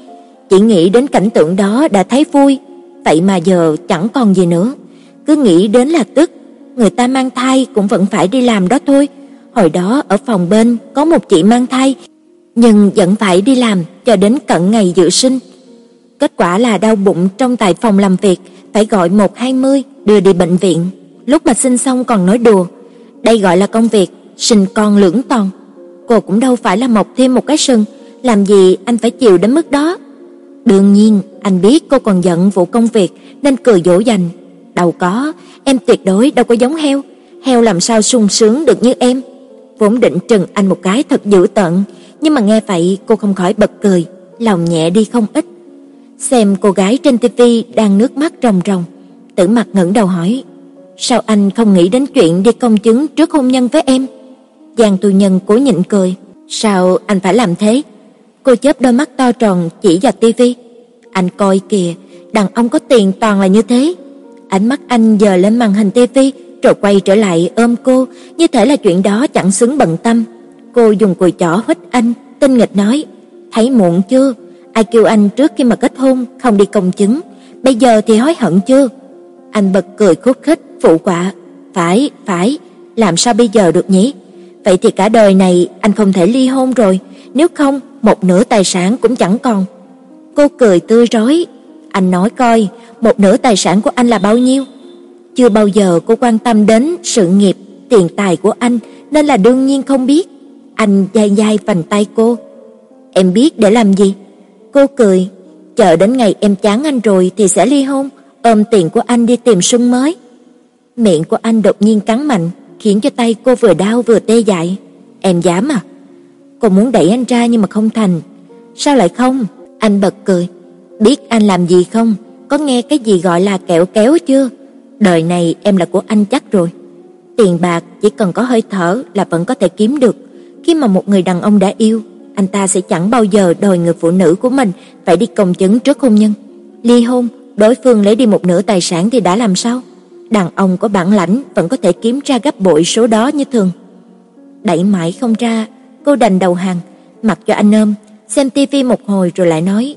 Chỉ nghĩ đến cảnh tượng đó đã thấy vui, vậy mà giờ chẳng còn gì nữa. Cứ nghĩ đến là tức, người ta mang thai cũng vẫn phải đi làm đó thôi. hồi đó ở phòng bên có một chị mang thai, nhưng vẫn phải đi làm cho đến cận ngày dự sinh. Kết quả là đau bụng trong tại phòng làm việc, phải gọi 120 đưa đi bệnh viện. Lúc mà sinh xong còn nói đùa, đây gọi là công việc, sinh con lưỡng toàn. Cô cũng đâu phải là mọc thêm một cái sừng, làm gì anh phải chịu đến mức đó. Đương nhiên, anh biết cô còn giận vụ công việc nên cười dỗ dành. Đâu có, em tuyệt đối đâu có giống heo, heo làm sao sung sướng được như em. Vốn định trừng anh một cái thật dữ tợn, nhưng mà nghe vậy cô không khỏi bật cười, lòng nhẹ đi không ít. Xem cô gái trên tivi đang nước mắt ròng ròng, Tử Mặc ngẩng đầu hỏi: "Sao anh không nghĩ đến chuyện đi công chứng trước hôn nhân với em?" Giang Tu Nhân cố nhịn cười, "Sao anh phải làm thế?" Cô chớp đôi mắt to tròn chỉ vào tivi. "Anh coi kìa, đàn ông có tiền toàn là như thế." Ánh mắt anh dờ lên màn hình tivi rồi quay trở lại ôm cô, như thể là chuyện đó chẳng xứng bận tâm. Cô dùng cùi chỏ hít anh, tinh nghịch nói: "Thấy muộn chưa? Ai kêu anh trước khi mà kết hôn không đi công chứng, bây giờ thì hối hận chưa?" Anh bật cười khúc khích phụ quạ "Phải, phải, làm sao bây giờ được nhỉ? Vậy thì cả đời này anh không thể ly hôn rồi, nếu không một nửa tài sản cũng chẳng còn." Cô cười tươi rói, "Anh nói coi, một nửa tài sản của anh là bao nhiêu?" Chưa bao giờ cô quan tâm đến sự nghiệp, tiền tài của anh nên là đương nhiên không biết. Anh dai dai vành tay cô. "Em biết để làm gì?" Cô cười, "Chờ đến ngày em chán anh rồi thì sẽ ly hôn, ôm tiền của anh đi tìm sung mới." Miệng của anh đột nhiên cắn mạnh, khiến cho tay cô vừa đau vừa tê dại. "Em dám à?" Cô muốn đẩy anh ra nhưng mà không thành. "Sao lại không?" Anh bật cười. "Biết anh làm gì không? Có nghe cái gì gọi là kẹo kéo chưa? Đời này em là của anh chắc rồi." Tiền bạc chỉ cần có hơi thở là vẫn có thể kiếm được. Khi mà một người đàn ông đã yêu, anh ta sẽ chẳng bao giờ đòi người phụ nữ của mình phải đi công chứng trước hôn nhân. Ly hôn, đối phương lấy đi một nửa tài sản thì đã làm sao? Đàn ông có bản lãnh vẫn có thể kiếm ra gấp bội số đó như thường. Đẩy mãi không ra, cô đành đầu hàng, mặc cho anh ôm, xem tivi một hồi rồi lại nói: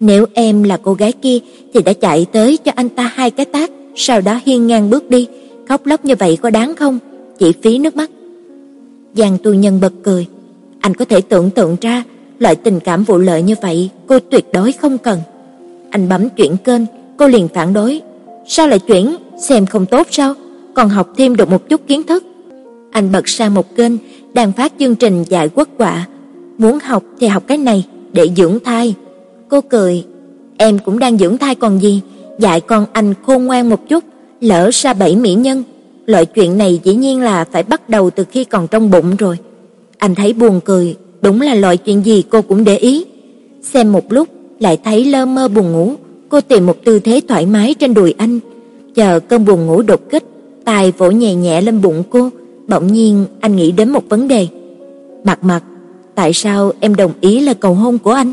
"Nếu em là cô gái kia thì đã chạy tới cho anh ta hai cái tát, sau đó hiên ngang bước đi, khóc lóc như vậy có đáng không? Chỉ phí nước mắt." Giang Tu Nhân bật cười, anh có thể tưởng tượng ra loại tình cảm vụ lợi như vậy, cô tuyệt đối không cần. Anh bấm chuyển kênh, cô liền phản đối, sao lại chuyển, xem không tốt sao, còn học thêm được một chút kiến thức. Anh bật sang một kênh đang phát chương trình dạy quốc quả, muốn học thì học cái này để dưỡng thai. Cô cười, em cũng đang dưỡng thai còn gì, dạy con anh khôn ngoan một chút, lỡ ra bảy mỹ nhân, loại chuyện này dĩ nhiên là phải bắt đầu từ khi còn trong bụng rồi. Anh thấy buồn cười, đúng là loại chuyện gì cô cũng để ý. Xem một lúc lại thấy lơ mơ buồn ngủ, cô tìm một tư thế thoải mái trên đùi anh, chờ cơn buồn ngủ đột kích, tay vỗ nhẹ nhẹ lên bụng cô, bỗng nhiên anh nghĩ đến một vấn đề. Mặt mặt, tại sao em đồng ý lời cầu hôn của anh?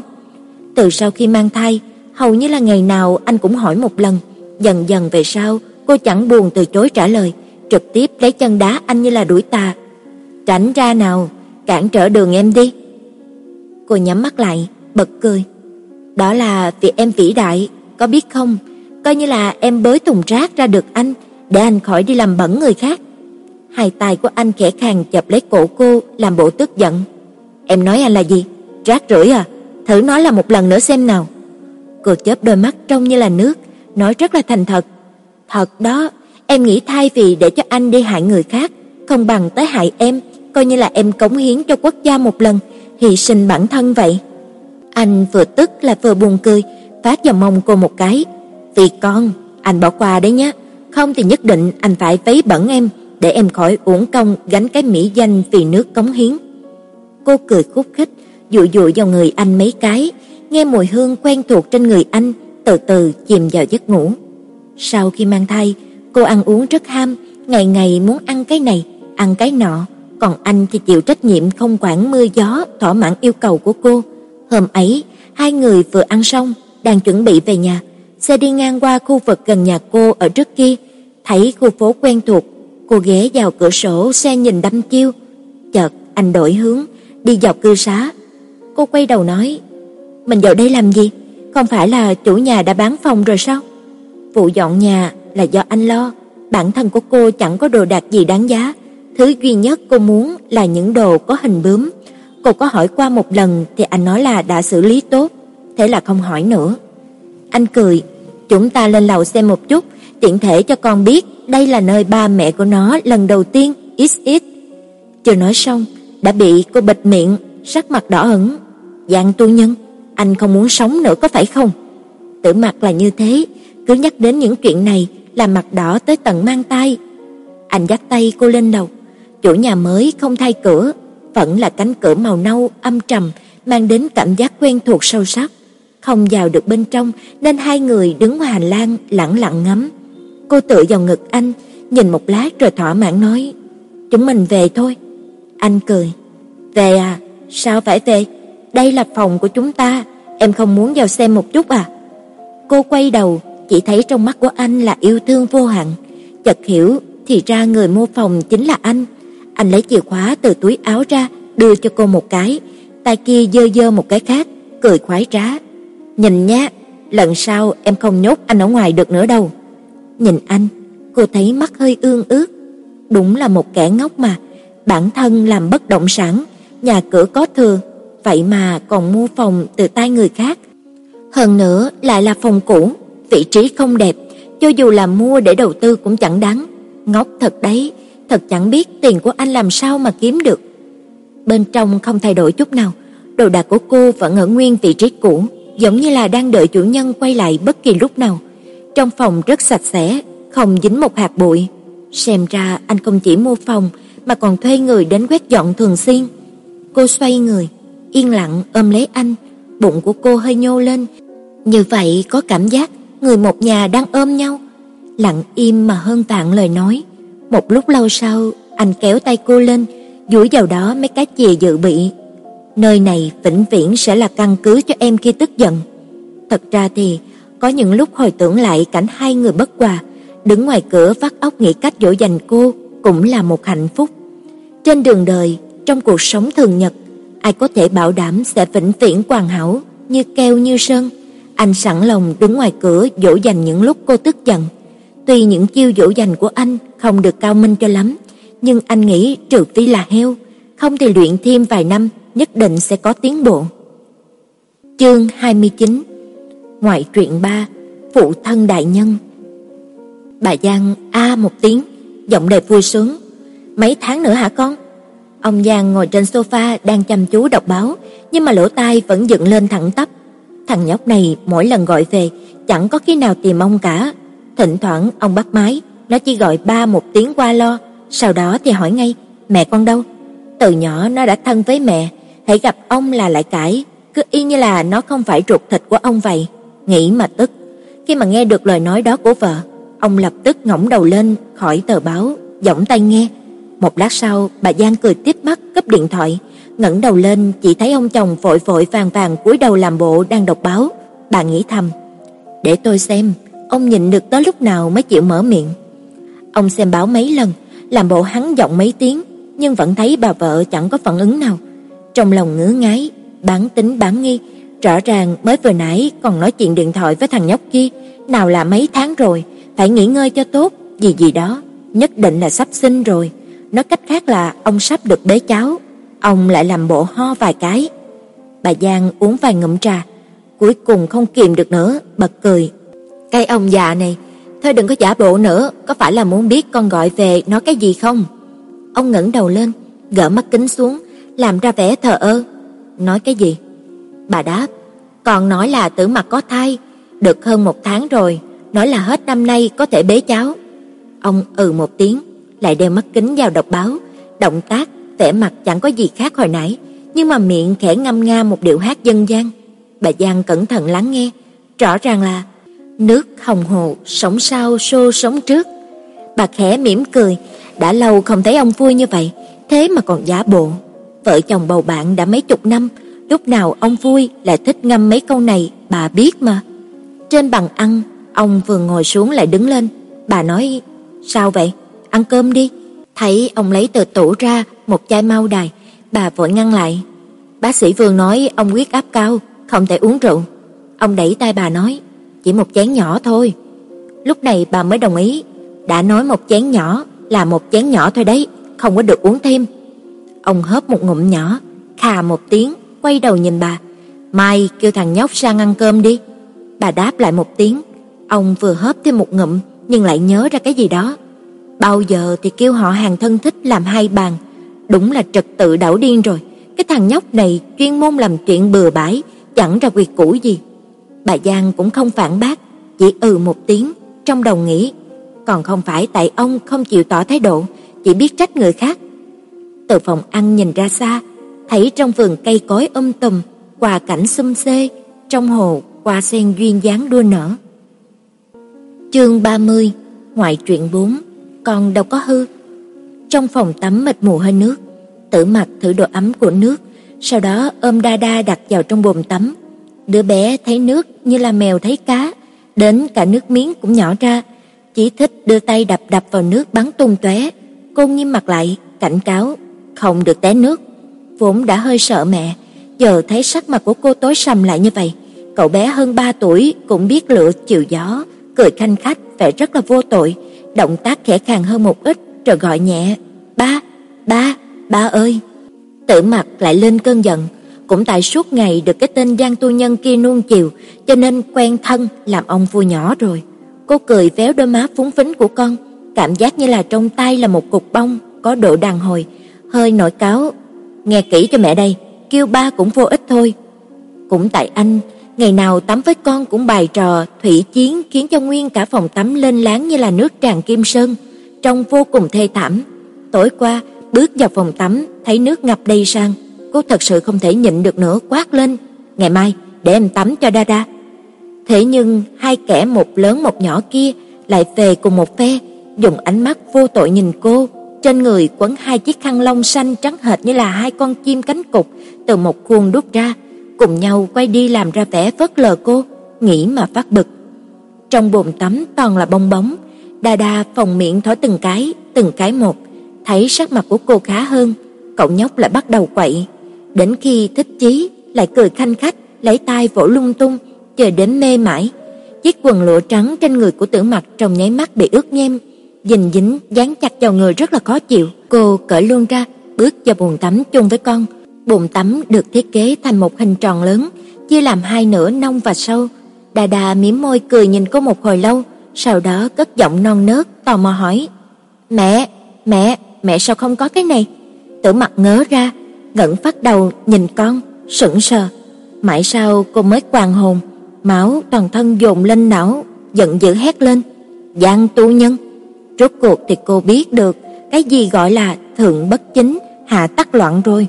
Từ sau khi mang thai, hầu như là ngày nào anh cũng hỏi một lần, dần dần về sau, cô chẳng buồn từ chối trả lời, trực tiếp lấy chân đá anh như là đuổi tà. Tránh ra nào, cản trở đường em đi. Cô nhắm mắt lại, bật cười. Đó là vì em vĩ đại, có biết không? Coi như là em bới thùng rác ra được anh, để anh khỏi đi làm bẩn người khác. Hai tay của anh khẽ khàng chập lấy cổ cô, làm bộ tức giận. Em nói anh là gì? Rác rưởi à? Thử nói là một lần nữa xem nào. Cô chớp đôi mắt trông như là nước, nói rất là thành thật. Thật đó, em nghĩ thay vì để cho anh đi hại người khác, không bằng tới hại em, coi như là em cống hiến cho quốc gia một lần, hy sinh bản thân vậy. Anh vừa tức là vừa buồn cười, phát vào mông cô một cái. "Vì con, anh bỏ qua đấy nhé, không thì nhất định anh phải vấy bẩn em, để em khỏi uổng công gánh cái mỹ danh vì nước cống hiến." Cô cười khúc khích, dụi dụi vào người anh mấy cái, nghe mùi hương quen thuộc trên người anh, từ từ chìm vào giấc ngủ. Sau khi mang thai, cô ăn uống rất ham, ngày ngày muốn ăn cái này, ăn cái nọ, còn anh thì chịu trách nhiệm không quản mưa gió, thỏa mãn yêu cầu của cô. Hôm ấy, hai người vừa ăn xong, đang chuẩn bị về nhà, xe đi ngang qua khu vực gần nhà cô ở trước kia, thấy khu phố quen thuộc, cô ghé vào cửa sổ xe nhìn đăm chiêu. Chợt anh đổi hướng, đi dọc cư xá. Cô quay đầu nói: "Mình vào đây làm gì? Không phải là chủ nhà đã bán phòng rồi sao?" Vụ dọn nhà là do anh lo, bản thân của cô chẳng có đồ đạc gì đáng giá, Thứ duy nhất cô muốn là những đồ có hình bướm. Cô có hỏi qua một lần thì anh nói là đã xử lý tốt, thế là không hỏi nữa. Anh cười, "Chúng ta lên lầu xem một chút, tiện thể cho con biết đây là nơi ba mẹ của nó lần đầu tiên ít ít." Chưa nói xong, đã bị cô bịt miệng, sắc mặt đỏ ửng. "Giang tu nhân, anh không muốn sống nữa có phải không?" Tử mặt là như thế, cứ nhắc đến những chuyện này là mặt đỏ tới tận mang tay. Anh dắt tay cô lên đầu. Chủ nhà mới không thay cửa, vẫn là cánh cửa màu nâu âm trầm mang đến cảm giác quen thuộc sâu sắc. Không vào được bên trong nên hai người đứng ngoài hành lang lặng lặng ngắm. Cô tựa vào ngực anh, nhìn một lát rồi thỏa mãn nói: "Chúng mình về thôi." Anh cười: "Về à? Sao phải về? Đây là phòng của chúng ta, em không muốn vào xem một chút à?" Cô quay đầu, chỉ thấy trong mắt của anh là yêu thương vô hạn, chợt hiểu thì ra người mua phòng chính là anh. Anh lấy chìa khóa từ túi áo ra, đưa cho cô một cái, tay kia giơ giơ một cái khác, cười khoái trá. "Nhìn nhé, lần sau em không nhốt anh ở ngoài được nữa đâu." Nhìn anh, cô thấy mắt hơi ương ướt. Đúng là một kẻ ngốc mà, bản thân làm bất động sản, nhà cửa có thừa, vậy mà còn mua phòng từ tay người khác. Hơn nữa lại là phòng cũ, vị trí không đẹp, cho dù là mua để đầu tư cũng chẳng đáng. Ngốc thật đấy, thật chẳng biết tiền của anh làm sao mà kiếm được. Bên trong không thay đổi chút nào, đồ đạc của cô vẫn ở nguyên vị trí cũ, giống như là đang đợi chủ nhân quay lại bất kỳ lúc nào. Trong phòng rất sạch sẽ, không dính một hạt bụi. Xem ra anh không chỉ mua phòng mà còn thuê người đến quét dọn thường xuyên. Cô xoay người, yên lặng ôm lấy anh, bụng của cô hơi nhô lên. Như vậy có cảm giác người một nhà đang ôm nhau. Lặng im mà hơn vạn lời nói. Một lúc lâu sau, anh kéo tay cô lên, duỗi vào đó mấy cái chìa dự bị. Nơi này vĩnh viễn sẽ là căn cứ cho em khi tức giận. Thật ra thì có những lúc hồi tưởng lại cảnh hai người bất hòa, đứng ngoài cửa vắt óc nghĩ cách dỗ dành cô cũng là một hạnh phúc. Trên đường đời, trong cuộc sống thường nhật, ai có thể bảo đảm sẽ vĩnh viễn hoàn hảo như keo như sơn. Anh sẵn lòng đứng ngoài cửa dỗ dành những lúc cô tức giận. Tuy những chiêu dỗ dành của anh không được cao minh cho lắm, nhưng anh nghĩ trừ phi là heo, không thì luyện thêm vài năm nhất định sẽ có tiến bộ. Chương 29 Ngoại truyện 3 Phụ thân đại nhân Bà Giang a một tiếng, giọng đầy vui sướng. Mấy tháng nữa hả con? Ông Giang ngồi trên sofa đang chăm chú đọc báo, nhưng mà lỗ tai vẫn dựng lên thẳng tắp. Thằng nhóc này mỗi lần gọi về chẳng có khi nào tìm ông cả. Thỉnh thoảng ông bắt máy, nó chỉ gọi ba một tiếng qua lo, sau đó thì hỏi ngay, mẹ con đâu? Từ nhỏ nó đã thân với mẹ, hãy gặp ông là lại cãi, cứ y như là nó không phải ruột thịt của ông vậy. Nghĩ mà tức. Khi mà nghe được lời nói đó của vợ, ông lập tức ngẩng đầu lên khỏi tờ báo, giọng tay nghe. Một lát sau, bà Giang cười tiếp mắt cấp điện thoại, ngẩng đầu lên chỉ thấy ông chồng vội vội vàng vàng cúi đầu làm bộ đang đọc báo. Bà nghĩ thầm, để tôi xem, ông nhịn được tới lúc nào mới chịu mở miệng. Ông xem báo mấy lần, làm bộ hắn giọng mấy tiếng, nhưng vẫn thấy bà vợ chẳng có phản ứng nào. Trong lòng ngứa ngáy, bán tính bán nghi, rõ ràng mới vừa nãy còn nói chuyện điện thoại với thằng nhóc kia, nào là mấy tháng rồi, phải nghỉ ngơi cho tốt, gì gì đó, nhất định là sắp sinh rồi. Nói cách khác là ông sắp được bế cháu, ông lại làm bộ ho vài cái. Bà Giang uống vài ngụm trà, cuối cùng không kìm được nữa, bật cười. Cái ông già này, thôi đừng có giả bộ nữa, có phải là muốn biết con gọi về nói cái gì không? Ông ngẩng đầu lên, gỡ mắt kính xuống, làm ra vẻ thờ ơ. Nói cái gì? Bà đáp, còn nói là tử mặt có thai, được hơn một tháng rồi, nói là hết năm nay có thể bế cháu. Ông ừ một tiếng, lại đeo mắt kính vào đọc báo, động tác, vẻ mặt chẳng có gì khác hồi nãy, nhưng mà miệng khẽ ngâm nga một điệu hát dân gian. Bà Giang cẩn thận lắng nghe, rõ ràng là nước hồng hồ sống sau xô sống trước. Bà khẽ mỉm cười, đã lâu không thấy ông vui như vậy, thế mà còn giả bộ. Vợ chồng bầu bạn đã mấy chục năm, lúc nào ông vui lại thích ngâm mấy câu này, bà biết mà. Trên bàn ăn, ông vừa ngồi xuống lại đứng lên, bà nói: "Sao vậy? Ăn cơm đi." Thấy ông lấy từ tủ ra một chai mau đài, bà vội ngăn lại. Bác sĩ Vương nói ông huyết áp cao, không thể uống rượu. Ông đẩy tay bà nói: "Chỉ một chén nhỏ thôi." Lúc này bà mới đồng ý, đã nói một chén nhỏ là một chén nhỏ thôi đấy, không có được uống thêm. Ông hớp một ngụm nhỏ, khà một tiếng, quay đầu nhìn bà. Mai kêu thằng nhóc sang ăn cơm đi. Bà đáp lại một tiếng. Ông vừa hớp thêm một ngụm nhưng lại nhớ ra cái gì đó. Bao giờ thì kêu họ hàng thân thích làm hai bàn, đúng là trật tự đảo điên rồi. Cái thằng nhóc này chuyên môn làm chuyện bừa bãi, chẳng ra quy củ gì. Bà Giang cũng không phản bác, chỉ ừ một tiếng, trong đầu nghĩ, còn không phải tại ông không chịu tỏ thái độ, chỉ biết trách người khác. Từ phòng ăn nhìn ra xa, thấy trong vườn cây cối um tùm, quà cảnh xum xê, trong hồ hoa sen duyên dáng đua nở. Chương 30, ngoại truyện 4, còn đâu có hư. Trong phòng tắm mịt mù hơi nước, Tử Mặc thử độ ấm của nước, sau đó ôm Đa Đa đặt vào trong bồn tắm. Đứa bé thấy nước như là mèo thấy cá, đến cả nước miếng cũng nhỏ ra, chỉ thích đưa tay đập đập vào nước bắn tung tóe. Cô nghiêm mặt lại, cảnh cáo, không được té nước. Vốn đã hơi sợ mẹ, giờ thấy sắc mặt của cô tối sầm lại như vậy, cậu bé hơn 3 tuổi cũng biết lựa chịu gió, cười khanh khách vẻ rất là vô tội, động tác khẽ khàng hơn một ít rồi gọi nhẹ, "Ba, ba, ba ơi." Tử Mặc lại lên cơn giận, cũng tại suốt ngày được cái tên Giang tu nhân kia nuông chiều, cho nên quen thân làm ông vua nhỏ rồi. Cô cười véo đôi má phúng phính của con, cảm giác như là trong tay là một cục bông có độ đàn hồi, hơi nổi cáo. Nghe kỹ cho mẹ đây, kêu ba cũng vô ích thôi. Cũng tại anh, ngày nào tắm với con cũng bài trò thủy chiến khiến cho nguyên cả phòng tắm lên láng như là nước tràn kim sơn, trông vô cùng thê thảm. Tối qua, bước vào phòng tắm, thấy nước ngập đầy sang, cô thật sự không thể nhịn được nữa quát lên, "Ngày mai để em tắm cho Đa Đa." Thế nhưng hai kẻ một lớn một nhỏ kia lại về cùng một phe, dùng ánh mắt vô tội nhìn cô, trên người quấn hai chiếc khăn lông xanh trắng hệt như là hai con chim cánh cụt từ một khuôn đúc ra, cùng nhau quay đi làm ra vẻ phớt lờ cô, nghĩ mà phát bực. Trong bồn tắm toàn là bong bóng, Đa Đa phòng miệng thổi từng cái, từng cái một, thấy sắc mặt của cô khá hơn, cậu nhóc lại bắt đầu quậy, đến khi thích chí lại cười khanh khách, lấy tay vỗ lung tung, chờ đến mê mãi. Chiếc quần lụa trắng trên người của Tử Mặc trong nháy mắt bị ướt nhem, dính dính dán chặt vào người rất là khó chịu. Cô cởi luôn ra, bước vào bồn tắm chung với con. Bồn tắm được thiết kế thành một hình tròn lớn, chia làm hai nửa nông và sâu. Đà Đà mím môi cười nhìn cô một hồi lâu, sau đó cất giọng non nớt tò mò hỏi: "Mẹ, mẹ, mẹ sao không có cái này?" Tử mặt ngớ ra, ngẩng phát đầu nhìn con, sững sờ. Mãi sau cô mới quàng hồn, máu toàn thân dồn lên não, giận dữ hét lên: "Giang tu nhân!" Rốt cuộc thì cô biết được cái gì gọi là thượng bất chính, hạ tắc loạn rồi.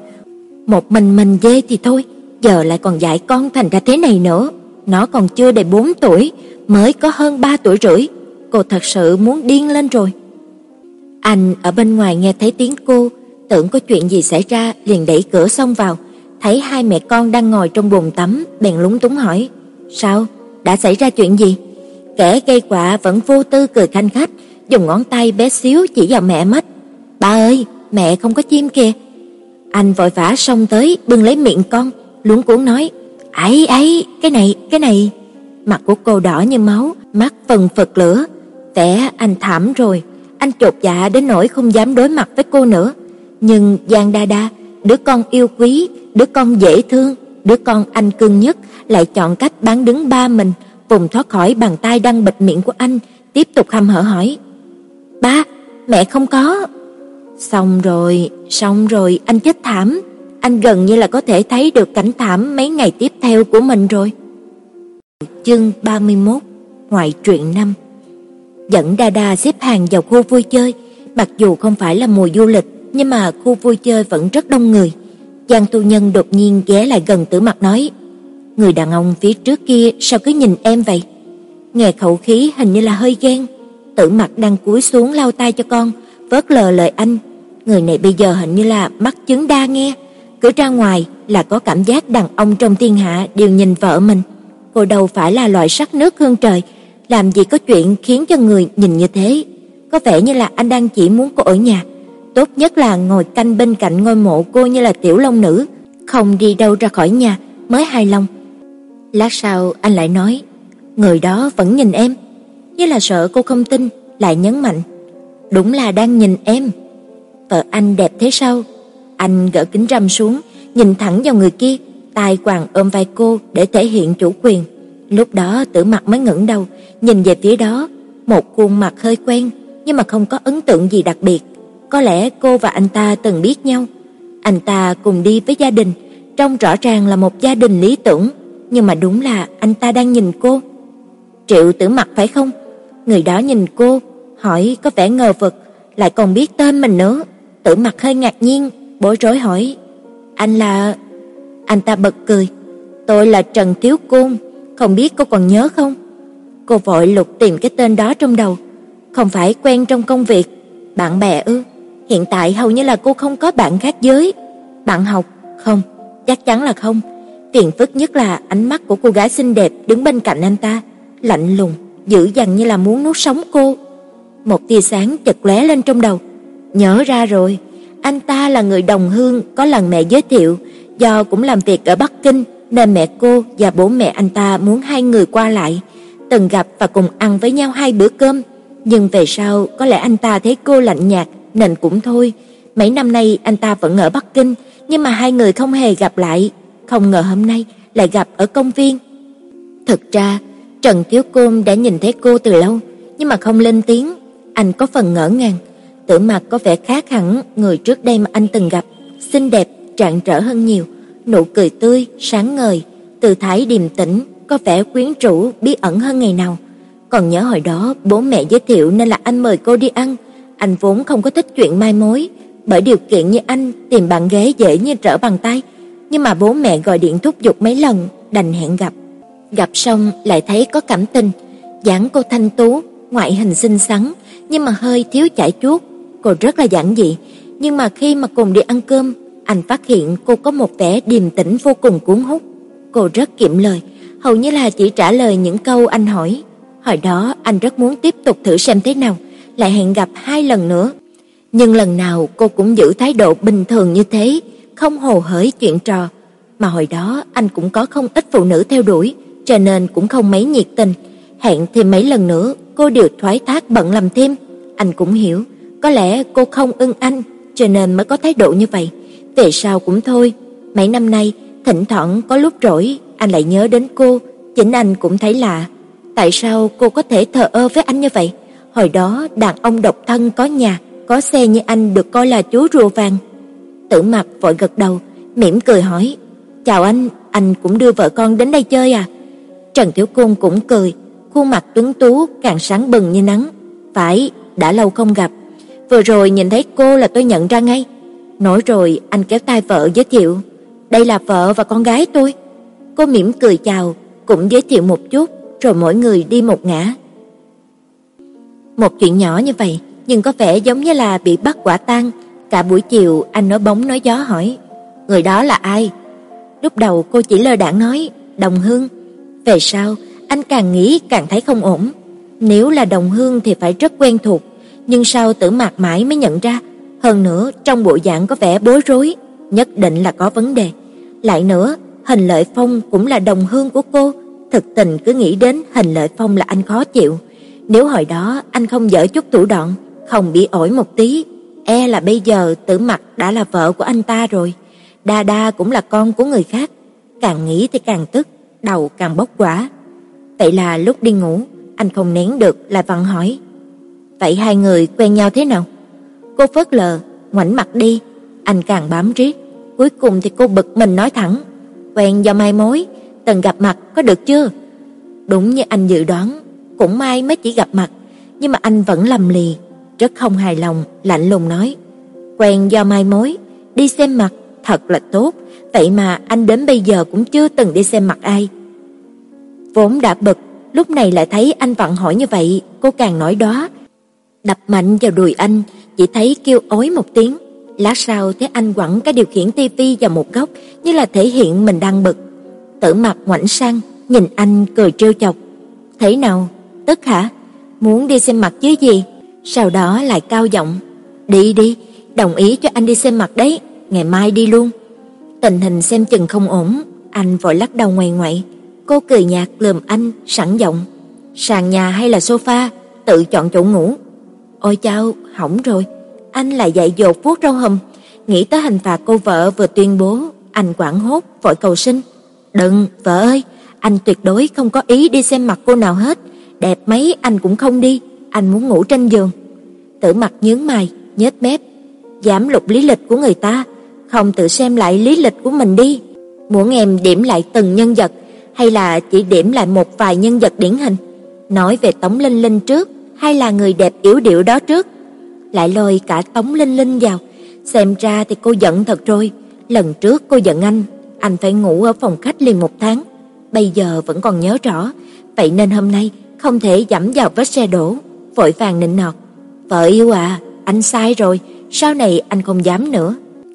Một mình mình dê thì thôi, giờ lại còn dạy con thành ra thế này nữa. Nó còn chưa đầy 4 tuổi, mới có hơn 3 tuổi rưỡi. Cô thật sự muốn điên lên rồi. Anh ở bên ngoài nghe thấy tiếng cô, tưởng có chuyện gì xảy ra liền đẩy cửa xông vào, thấy hai mẹ con đang ngồi trong bồn tắm, bèn lúng túng hỏi: "Sao? Đã xảy ra chuyện gì?" Kẻ gây quả vẫn vô tư cười khanh khách, dùng ngón tay bé xíu chỉ vào mẹ mất. "Ba ơi, mẹ không có chim kìa." Anh vội vã xông tới bưng lấy miệng con, luống cuống nói: "Ấy ấy, cái này, cái này." Mặt của cô đỏ như máu, mắt phần phật lửa, vẻ anh thảm rồi, anh chột dạ đến nỗi không dám đối mặt với cô nữa. Nhưng Giang Đa Đa, đứa con yêu quý, đứa con dễ thương, đứa con anh cưng nhất lại chọn cách bán đứng ba mình, vùng thoát khỏi bàn tay đang bịt miệng của anh, tiếp tục hăm hở hỏi: "Ba, mẹ không có." Xong rồi, xong rồi, anh chết thảm. Anh gần như là có thể thấy được cảnh thảm mấy ngày tiếp theo của mình rồi. Chương 31, ngoại truyện năm. Dẫn Đa Đa xếp hàng vào khu vui chơi, mặc dù không phải là mùa du lịch, nhưng mà khu vui chơi vẫn rất đông người. Giang tu nhân đột nhiên ghé lại gần Tử Mặc nói: "Người đàn ông phía trước kia sao cứ nhìn em vậy?" Nghe khẩu khí hình như là hơi ghen. Tử Mặc đang cúi xuống lau tay cho con, vớt lờ lời anh. Người này bây giờ hình như là mắt chứng đa nghe, cứ ra ngoài là có cảm giác đàn ông trong thiên hạ đều nhìn vợ mình. Cô đâu phải là loại sắc nước hương trời, làm gì có chuyện khiến cho người nhìn như thế. Có vẻ như là anh đang chỉ muốn cô ở nhà, tốt nhất là ngồi canh bên cạnh ngôi mộ cô như là tiểu long nữ, không đi đâu ra khỏi nhà mới hài lòng. Lát sau anh lại nói, người đó vẫn nhìn em, như là sợ cô không tin, lại nhấn mạnh, đúng là đang nhìn em. Vợ anh đẹp thế sao? Anh gỡ kính râm xuống, nhìn thẳng vào người kia, tay quàng ôm vai cô để thể hiện chủ quyền. Lúc đó Tử Mặc mới ngẩng đầu, nhìn về phía đó, một khuôn mặt hơi quen nhưng mà không có ấn tượng gì đặc biệt. Có lẽ cô và anh ta từng biết nhau. Anh ta cùng đi với gia đình, trông rõ ràng là một gia đình lý tưởng, nhưng mà đúng là anh ta đang nhìn cô. Triệu Tử Mặc phải không? Người đó nhìn cô, hỏi có vẻ ngờ vực, lại còn biết tên mình nữa. Tử Mặc hơi ngạc nhiên, bối rối hỏi: "Anh là?" Anh ta bật cười: "Tôi là Trần thiếu Côn, không biết cô còn nhớ không?" Cô vội lục tìm cái tên đó trong đầu, không phải quen trong công việc, bạn bè ư? Hiện tại hầu như là cô không có bạn khác giới. Bạn học? Không, chắc chắn là không. Phiền phức nhất là ánh mắt của cô gái xinh đẹp đứng bên cạnh anh ta, lạnh lùng, dữ dằn như là muốn nuốt sống cô. Một tia sáng chợt lóe lên trong đầu. Nhớ ra rồi, anh ta là người đồng hương có lần mẹ giới thiệu, do cũng làm việc ở Bắc Kinh nên mẹ cô và bố mẹ anh ta muốn hai người qua lại, từng gặp và cùng ăn với nhau hai bữa cơm. Nhưng về sau có lẽ anh ta thấy cô lạnh nhạt nên cũng thôi. Mấy năm nay anh ta vẫn ở Bắc Kinh, nhưng mà hai người không hề gặp lại, không ngờ hôm nay lại gặp ở công viên. Thực ra, Trần Thiếu Côn đã nhìn thấy cô từ lâu, nhưng mà không lên tiếng, anh có phần ngỡ ngàng, tưởng mặt có vẻ khác hẳn người trước đây mà anh từng gặp, xinh đẹp, trạng trở hơn nhiều, nụ cười tươi, sáng ngời, tư thái điềm tĩnh, có vẻ quyến rũ, bí ẩn hơn ngày nào. Còn nhớ hồi đó bố mẹ giới thiệu nên là anh mời cô đi ăn, anh vốn không có thích chuyện mai mối, bởi điều kiện như anh tìm bạn ghế dễ như trở bàn tay, nhưng mà bố mẹ gọi điện thúc giục mấy lần, đành hẹn gặp. Gặp xong lại thấy có cảm tình, dáng cô thanh tú, ngoại hình xinh xắn, nhưng mà hơi thiếu chải chuốt, cô rất là giản dị, nhưng mà khi mà cùng đi ăn cơm, anh phát hiện cô có một vẻ điềm tĩnh vô cùng cuốn hút. Cô rất kiệm lời, hầu như là chỉ trả lời những câu anh hỏi. Hồi đó anh rất muốn tiếp tục thử xem thế nào, lại hẹn gặp hai lần nữa. Nhưng lần nào cô cũng giữ thái độ bình thường như thế, không hồ hởi chuyện trò. Mà hồi đó anh cũng có không ít phụ nữ theo đuổi, cho nên cũng không mấy nhiệt tình. Hẹn thêm mấy lần nữa, cô đều thoái thác bận làm thêm. Anh cũng hiểu, có lẽ cô không ưng anh, cho nên mới có thái độ như vậy. Về sau cũng thôi, mấy năm nay, thỉnh thoảng có lúc rỗi, anh lại nhớ đến cô, chính anh cũng thấy lạ. Tại sao cô có thể thờ ơ với anh như vậy? Hồi đó đàn ông độc thân có nhà, có xe như anh được coi là chú rùa vàng. Tử Mặc vội gật đầu, mỉm cười hỏi: "Chào anh, anh cũng đưa vợ con đến đây chơi à?" Trần Tiểu Cung cũng cười, khuôn mặt tuấn tú càng sáng bừng như nắng. "Phải, đã lâu không gặp. Vừa rồi nhìn thấy cô là tôi nhận ra ngay." Nói rồi anh kéo tay vợ giới thiệu, "Đây là vợ và con gái tôi." Cô mỉm cười chào, cũng giới thiệu một chút, rồi mỗi người đi một ngã. Một chuyện nhỏ như vậy, nhưng có vẻ giống như là bị bắt quả tang. Cả buổi chiều anh nói bóng nói gió hỏi, người đó là ai? Lúc đầu cô chỉ lơ đãng nói, Đồng Hương. Về sau, anh càng nghĩ càng thấy không ổn. Nếu là Đồng Hương thì phải rất quen thuộc, nhưng sau Tử Mạc mãi mới nhận ra, hơn nữa trong bộ dạng có vẻ bối rối, nhất định là có vấn đề. Lại nữa, Hình Lợi Phong cũng là đồng hương của cô, thực tình cứ nghĩ đến Hình Lợi Phong là anh khó chịu. Nếu hồi đó anh không dở chút thủ đoạn, không bị ổi một tí, e là bây giờ Tử Mặc đã là vợ của anh ta rồi. Đa Đa cũng là con của người khác, càng nghĩ thì càng tức, đầu càng bốc quả. Vậy là lúc đi ngủ, anh không nén được là vặn hỏi: "Vậy hai người quen nhau thế nào?" Cô phớt lờ, ngoảnh mặt đi, anh càng bám riết, cuối cùng thì cô bực mình nói thẳng: "Quen do mai mối, từng gặp mặt có được chưa?" Đúng như anh dự đoán, cũng may mới chỉ gặp mặt, nhưng mà anh vẫn lầm lì, rất không hài lòng, lạnh lùng nói: "Quen do mai mối, đi xem mặt thật là tốt, vậy mà anh đến bây giờ cũng chưa từng đi xem mặt ai." Vốn đã bực, lúc này lại thấy anh vặn hỏi như vậy, cô càng nói đó. Đập mạnh vào đùi anh, chỉ thấy kêu ối một tiếng. Lát sau thấy anh quẳng cái điều khiển tivi vào một góc, như là thể hiện mình đang bực. Tử Mặc ngoảnh sang, nhìn anh cười trêu chọc. "Thế nào? Tức hả? Muốn đi xem mặt chứ gì?" Sau đó lại cao giọng, "Đi đi, đồng ý cho anh đi xem mặt đấy, ngày mai đi luôn." Tình hình xem chừng không ổn, anh vội lắc đầu ngoài ngoại. Cô cười nhạt lườm anh, sẵn giọng, "Sàn nhà hay là sofa, tự chọn chỗ ngủ." "Ôi chao, hỏng rồi." anh lại dạy dột vuốt râu hùm, nghĩ tới hình phạt cô vợ vừa tuyên bố, anh quảng hốt vội cầu xin. "Đừng, vợ ơi, anh tuyệt đối không có ý đi xem mặt cô nào hết, đẹp mấy anh cũng không đi, anh muốn ngủ trên giường." Tử Mặc nhướng mày, nhếch mép, giảm lục lý lịch của người ta, không tự xem lại lý lịch của mình đi. Muốn em điểm lại từng nhân vật hay là chỉ điểm lại một vài nhân vật điển hình? Nói về Tống Linh Linh trước hay là người đẹp yếu điệu đó trước?" Lại lôi cả Tống Linh Linh vào, xem ra thì cô giận thật rồi, lần trước cô giận anh, anh phải ngủ ở phòng khách liền một tháng, bây giờ vẫn còn nhớ rõ, vậy nên hôm nay không thể dẫm vào vết xe đổ, vội vàng nịnh nọt. "Vợ yêu à, anh sai rồi, sau này anh không dám nữa."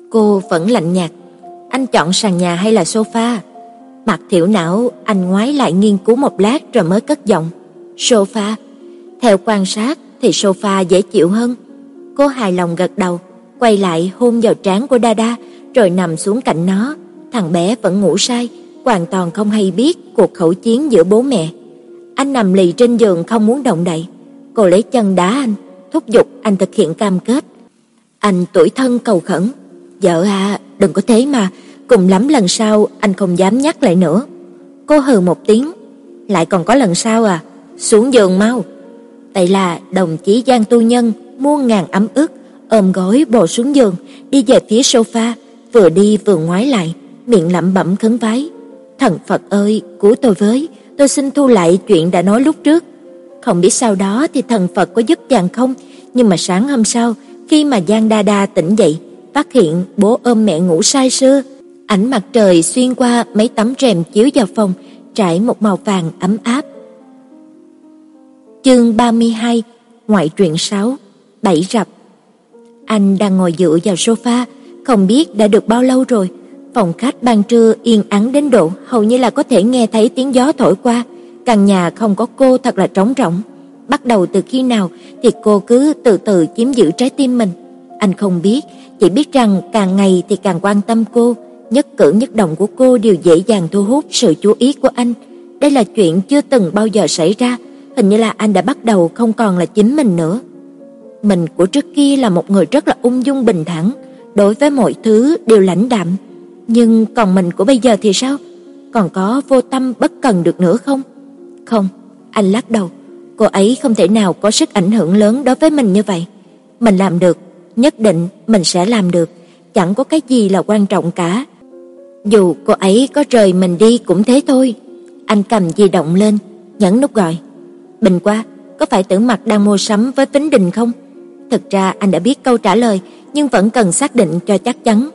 Cô vẫn lạnh nhạt. "Anh chọn sàn nhà hay là sofa?" Mặt Thiểu Não, anh ngoái lại nghiên cứu một lát rồi mới cất giọng. "Sofa." Theo quan sát thì sofa dễ chịu hơn. Cô hài lòng gật đầu, quay lại hôn vào trán của Đa rồi nằm xuống cạnh nó. Thằng bé vẫn ngủ say, hoàn toàn không hay biết cuộc khẩu chiến giữa bố mẹ. Anh nằm lì trên giường không muốn động đậy. Cô lấy chân đá anh, thúc giục anh thực hiện cam kết. Anh tuổi thân cầu khẩn, "Vợ à, đừng có thế mà, cùng lắm lần sau anh không dám nhắc lại nữa." Cô hừ một tiếng, "Lại còn có lần sau à? Xuống giường mau." Vậy là đồng chí Giang Tu Nhân muôn ngàn ấm ức ôm gối bò xuống giường, đi về phía sofa, vừa đi vừa ngoái lại, miệng lẩm bẩm khấn vái. Thần Phật ơi, cứu tôi với, tôi xin thu lại chuyện đã nói lúc trước. Không biết sau đó thì thần Phật có giúp chàng không, nhưng mà sáng hôm sau, khi mà Giang Đa Đa tỉnh dậy, phát hiện bố ôm mẹ ngủ say sưa, ánh mặt trời xuyên qua mấy tấm rèm chiếu vào phòng, trải một màu vàng ấm áp. Chương 32, ngoại truyện 6, bảy rập. Anh đang ngồi dựa vào sofa, không biết đã được bao lâu rồi. Phòng khách ban trưa yên ắng đến độ hầu như là có thể nghe thấy tiếng gió thổi qua, căn nhà không có cô thật là trống rỗng. Bắt đầu từ khi nào thì cô cứ từ từ chiếm giữ trái tim mình. Anh không biết, chỉ biết rằng càng ngày thì càng quan tâm cô, nhất cử nhất động của cô đều dễ dàng thu hút sự chú ý của anh. Đây là chuyện chưa từng bao giờ xảy ra, hình như là anh đã bắt đầu không còn là chính mình nữa. Mình của trước kia là một người rất là ung dung bình thản, đối với mọi thứ đều lãnh đạm, nhưng còn mình của bây giờ thì sao? Còn có vô tâm bất cần được nữa không? Không, anh lắc đầu, cô ấy không thể nào có sức ảnh hưởng lớn đối với mình như vậy. Mình làm được, nhất định mình sẽ làm được, chẳng có cái gì là quan trọng cả. Dù cô ấy có rời mình đi cũng thế thôi. Anh cầm di động lên, nhấn nút gọi. Bình qua, có phải Tử mặt đang mua sắm với Vĩnh Đình không? Thực ra anh đã biết câu trả lời, nhưng vẫn cần xác định cho chắc chắn.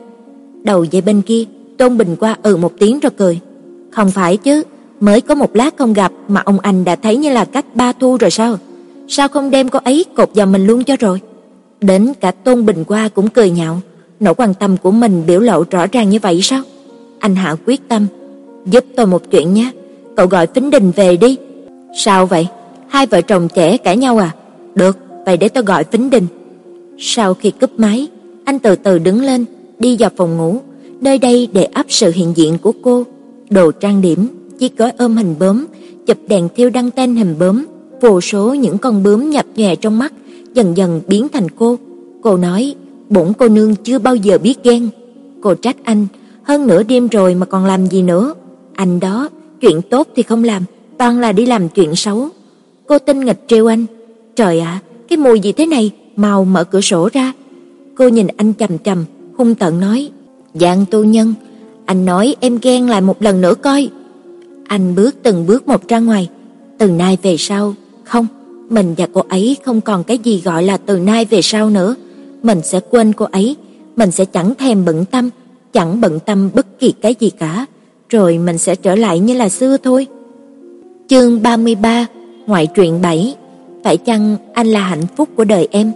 Đầu dây bên kia, Tôn Bình qua ừ một tiếng rồi cười. Không phải chứ, mới có một lát không gặp mà ông anh đã thấy như là cách ba thu rồi sao? Sao không đem cô ấy cột vào mình luôn cho rồi? Đến cả Tôn Bình qua cũng cười nhạo, nỗi quan tâm của mình biểu lộ rõ ràng như vậy sao? Anh hạ quyết tâm, giúp tôi một chuyện nhé, cậu gọi Phính Đình về đi. Sao vậy? Hai vợ chồng trẻ cãi nhau à? Được, vậy để tôi gọi Vĩnh Đình. Sau khi cúp máy, anh từ từ đứng lên, đi vào phòng ngủ, nơi đây để áp sự hiện diện của cô, đồ trang điểm, chiếc gói ôm hình bướm, chụp đèn thiêu đăng tên hình bướm, vô số những con bướm nhập nhòe trong mắt, dần dần biến thành cô. Cô nói, bổn cô nương chưa bao giờ biết ghen. Cô trách anh, hơn nửa đêm rồi mà còn làm gì nữa? Anh đó, chuyện tốt thì không làm, toàn là đi làm chuyện xấu. Cô tinh nghịch trêu anh, "Trời ạ, cái mùi gì thế này, mau mở cửa sổ ra." Cô nhìn anh chầm chầm, hung tợn nói, dạng tu nhân, anh nói em ghen lại một lần nữa coi." Anh bước từng bước một ra ngoài, từ nay về sau, không, mình và cô ấy không còn cái gì gọi là từ nay về sau nữa, mình sẽ quên cô ấy, mình sẽ chẳng thèm bận tâm, chẳng bận tâm bất kỳ cái gì cả, rồi mình sẽ trở lại như là xưa thôi. Chương 33: Ngoại truyện 7 phải chăng anh là hạnh phúc của đời em?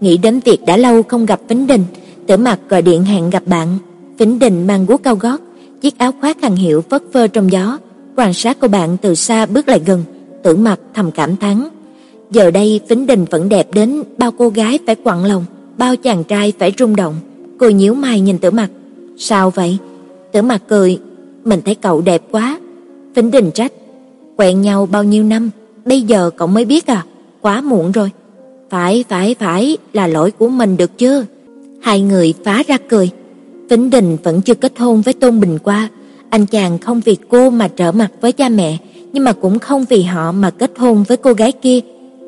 Nghĩ đến việc đã lâu không gặp Vĩnh Đình, Tử Mặc gọi điện hẹn gặp bạn. Vĩnh Đình mang guốc cao gót, chiếc áo khoác hàng hiệu phất phơ trong gió, quan sát cô bạn từ xa bước lại gần, Tử Mặc thầm cảm thán. Giờ đây Vĩnh Đình vẫn đẹp đến bao cô gái phải quặn lòng, bao chàng trai phải rung động. Cô nhíu mày nhìn Tử Mặc, "Sao vậy?" Tử Mặc cười, "Mình thấy cậu đẹp quá." Vĩnh Đình trách, "Quen nhau bao nhiêu năm, bây giờ cậu mới biết à, quá muộn rồi." Phải, phải, phải, là lỗi của mình được chưa? Hai người phá ra cười. Vĩnh Đình vẫn chưa kết hôn với Tôn Bình Qua, anh chàng không vì cô mà trở mặt với cha mẹ, nhưng mà cũng không vì họ mà kết hôn với cô gái kia.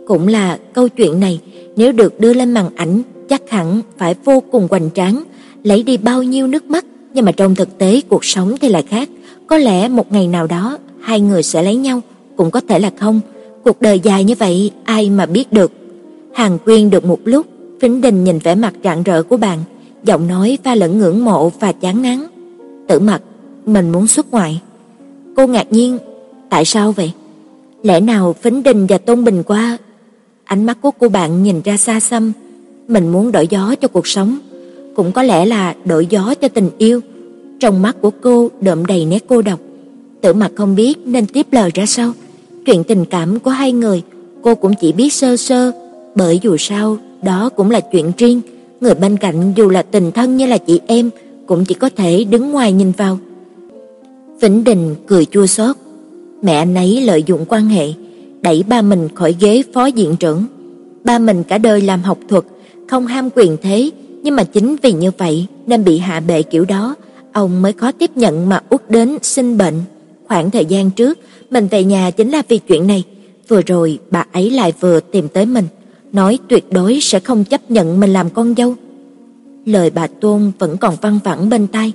Cũng là câu chuyện này nếu được đưa lên màn ảnh chắc hẳn phải vô cùng hoành tráng, lấy đi bao nhiêu nước mắt, nhưng mà trong thực tế cuộc sống thì lại khác, có lẽ một ngày nào đó hai người sẽ lấy nhau, cũng có thể là không. Cuộc đời dài như vậy ai mà biết được. Hàng Quyên được một lúc, Vĩnh Đình nhìn vẻ mặt rạng rỡ của bạn, giọng nói pha lẫn ngưỡng mộ và chán ngán. Tử Mặc, mình muốn xuất ngoại. Cô ngạc nhiên, tại sao vậy? Lẽ nào Vĩnh Đình và Tôn Bình qua? Ánh mắt của cô bạn nhìn ra xa xăm, mình muốn đổi gió cho cuộc sống, cũng có lẽ là đổi gió cho tình yêu. Trong mắt của cô đượm đầy nét cô độc. Tử Mặc không biết nên tiếp lời ra sao. Chuyện tình cảm của hai người, cô cũng chỉ biết sơ sơ, bởi dù sao đó cũng là chuyện riêng, người bên cạnh dù là tình thân như là chị em cũng chỉ có thể đứng ngoài nhìn vào. Vĩnh Đình cười chua xót. Mẹ anh ấy lợi dụng quan hệ, đẩy ba mình khỏi ghế phó diện trưởng. Ba mình cả đời làm học thuật, không ham quyền thế, nhưng mà chính vì như vậy nên bị hạ bệ kiểu đó, ông mới khó tiếp nhận mà út đến sinh bệnh. Khoảng thời gian trước, mình về nhà chính là vì chuyện này. Vừa rồi bà ấy lại vừa tìm tới mình, nói tuyệt đối sẽ không chấp nhận mình làm con dâu. Lời bà Tôn vẫn còn văng vẳng bên tai.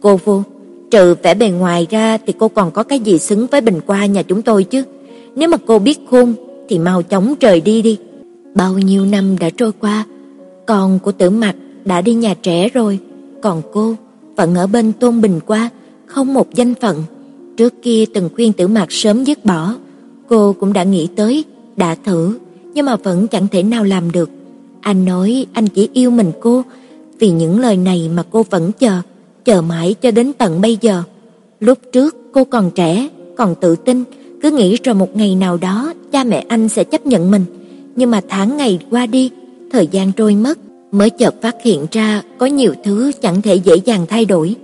Cô vô, trừ vẻ bề ngoài ra thì cô còn có cái gì xứng với bình qua nhà chúng tôi chứ? Nếu mà cô biết khôn thì mau chóng rời đi đi. Bao nhiêu năm đã trôi qua, con của Tử mặt đã đi nhà trẻ rồi, còn cô vẫn ở bên Tôn Bình qua, không một danh phận. Trước kia từng khuyên Tử Mặc sớm dứt bỏ, cô cũng đã nghĩ tới, đã thử, nhưng mà vẫn chẳng thể nào làm được. Anh nói anh chỉ yêu mình cô, vì những lời này mà cô vẫn chờ, chờ mãi cho đến tận bây giờ. Lúc trước cô còn trẻ, còn tự tin, cứ nghĩ rồi một ngày nào đó cha mẹ anh sẽ chấp nhận mình, nhưng mà tháng ngày qua đi, thời gian trôi mất, mới chợt phát hiện ra có nhiều thứ chẳng thể dễ dàng thay đổi.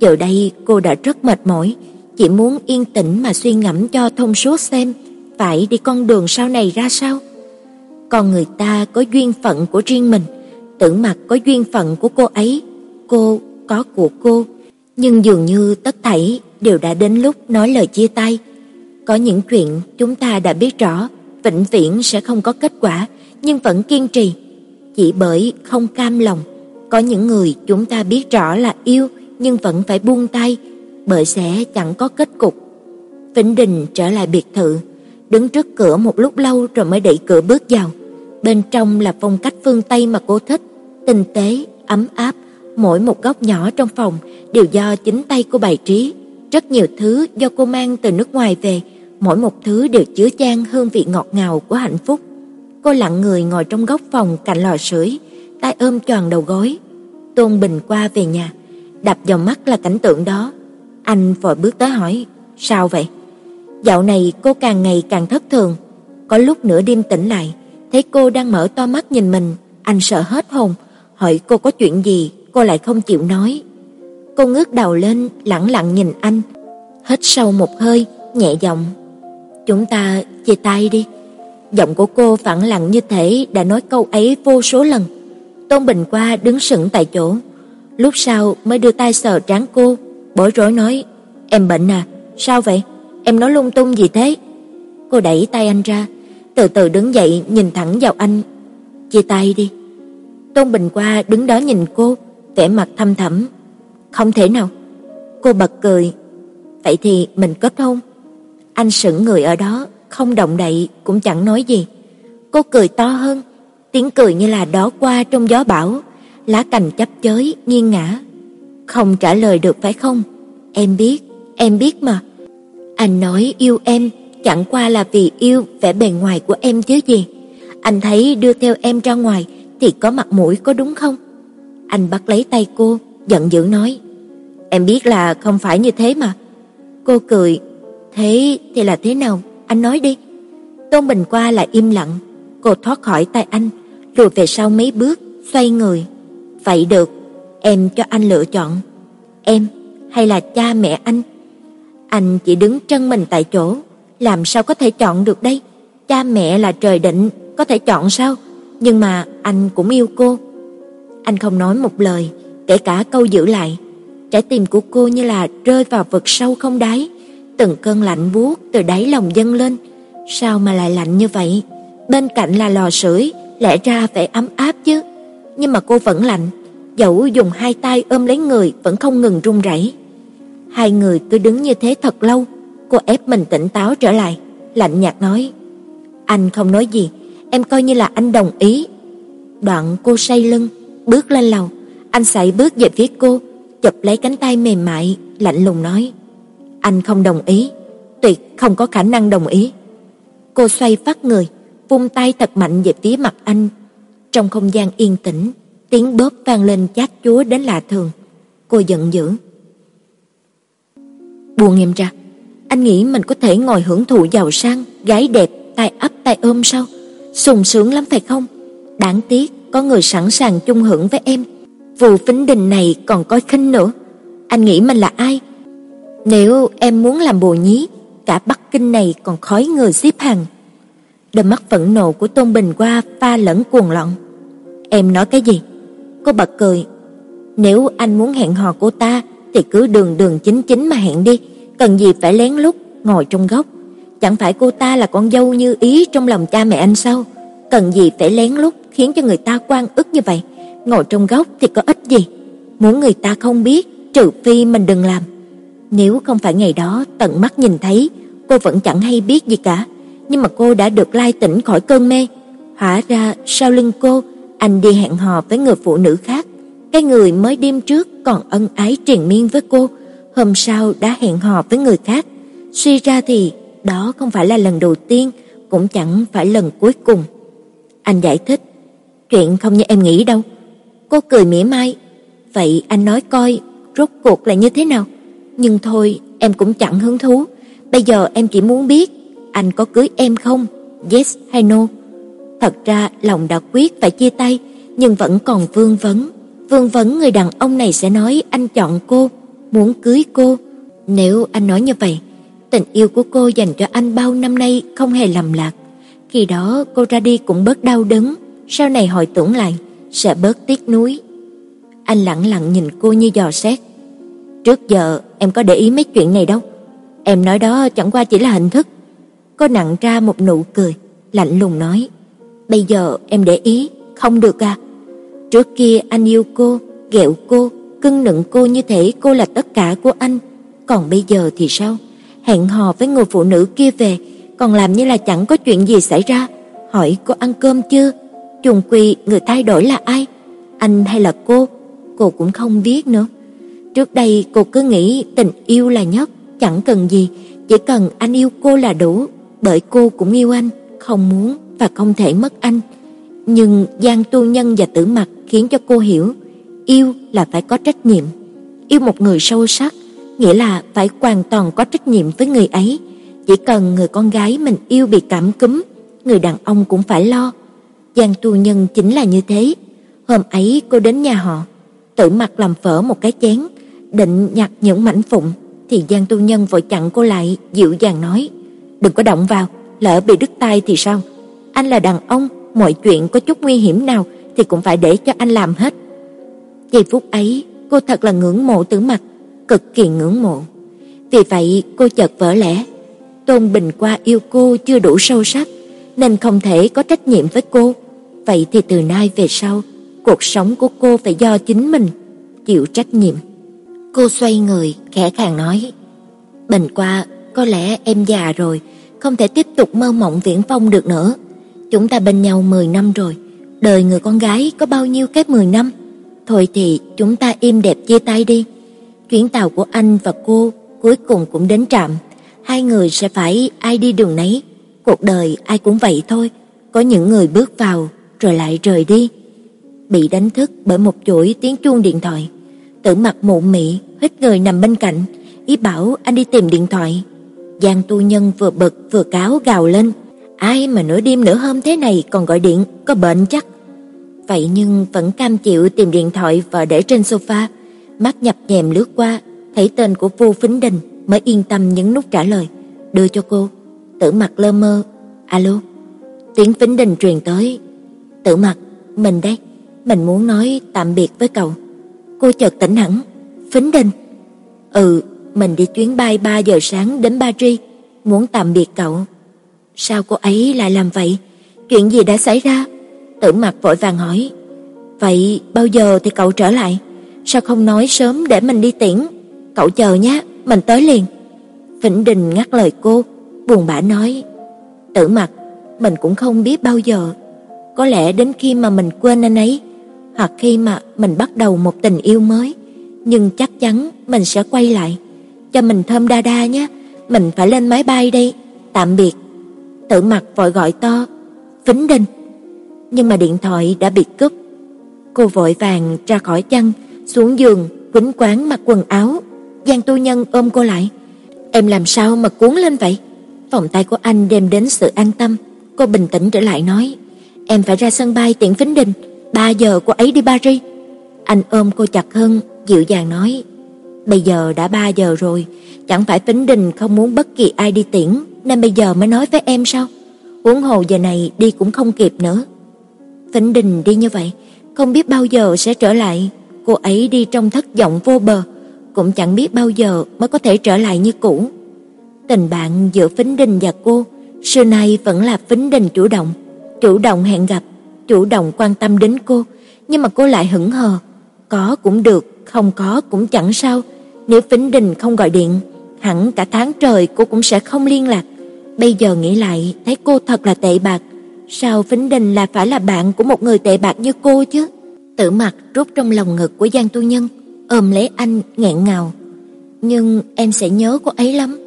Giờ đây cô đã rất mệt mỏi, chỉ muốn yên tĩnh mà suy ngẫm cho thông suốt xem phải đi con đường sau này ra sao. Còn người ta có duyên phận của riêng mình, tưởng Mặc có duyên phận của cô ấy, cô có của cô, nhưng dường như tất thảy đều đã đến lúc nói lời chia tay. Có những chuyện chúng ta đã biết rõ, vĩnh viễn sẽ không có kết quả, nhưng vẫn kiên trì, chỉ bởi không cam lòng. Có những người chúng ta biết rõ là yêu nhưng vẫn phải buông tay, bởi sẽ chẳng có kết cục. Vĩnh Đình trở lại biệt thự, đứng trước cửa một lúc lâu rồi mới đẩy cửa bước vào. Bên trong là phong cách phương Tây mà cô thích, tinh tế, ấm áp, mỗi một góc nhỏ trong phòng đều do chính tay cô bày trí. Rất nhiều thứ do cô mang từ nước ngoài về, mỗi một thứ đều chứa chan hương vị ngọt ngào của hạnh phúc. Cô lặng người ngồi trong góc phòng cạnh lò sưởi, tay ôm tròn đầu gối. Tôn Bình qua về nhà, đập vào mắt là cảnh tượng đó. Anh vội bước tới hỏi, sao vậy? Dạo này cô càng ngày càng thất thường, có lúc nửa đêm tỉnh lại, thấy cô đang mở to mắt nhìn mình, anh sợ hết hồn, hỏi cô có chuyện gì, cô lại không chịu nói. Cô ngước đầu lên, lặng lặng nhìn anh, hít sâu một hơi, nhẹ giọng, "Chúng ta chia tay đi." Giọng của cô phẳng lặng như thể đã nói câu ấy vô số lần. Tôn Bình qua đứng sững tại chỗ, lúc sau mới đưa tay sờ trán cô, bối rối nói: "Em bệnh à? Sao vậy? Em nói lung tung gì thế?" Cô đẩy tay anh ra, từ từ đứng dậy nhìn thẳng vào anh. "Chia tay đi." Tôn Bình qua đứng đó nhìn cô, vẻ mặt thâm thẳm. "Không thể nào." Cô bật cười. "Vậy thì mình kết hôn." Anh sững người ở đó, không động đậy cũng chẳng nói gì. Cô cười to hơn, tiếng cười như là đó qua trong gió bão, lá cành chấp chới nghiêng ngả. Không trả lời được phải không? Em biết, em biết mà. Anh nói yêu em chẳng qua là vì yêu vẻ bề ngoài của em chứ gì. Anh thấy đưa theo em ra ngoài thì có mặt mũi có đúng không? Anh bắt lấy tay cô, giận dữ nói: "Em biết là không phải như thế mà." Cô cười, "Thế thì là thế nào? anh nói đi." Tôn Bình qua lại im lặng, cô thoát khỏi tay anh, lùi về sau mấy bước, xoay người. "Vậy được, em cho anh lựa chọn. Em hay là cha mẹ anh?" Anh chỉ đứng chân mình tại chỗ, làm sao có thể chọn được đây? Cha mẹ là trời định, có thể chọn sao? nhưng mà anh cũng yêu cô. Anh không nói một lời, kể cả câu giữ lại. Trái tim của cô như là rơi vào vực sâu không đáy, từng cơn lạnh buốt từ đáy lòng dâng lên. Sao mà lại lạnh như vậy? Bên cạnh là lò sưởi, lẽ ra phải ấm áp chứ. Nhưng mà cô vẫn lạnh, dẫu dùng hai tay ôm lấy người vẫn không ngừng run rẩy. Hai người cứ đứng như thế thật lâu, cô ép mình tỉnh táo trở lại, lạnh nhạt nói: "Anh không nói gì, em coi như là anh đồng ý." Đoạn cô say lưng, bước lên lầu, anh sải bước về phía cô, chụp lấy cánh tay mềm mại, lạnh lùng nói: "Anh không đồng ý, tuyệt không có khả năng đồng ý." Cô xoay phát người, vung tay thật mạnh về phía mặt anh. Trong không gian yên tĩnh, tiếng bóp vang lên chát chúa đến lạ thường. Cô giận dữ. Buông em ra, anh nghĩ mình có thể ngồi hưởng thụ giàu sang, gái đẹp, tay ấp tay ôm sao? sùng sướng lắm phải không? Đáng tiếc có người sẵn sàng chung hưởng với em. Vụ Phính Đình này còn coi khinh nữa. Anh nghĩ mình là ai? Nếu em muốn làm bồ nhí, cả Bắc Kinh này còn khói người xếp hàng. Đôi mắt phẫn nộ của Tôn Bình qua pha lẫn cuồng loạn. Em nói cái gì? Cô bật cười. Nếu anh muốn hẹn hò cô ta thì cứ đường đường chính chính mà hẹn đi, cần gì phải lén lút ngồi trong góc. Chẳng phải cô ta là con dâu như ý trong lòng cha mẹ anh sao? Cần gì phải lén lút khiến cho người ta quan ức như vậy? Ngồi trong góc thì có ích gì? Muốn người ta không biết, trừ phi mình đừng làm. Nếu không phải ngày đó tận mắt nhìn thấy, cô vẫn chẳng hay biết gì cả, nhưng mà cô đã được lai tỉnh khỏi cơn mê. Hóa ra sau lưng cô, anh đi hẹn hò với người phụ nữ khác, cái người mới đêm trước còn ân ái triền miên với cô, hôm sau đã hẹn hò với người khác. Suy ra thì đó không phải là lần đầu tiên, cũng chẳng phải lần cuối cùng. Anh giải thích, chuyện không như em nghĩ đâu. Cô cười mỉa mai, vậy anh nói coi, rốt cuộc là như thế nào? Nhưng thôi, em cũng chẳng hứng thú. Bây giờ em chỉ muốn biết anh có cưới em không? Yes hay no? Thật ra lòng đã quyết phải chia tay, nhưng vẫn còn vương vấn. Vương vấn người đàn ông này sẽ nói anh chọn cô, muốn cưới cô. Nếu anh nói như vậy, tình yêu của cô dành cho anh bao năm nay không hề lầm lạc. Khi đó cô ra đi cũng bớt đau đớn, sau này hồi tưởng lại sẽ bớt tiếc nuối. Anh lặng lặng nhìn cô như dò xét. Trước giờ em có để ý mấy chuyện này đâu. Em nói đó chẳng qua chỉ là hình thức. Cô nặng ra một nụ cười, lạnh lùng nói: "Bây giờ em để ý, không được à? Trước kia anh yêu cô, ghẹo cô, cưng nựng cô như thể cô là tất cả của anh, còn bây giờ thì sao? Hẹn hò với người phụ nữ kia về, còn làm như là chẳng có chuyện gì xảy ra, hỏi cô ăn cơm chưa? Chung quy người thay đổi là ai? Anh hay là cô? Cô cũng không biết nữa. Trước đây cô cứ nghĩ tình yêu là nhất, chẳng cần gì, chỉ cần anh yêu cô là đủ, bởi cô cũng yêu anh, không muốn và không thể mất anh. Nhưng Giang Tu Nhân và Tử Mặc khiến cho cô hiểu, yêu là phải có trách nhiệm. Yêu một người sâu sắc, nghĩa là phải hoàn toàn có trách nhiệm với người ấy. Chỉ cần người con gái mình yêu bị cảm cúm, người đàn ông cũng phải lo. Giang Tu Nhân chính là như thế. Hôm ấy cô đến nhà họ, Tử Mặc làm phở một cái chén, định nhặt những mảnh phụng thì Giang Tu Nhân vội chặn cô lại, dịu dàng nói: "Đừng có động vào, lỡ bị đứt tay thì sao? Anh là đàn ông, mọi chuyện có chút nguy hiểm nào thì cũng phải để cho anh làm hết." Giây phút ấy, cô thật là ngưỡng mộ Tử Mặc, cực kỳ ngưỡng mộ. Vì vậy, cô chợt vỡ lẽ, Tôn Bình qua yêu cô chưa đủ sâu sắc, nên không thể có trách nhiệm với cô. Vậy thì từ nay về sau, cuộc sống của cô phải do chính mình chịu trách nhiệm. Cô xoay người, khẽ khàng nói: "Bình qua, có lẽ em già rồi, không thể tiếp tục mơ mộng viễn phong được nữa. Chúng ta bên nhau 10 năm rồi, đời người con gái có bao nhiêu cái 10 năm? Thôi thì chúng ta im đẹp chia tay đi. Chuyến tàu của anh và cô cuối cùng cũng đến trạm, hai người sẽ phải ai đi đường nấy. Cuộc đời ai cũng vậy thôi, có những người bước vào rồi lại rời đi." Bị đánh thức bởi một chuỗi tiếng chuông điện thoại. Tử mặt mụ mị, hít người nằm bên cạnh, ý bảo anh đi tìm điện thoại. Giang tu nhân vừa bực vừa cáo gào lên, ai mà nửa đêm nửa hôm thế này còn gọi điện, có bệnh chắc. Vậy nhưng vẫn cam chịu tìm điện thoại và để trên sofa, mắt nhập nhèm lướt qua, thấy tên của Vu Phính Đình mới yên tâm nhấn nút trả lời, đưa cho cô. Tử Mặc lơ mơ, "Alo." Tiếng Phính Đình truyền tới. Tử Mặc, mình đây, mình muốn nói tạm biệt với cậu. Cô chợt tỉnh hẳn, Phính Đình. Ừ, mình đi chuyến bay 3 giờ sáng đến Paris, muốn tạm biệt cậu. Sao cô ấy lại làm vậy? Chuyện gì đã xảy ra? Tử Mặc vội vàng hỏi. Vậy bao giờ thì cậu trở lại? Sao không nói sớm để mình đi tiễn? Cậu chờ nhé, mình tới liền. Vĩnh Đình ngắt lời cô, buồn bã nói: "Tử Mặc, mình cũng không biết bao giờ, có lẽ đến khi mà mình quên anh ấy, hoặc khi mà mình bắt đầu một tình yêu mới, nhưng chắc chắn mình sẽ quay lại. Cho mình thơm đa đa nhé, mình phải lên máy bay đây, tạm biệt." Tự Mặc vội gọi to: "Vĩnh Đình!" Nhưng mà điện thoại đã bị cướp Cô vội vàng ra khỏi chăn, xuống giường, quýnh quán mặc quần áo. Giang Tu Nhân ôm cô lại. "Em làm sao mà cuốn lên vậy?" Vòng tay của anh đem đến sự an tâm. Cô bình tĩnh trở lại nói: "Em phải ra sân bay tiễn Vĩnh Đình, 3 giờ cô ấy đi Paris." Anh ôm cô chặt hơn, dịu dàng nói: "Bây giờ đã 3 giờ rồi, chẳng phải Vĩnh Đình không muốn bất kỳ ai đi tiễn nên bây giờ mới nói với em sao? Huống hồ giờ này đi cũng không kịp nữa." Vĩnh Đình đi như vậy, không biết bao giờ sẽ trở lại, cô ấy đi trong thất vọng vô bờ, cũng chẳng biết bao giờ mới có thể trở lại như cũ. Tình bạn giữa Vĩnh Đình và cô, xưa nay vẫn là Vĩnh Đình chủ động, chủ động hẹn gặp, chủ động quan tâm đến cô, nhưng mà cô lại hững hờ, có cũng được, không có cũng chẳng sao, nếu Vĩnh Đình không gọi điện, hẳn cả tháng trời cô cũng sẽ không liên lạc. Bây giờ nghĩ lại, thấy cô thật là tệ bạc, sao Vĩnh Đình là phải là bạn của một người tệ bạc như cô chứ? Tử Mặc rút trong lòng ngực của Giang Tu Nhân, ôm lấy anh nghẹn ngào. "Nhưng em sẽ nhớ cô ấy lắm."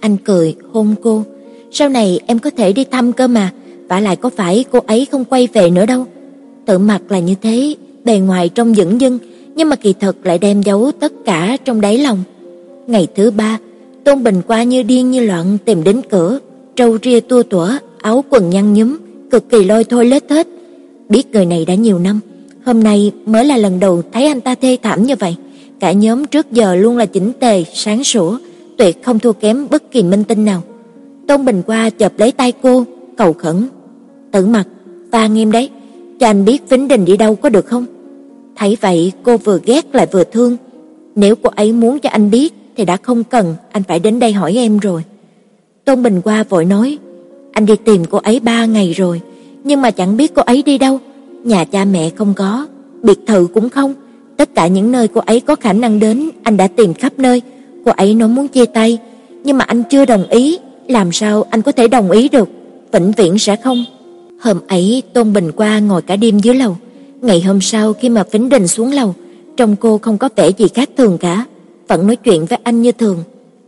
Anh cười hôn cô, "Sau này em có thể đi thăm cơ mà, vả lại có phải cô ấy không quay về nữa đâu." Tự mặt là như thế, bề ngoài trông dững dưng, nhưng mà kỳ thật lại đem giấu tất cả trong đáy lòng. Ngày thứ ba, Tôn Bình qua như điên như loạn tìm đến cửa, trâu ria tua tủa, áo quần nhăn nhúm, cực kỳ lôi thôi lết thết. Biết người này đã nhiều năm, hôm nay mới là lần đầu thấy anh ta thê thảm như vậy. Cả nhóm trước giờ luôn là chỉnh tề, sáng sủa, tuyệt không thua kém bất kỳ minh tinh nào. Tôn Bình qua chập lấy tay cô, cầu khẩn: "Tử mặt, ta nghiêm đấy, cho anh biết Vĩnh Đình đi đâu có được không?" Thấy vậy, cô vừa ghét lại vừa thương. Nếu cô ấy muốn cho anh biết thì đã không cần anh phải đến đây hỏi em rồi. Tôn Bình qua vội nói: "Anh đi tìm cô ấy ba ngày rồi, nhưng mà chẳng biết cô ấy đi đâu, nhà cha mẹ không có, biệt thự cũng không." Tất cả những nơi cô ấy có khả năng đến, anh đã tìm khắp nơi. Cô ấy nói muốn chia tay, nhưng mà anh chưa đồng ý, làm sao anh có thể đồng ý được? Vĩnh viễn sẽ không. Hôm ấy Tôn Bình qua ngồi cả đêm dưới lầu. Ngày hôm sau khi mà Vĩnh Đình xuống lầu, trông cô không có vẻ gì khác thường cả, vẫn nói chuyện với anh như thường.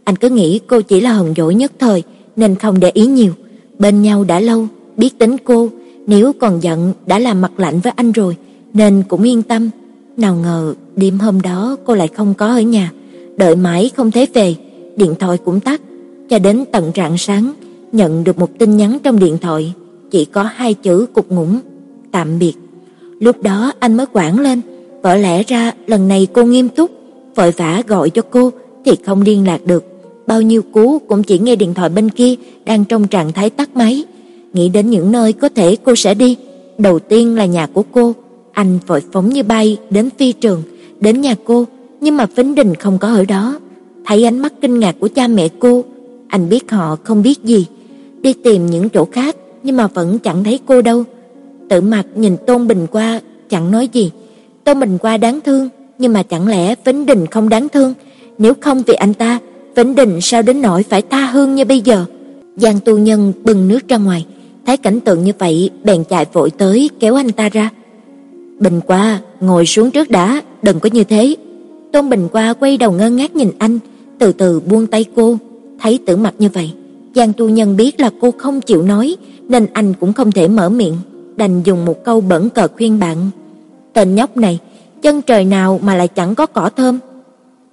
Anh cứ nghĩ cô chỉ là hờn dỗi nhất thời nên không để ý nhiều. Bên nhau đã lâu, biết tính cô, nếu còn giận đã làm mặt lạnh với anh rồi nên cũng yên tâm. Nào ngờ đêm hôm đó cô lại không có ở nhà, đợi mãi không thấy về, điện thoại cũng tắt, cho đến tận rạng sáng nhận được một tin nhắn trong điện thoại, chỉ có hai chữ cục ngủng, tạm biệt. Lúc đó anh mới quảng lên, vỡ lẽ ra lần này cô nghiêm túc, vội vã gọi cho cô thì không liên lạc được, bao nhiêu cú cũng chỉ nghe điện thoại bên kia đang trong trạng thái tắt máy, nghĩ đến những nơi có thể cô sẽ đi, đầu tiên là nhà của cô, anh vội phóng như bay đến phi trường, đến nhà cô, nhưng mà Vĩnh Đình không có ở đó. Thấy ánh mắt kinh ngạc của cha mẹ cô, anh biết họ không biết gì, đi tìm những chỗ khác nhưng mà vẫn chẳng thấy cô đâu. Tự mặt nhìn Tôn Bình qua, chẳng nói gì. Tôn Bình qua đáng thương, nhưng mà chẳng lẽ Vĩnh Đình không đáng thương? Nếu không vì anh ta, Vĩnh Đình sao đến nỗi phải tha hương như bây giờ? Giang tu nhân bừng nước ra ngoài, thấy cảnh tượng như vậy bèn chạy vội tới kéo anh ta ra. Bình qua, ngồi xuống trước đã, đừng có như thế. Tôn Bình qua quay đầu ngơ ngác nhìn anh, từ từ buông tay cô, thấy Tử mặt như vậy, Giang Tu Nhân biết là cô không chịu nói, nên anh cũng không thể mở miệng, đành dùng một câu bẩn cợt khuyên bạn. Tên nhóc này, chân trời nào mà lại chẳng có cỏ thơm.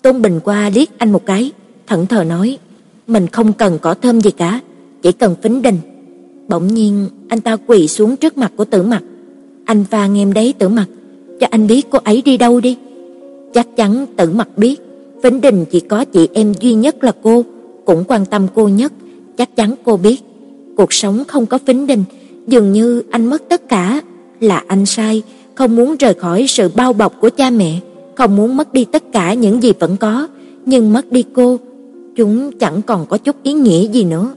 Tôn Bình qua liếc anh một cái, thẫn thờ nói, mình không cần cỏ thơm gì cả, chỉ cần phính đình. Bỗng nhiên, anh ta quỳ xuống trước mặt của Tử Mặc, anh va em đấy Tử Mặc, cho anh biết cô ấy đi đâu đi. Chắc chắn Tử Mặc biết, phính Đình chỉ có chị em duy nhất là cô, cũng quan tâm cô nhất, chắc chắn cô biết. Cuộc sống không có phính Đình, dường như anh mất tất cả, là anh sai, không muốn rời khỏi sự bao bọc của cha mẹ, không muốn mất đi tất cả những gì vẫn có, nhưng mất đi cô, chúng chẳng còn có chút ý nghĩa gì nữa.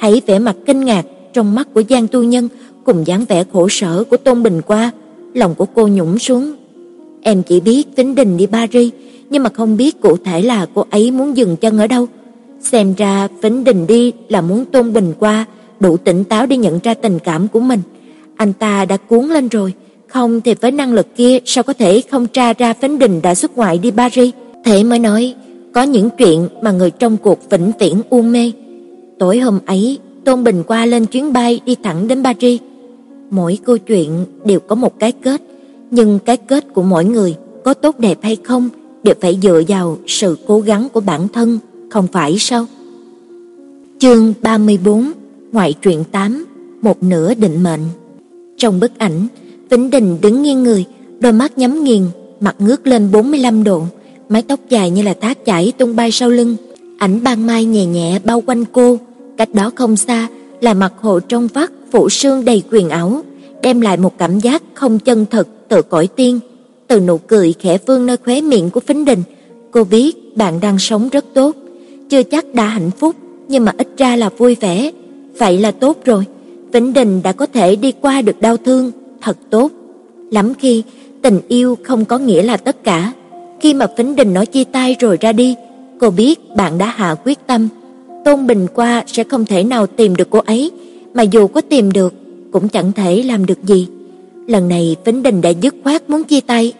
Thấy vẻ mặt kinh ngạc trong mắt của Giang Tu Nhân cùng dáng vẻ khổ sở của Tôn Bình qua, lòng của cô nhũng xuống. Em chỉ biết tính Đình đi Paris, nhưng mà không biết cụ thể là cô ấy muốn dừng chân ở đâu. Xem ra Vĩnh Đình đi là muốn Tôn Bình qua đủ tỉnh táo để nhận ra tình cảm của mình. Anh ta đã cuốn lên rồi, không thì với năng lực kia sao có thể không tra ra Phấn Đình đã xuất ngoại đi Paris. Thế mới nói, có những chuyện mà người trong cuộc vĩnh viễn u mê. Tối hôm ấy, Tôn Bình qua lên chuyến bay đi thẳng đến Paris. Mỗi câu chuyện đều có một cái kết, nhưng cái kết của mỗi người có tốt đẹp hay không đều phải dựa vào sự cố gắng của bản thân, không phải sao? Chương 34, ngoại truyện 8, một nửa định mệnh. Trong bức ảnh, Vĩnh Đình đứng nghiêng người, đôi mắt nhắm nghiền, mặt ngước lên 45 độ, mái tóc dài như là thác chảy tung bay sau lưng, ảnh ban mai nhẹ nhẹ bao quanh cô, cách đó không xa là mặt hồ trong vắt phủ sương đầy quyền ảo, đem lại một cảm giác không chân thực tự cõi tiên. Từ nụ cười khẽ vương nơi khóe miệng của Phính Đình, cô biết bạn đang sống rất tốt, chưa chắc đã hạnh phúc, nhưng mà ít ra là vui vẻ, vậy là tốt rồi. Vĩnh Đình đã có thể đi qua được đau thương, thật tốt. Lắm khi tình yêu không có nghĩa là tất cả. Khi mà Phính Đình nói chia tay rồi ra đi, cô biết bạn đã hạ quyết tâm. Tôn Bình qua sẽ không thể nào tìm được cô ấy, mà dù có tìm được cũng chẳng thể làm được gì. Lần này Vĩnh Đình đã dứt khoát muốn chia tay.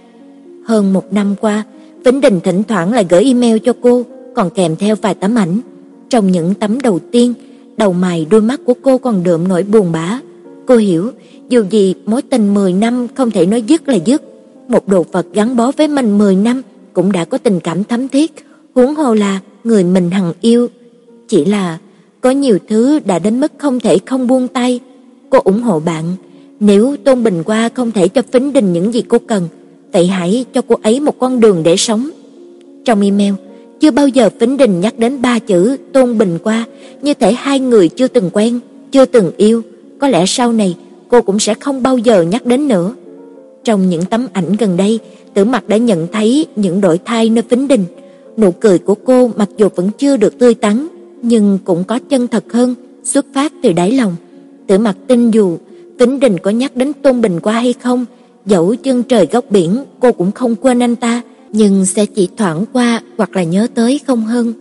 Hơn một năm qua, Vĩnh Đình thỉnh thoảng lại gửi email cho cô, còn kèm theo vài tấm ảnh. Trong những tấm đầu tiên, đầu mày đôi mắt của cô còn đượm nỗi buồn bã. Cô hiểu, dù gì mối tình 10 năm không thể nói dứt là dứt. Một đồ vật gắn bó với mình 10 năm cũng đã có tình cảm thấm thiết, huống hồ là người mình hằng yêu. Chỉ là có nhiều thứ đã đến mức không thể không buông tay. Cô ủng hộ bạn, nếu Tôn Bình Qua không thể cho Phính Đình những gì cô cần, vậy hãy cho cô ấy một con đường để sống. Trong email, chưa bao giờ Phính Đình nhắc đến ba chữ Tôn Bình Qua, như thể hai người chưa từng quen, chưa từng yêu, có lẽ sau này cô cũng sẽ không bao giờ nhắc đến nữa. Trong những tấm ảnh gần đây, Tử Mặc đã nhận thấy những đổi thay nơi Phính Đình. Nụ cười của cô mặc dù vẫn chưa được tươi tắn, nhưng cũng có chân thật hơn, xuất phát từ đáy lòng. Tử Mặc tin dù tính Đình có nhắc đến Tôn Bình qua hay không, dẫu chân trời góc biển, cô cũng không quên anh ta, nhưng sẽ chỉ thoảng qua hoặc là nhớ tới không hơn.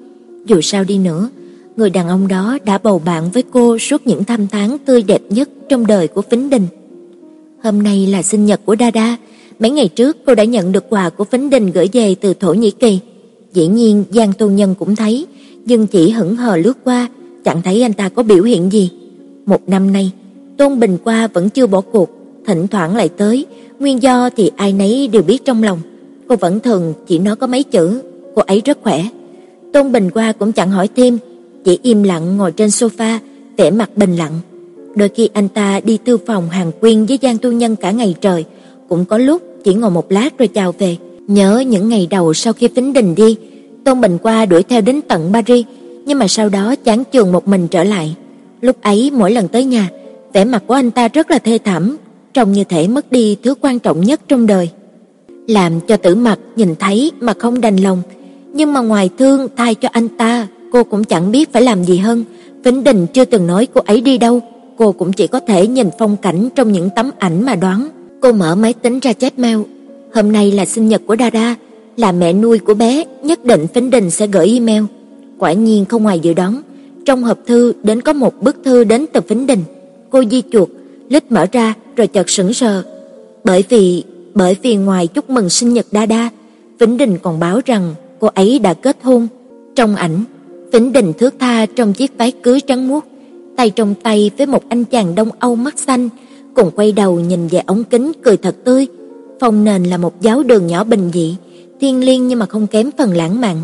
Dù sao đi nữa, người đàn ông đó đã bầu bạn với cô suốt những năm tháng tươi đẹp nhất trong đời của Phính Đình. Hôm nay là sinh nhật của dada. mấy ngày trước cô đã nhận được quà của Phính Đình gửi về từ Thổ Nhĩ Kỳ. Dĩ nhiên Giang Tu Nhân cũng thấy, nhưng chỉ hững hờ lướt qua, chẳng thấy anh ta có biểu hiện gì. Một năm nay, Tôn Bình qua vẫn chưa bỏ cuộc, thỉnh thoảng lại tới, nguyên do thì ai nấy đều biết trong lòng. Cô vẫn thường chỉ nói có mấy chữ, cô ấy rất khỏe. Tôn Bình qua cũng chẳng hỏi thêm, chỉ im lặng ngồi trên sofa, vẻ mặt bình lặng. Đôi khi anh ta đi thư phòng hàng quyên với Giang Tu Nhân cả ngày trời, cũng có lúc chỉ ngồi một lát rồi chào về. Nhớ những ngày đầu sau khi Phính Đình đi, Tôn Bình qua đuổi theo đến tận Paris, nhưng mà sau đó chán chường một mình trở lại. Lúc ấy mỗi lần tới nhà, vẻ mặt của anh ta rất là thê thảm, trông như thể mất đi thứ quan trọng nhất trong đời. Làm cho Tử Mặc nhìn thấy mà không đành lòng, nhưng mà ngoài thương thay cho anh ta, cô cũng chẳng biết phải làm gì hơn. Vĩnh Đình chưa từng nói cô ấy đi đâu, cô cũng chỉ có thể nhìn phong cảnh trong những tấm ảnh mà đoán. Cô mở máy tính ra chép mail, hôm nay là sinh nhật của Dada, là mẹ nuôi của bé, nhất định Vĩnh Đình sẽ gửi email. Quả nhiên không ngoài dự đoán, trong hộp thư đến có một bức thư đến từ Vĩnh Đình. Cô di chuột, lít mở ra rồi chợt sững sờ. Bởi vì bởi vì ngoài chúc mừng sinh nhật Dada, Vĩnh Đình còn báo rằng cô ấy đã kết hôn. Trong ảnh, Vĩnh Đình thước tha trong chiếc váy cưới trắng muốt, tay trong tay với một anh chàng Đông Âu mắt xanh, cùng quay đầu nhìn về ống kính cười thật tươi. Phòng nền là một giáo đường nhỏ bình dị, thiên liêng nhưng mà không kém phần lãng mạn.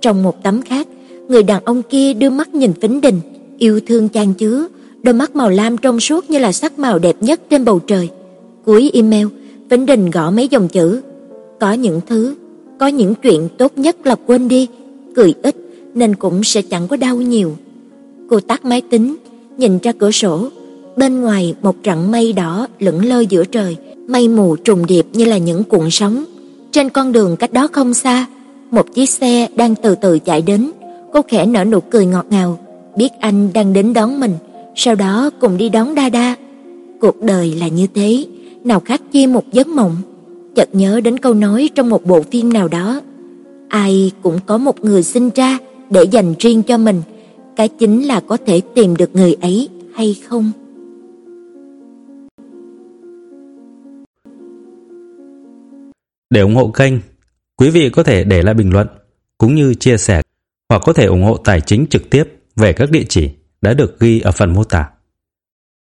Trong một tấm khác, người đàn ông kia đưa mắt nhìn Vĩnh Đình, yêu thương chan chứa, đôi mắt màu lam trong suốt như là sắc màu đẹp nhất trên bầu trời. Cuối email, Vĩnh Đình gõ mấy dòng chữ, có những thứ, có những chuyện tốt nhất là quên đi, cười ít nên cũng sẽ chẳng có đau nhiều. Cô tắt máy tính, nhìn ra cửa sổ, Bên ngoài một trận mây đỏ lững lơ giữa trời, mây mù trùng điệp như là những cuộn sóng. Trên con đường cách đó không xa, một chiếc xe đang từ từ chạy đến, cô khẽ nở nụ cười ngọt ngào, biết anh đang đến đón mình, sau đó cùng đi đón Đa Đa. Cuộc đời là như thế, nào khác chi một giấc mộng. Chợt nhớ đến câu nói trong một bộ phim nào đó, ai cũng có một người sinh ra để dành riêng cho mình, cái chính là có thể tìm được người ấy hay không. Để ủng hộ kênh, quý vị có thể để lại bình luận cũng như chia sẻ hoặc có thể ủng hộ tài chính trực tiếp về các địa chỉ đã được ghi ở phần mô tả.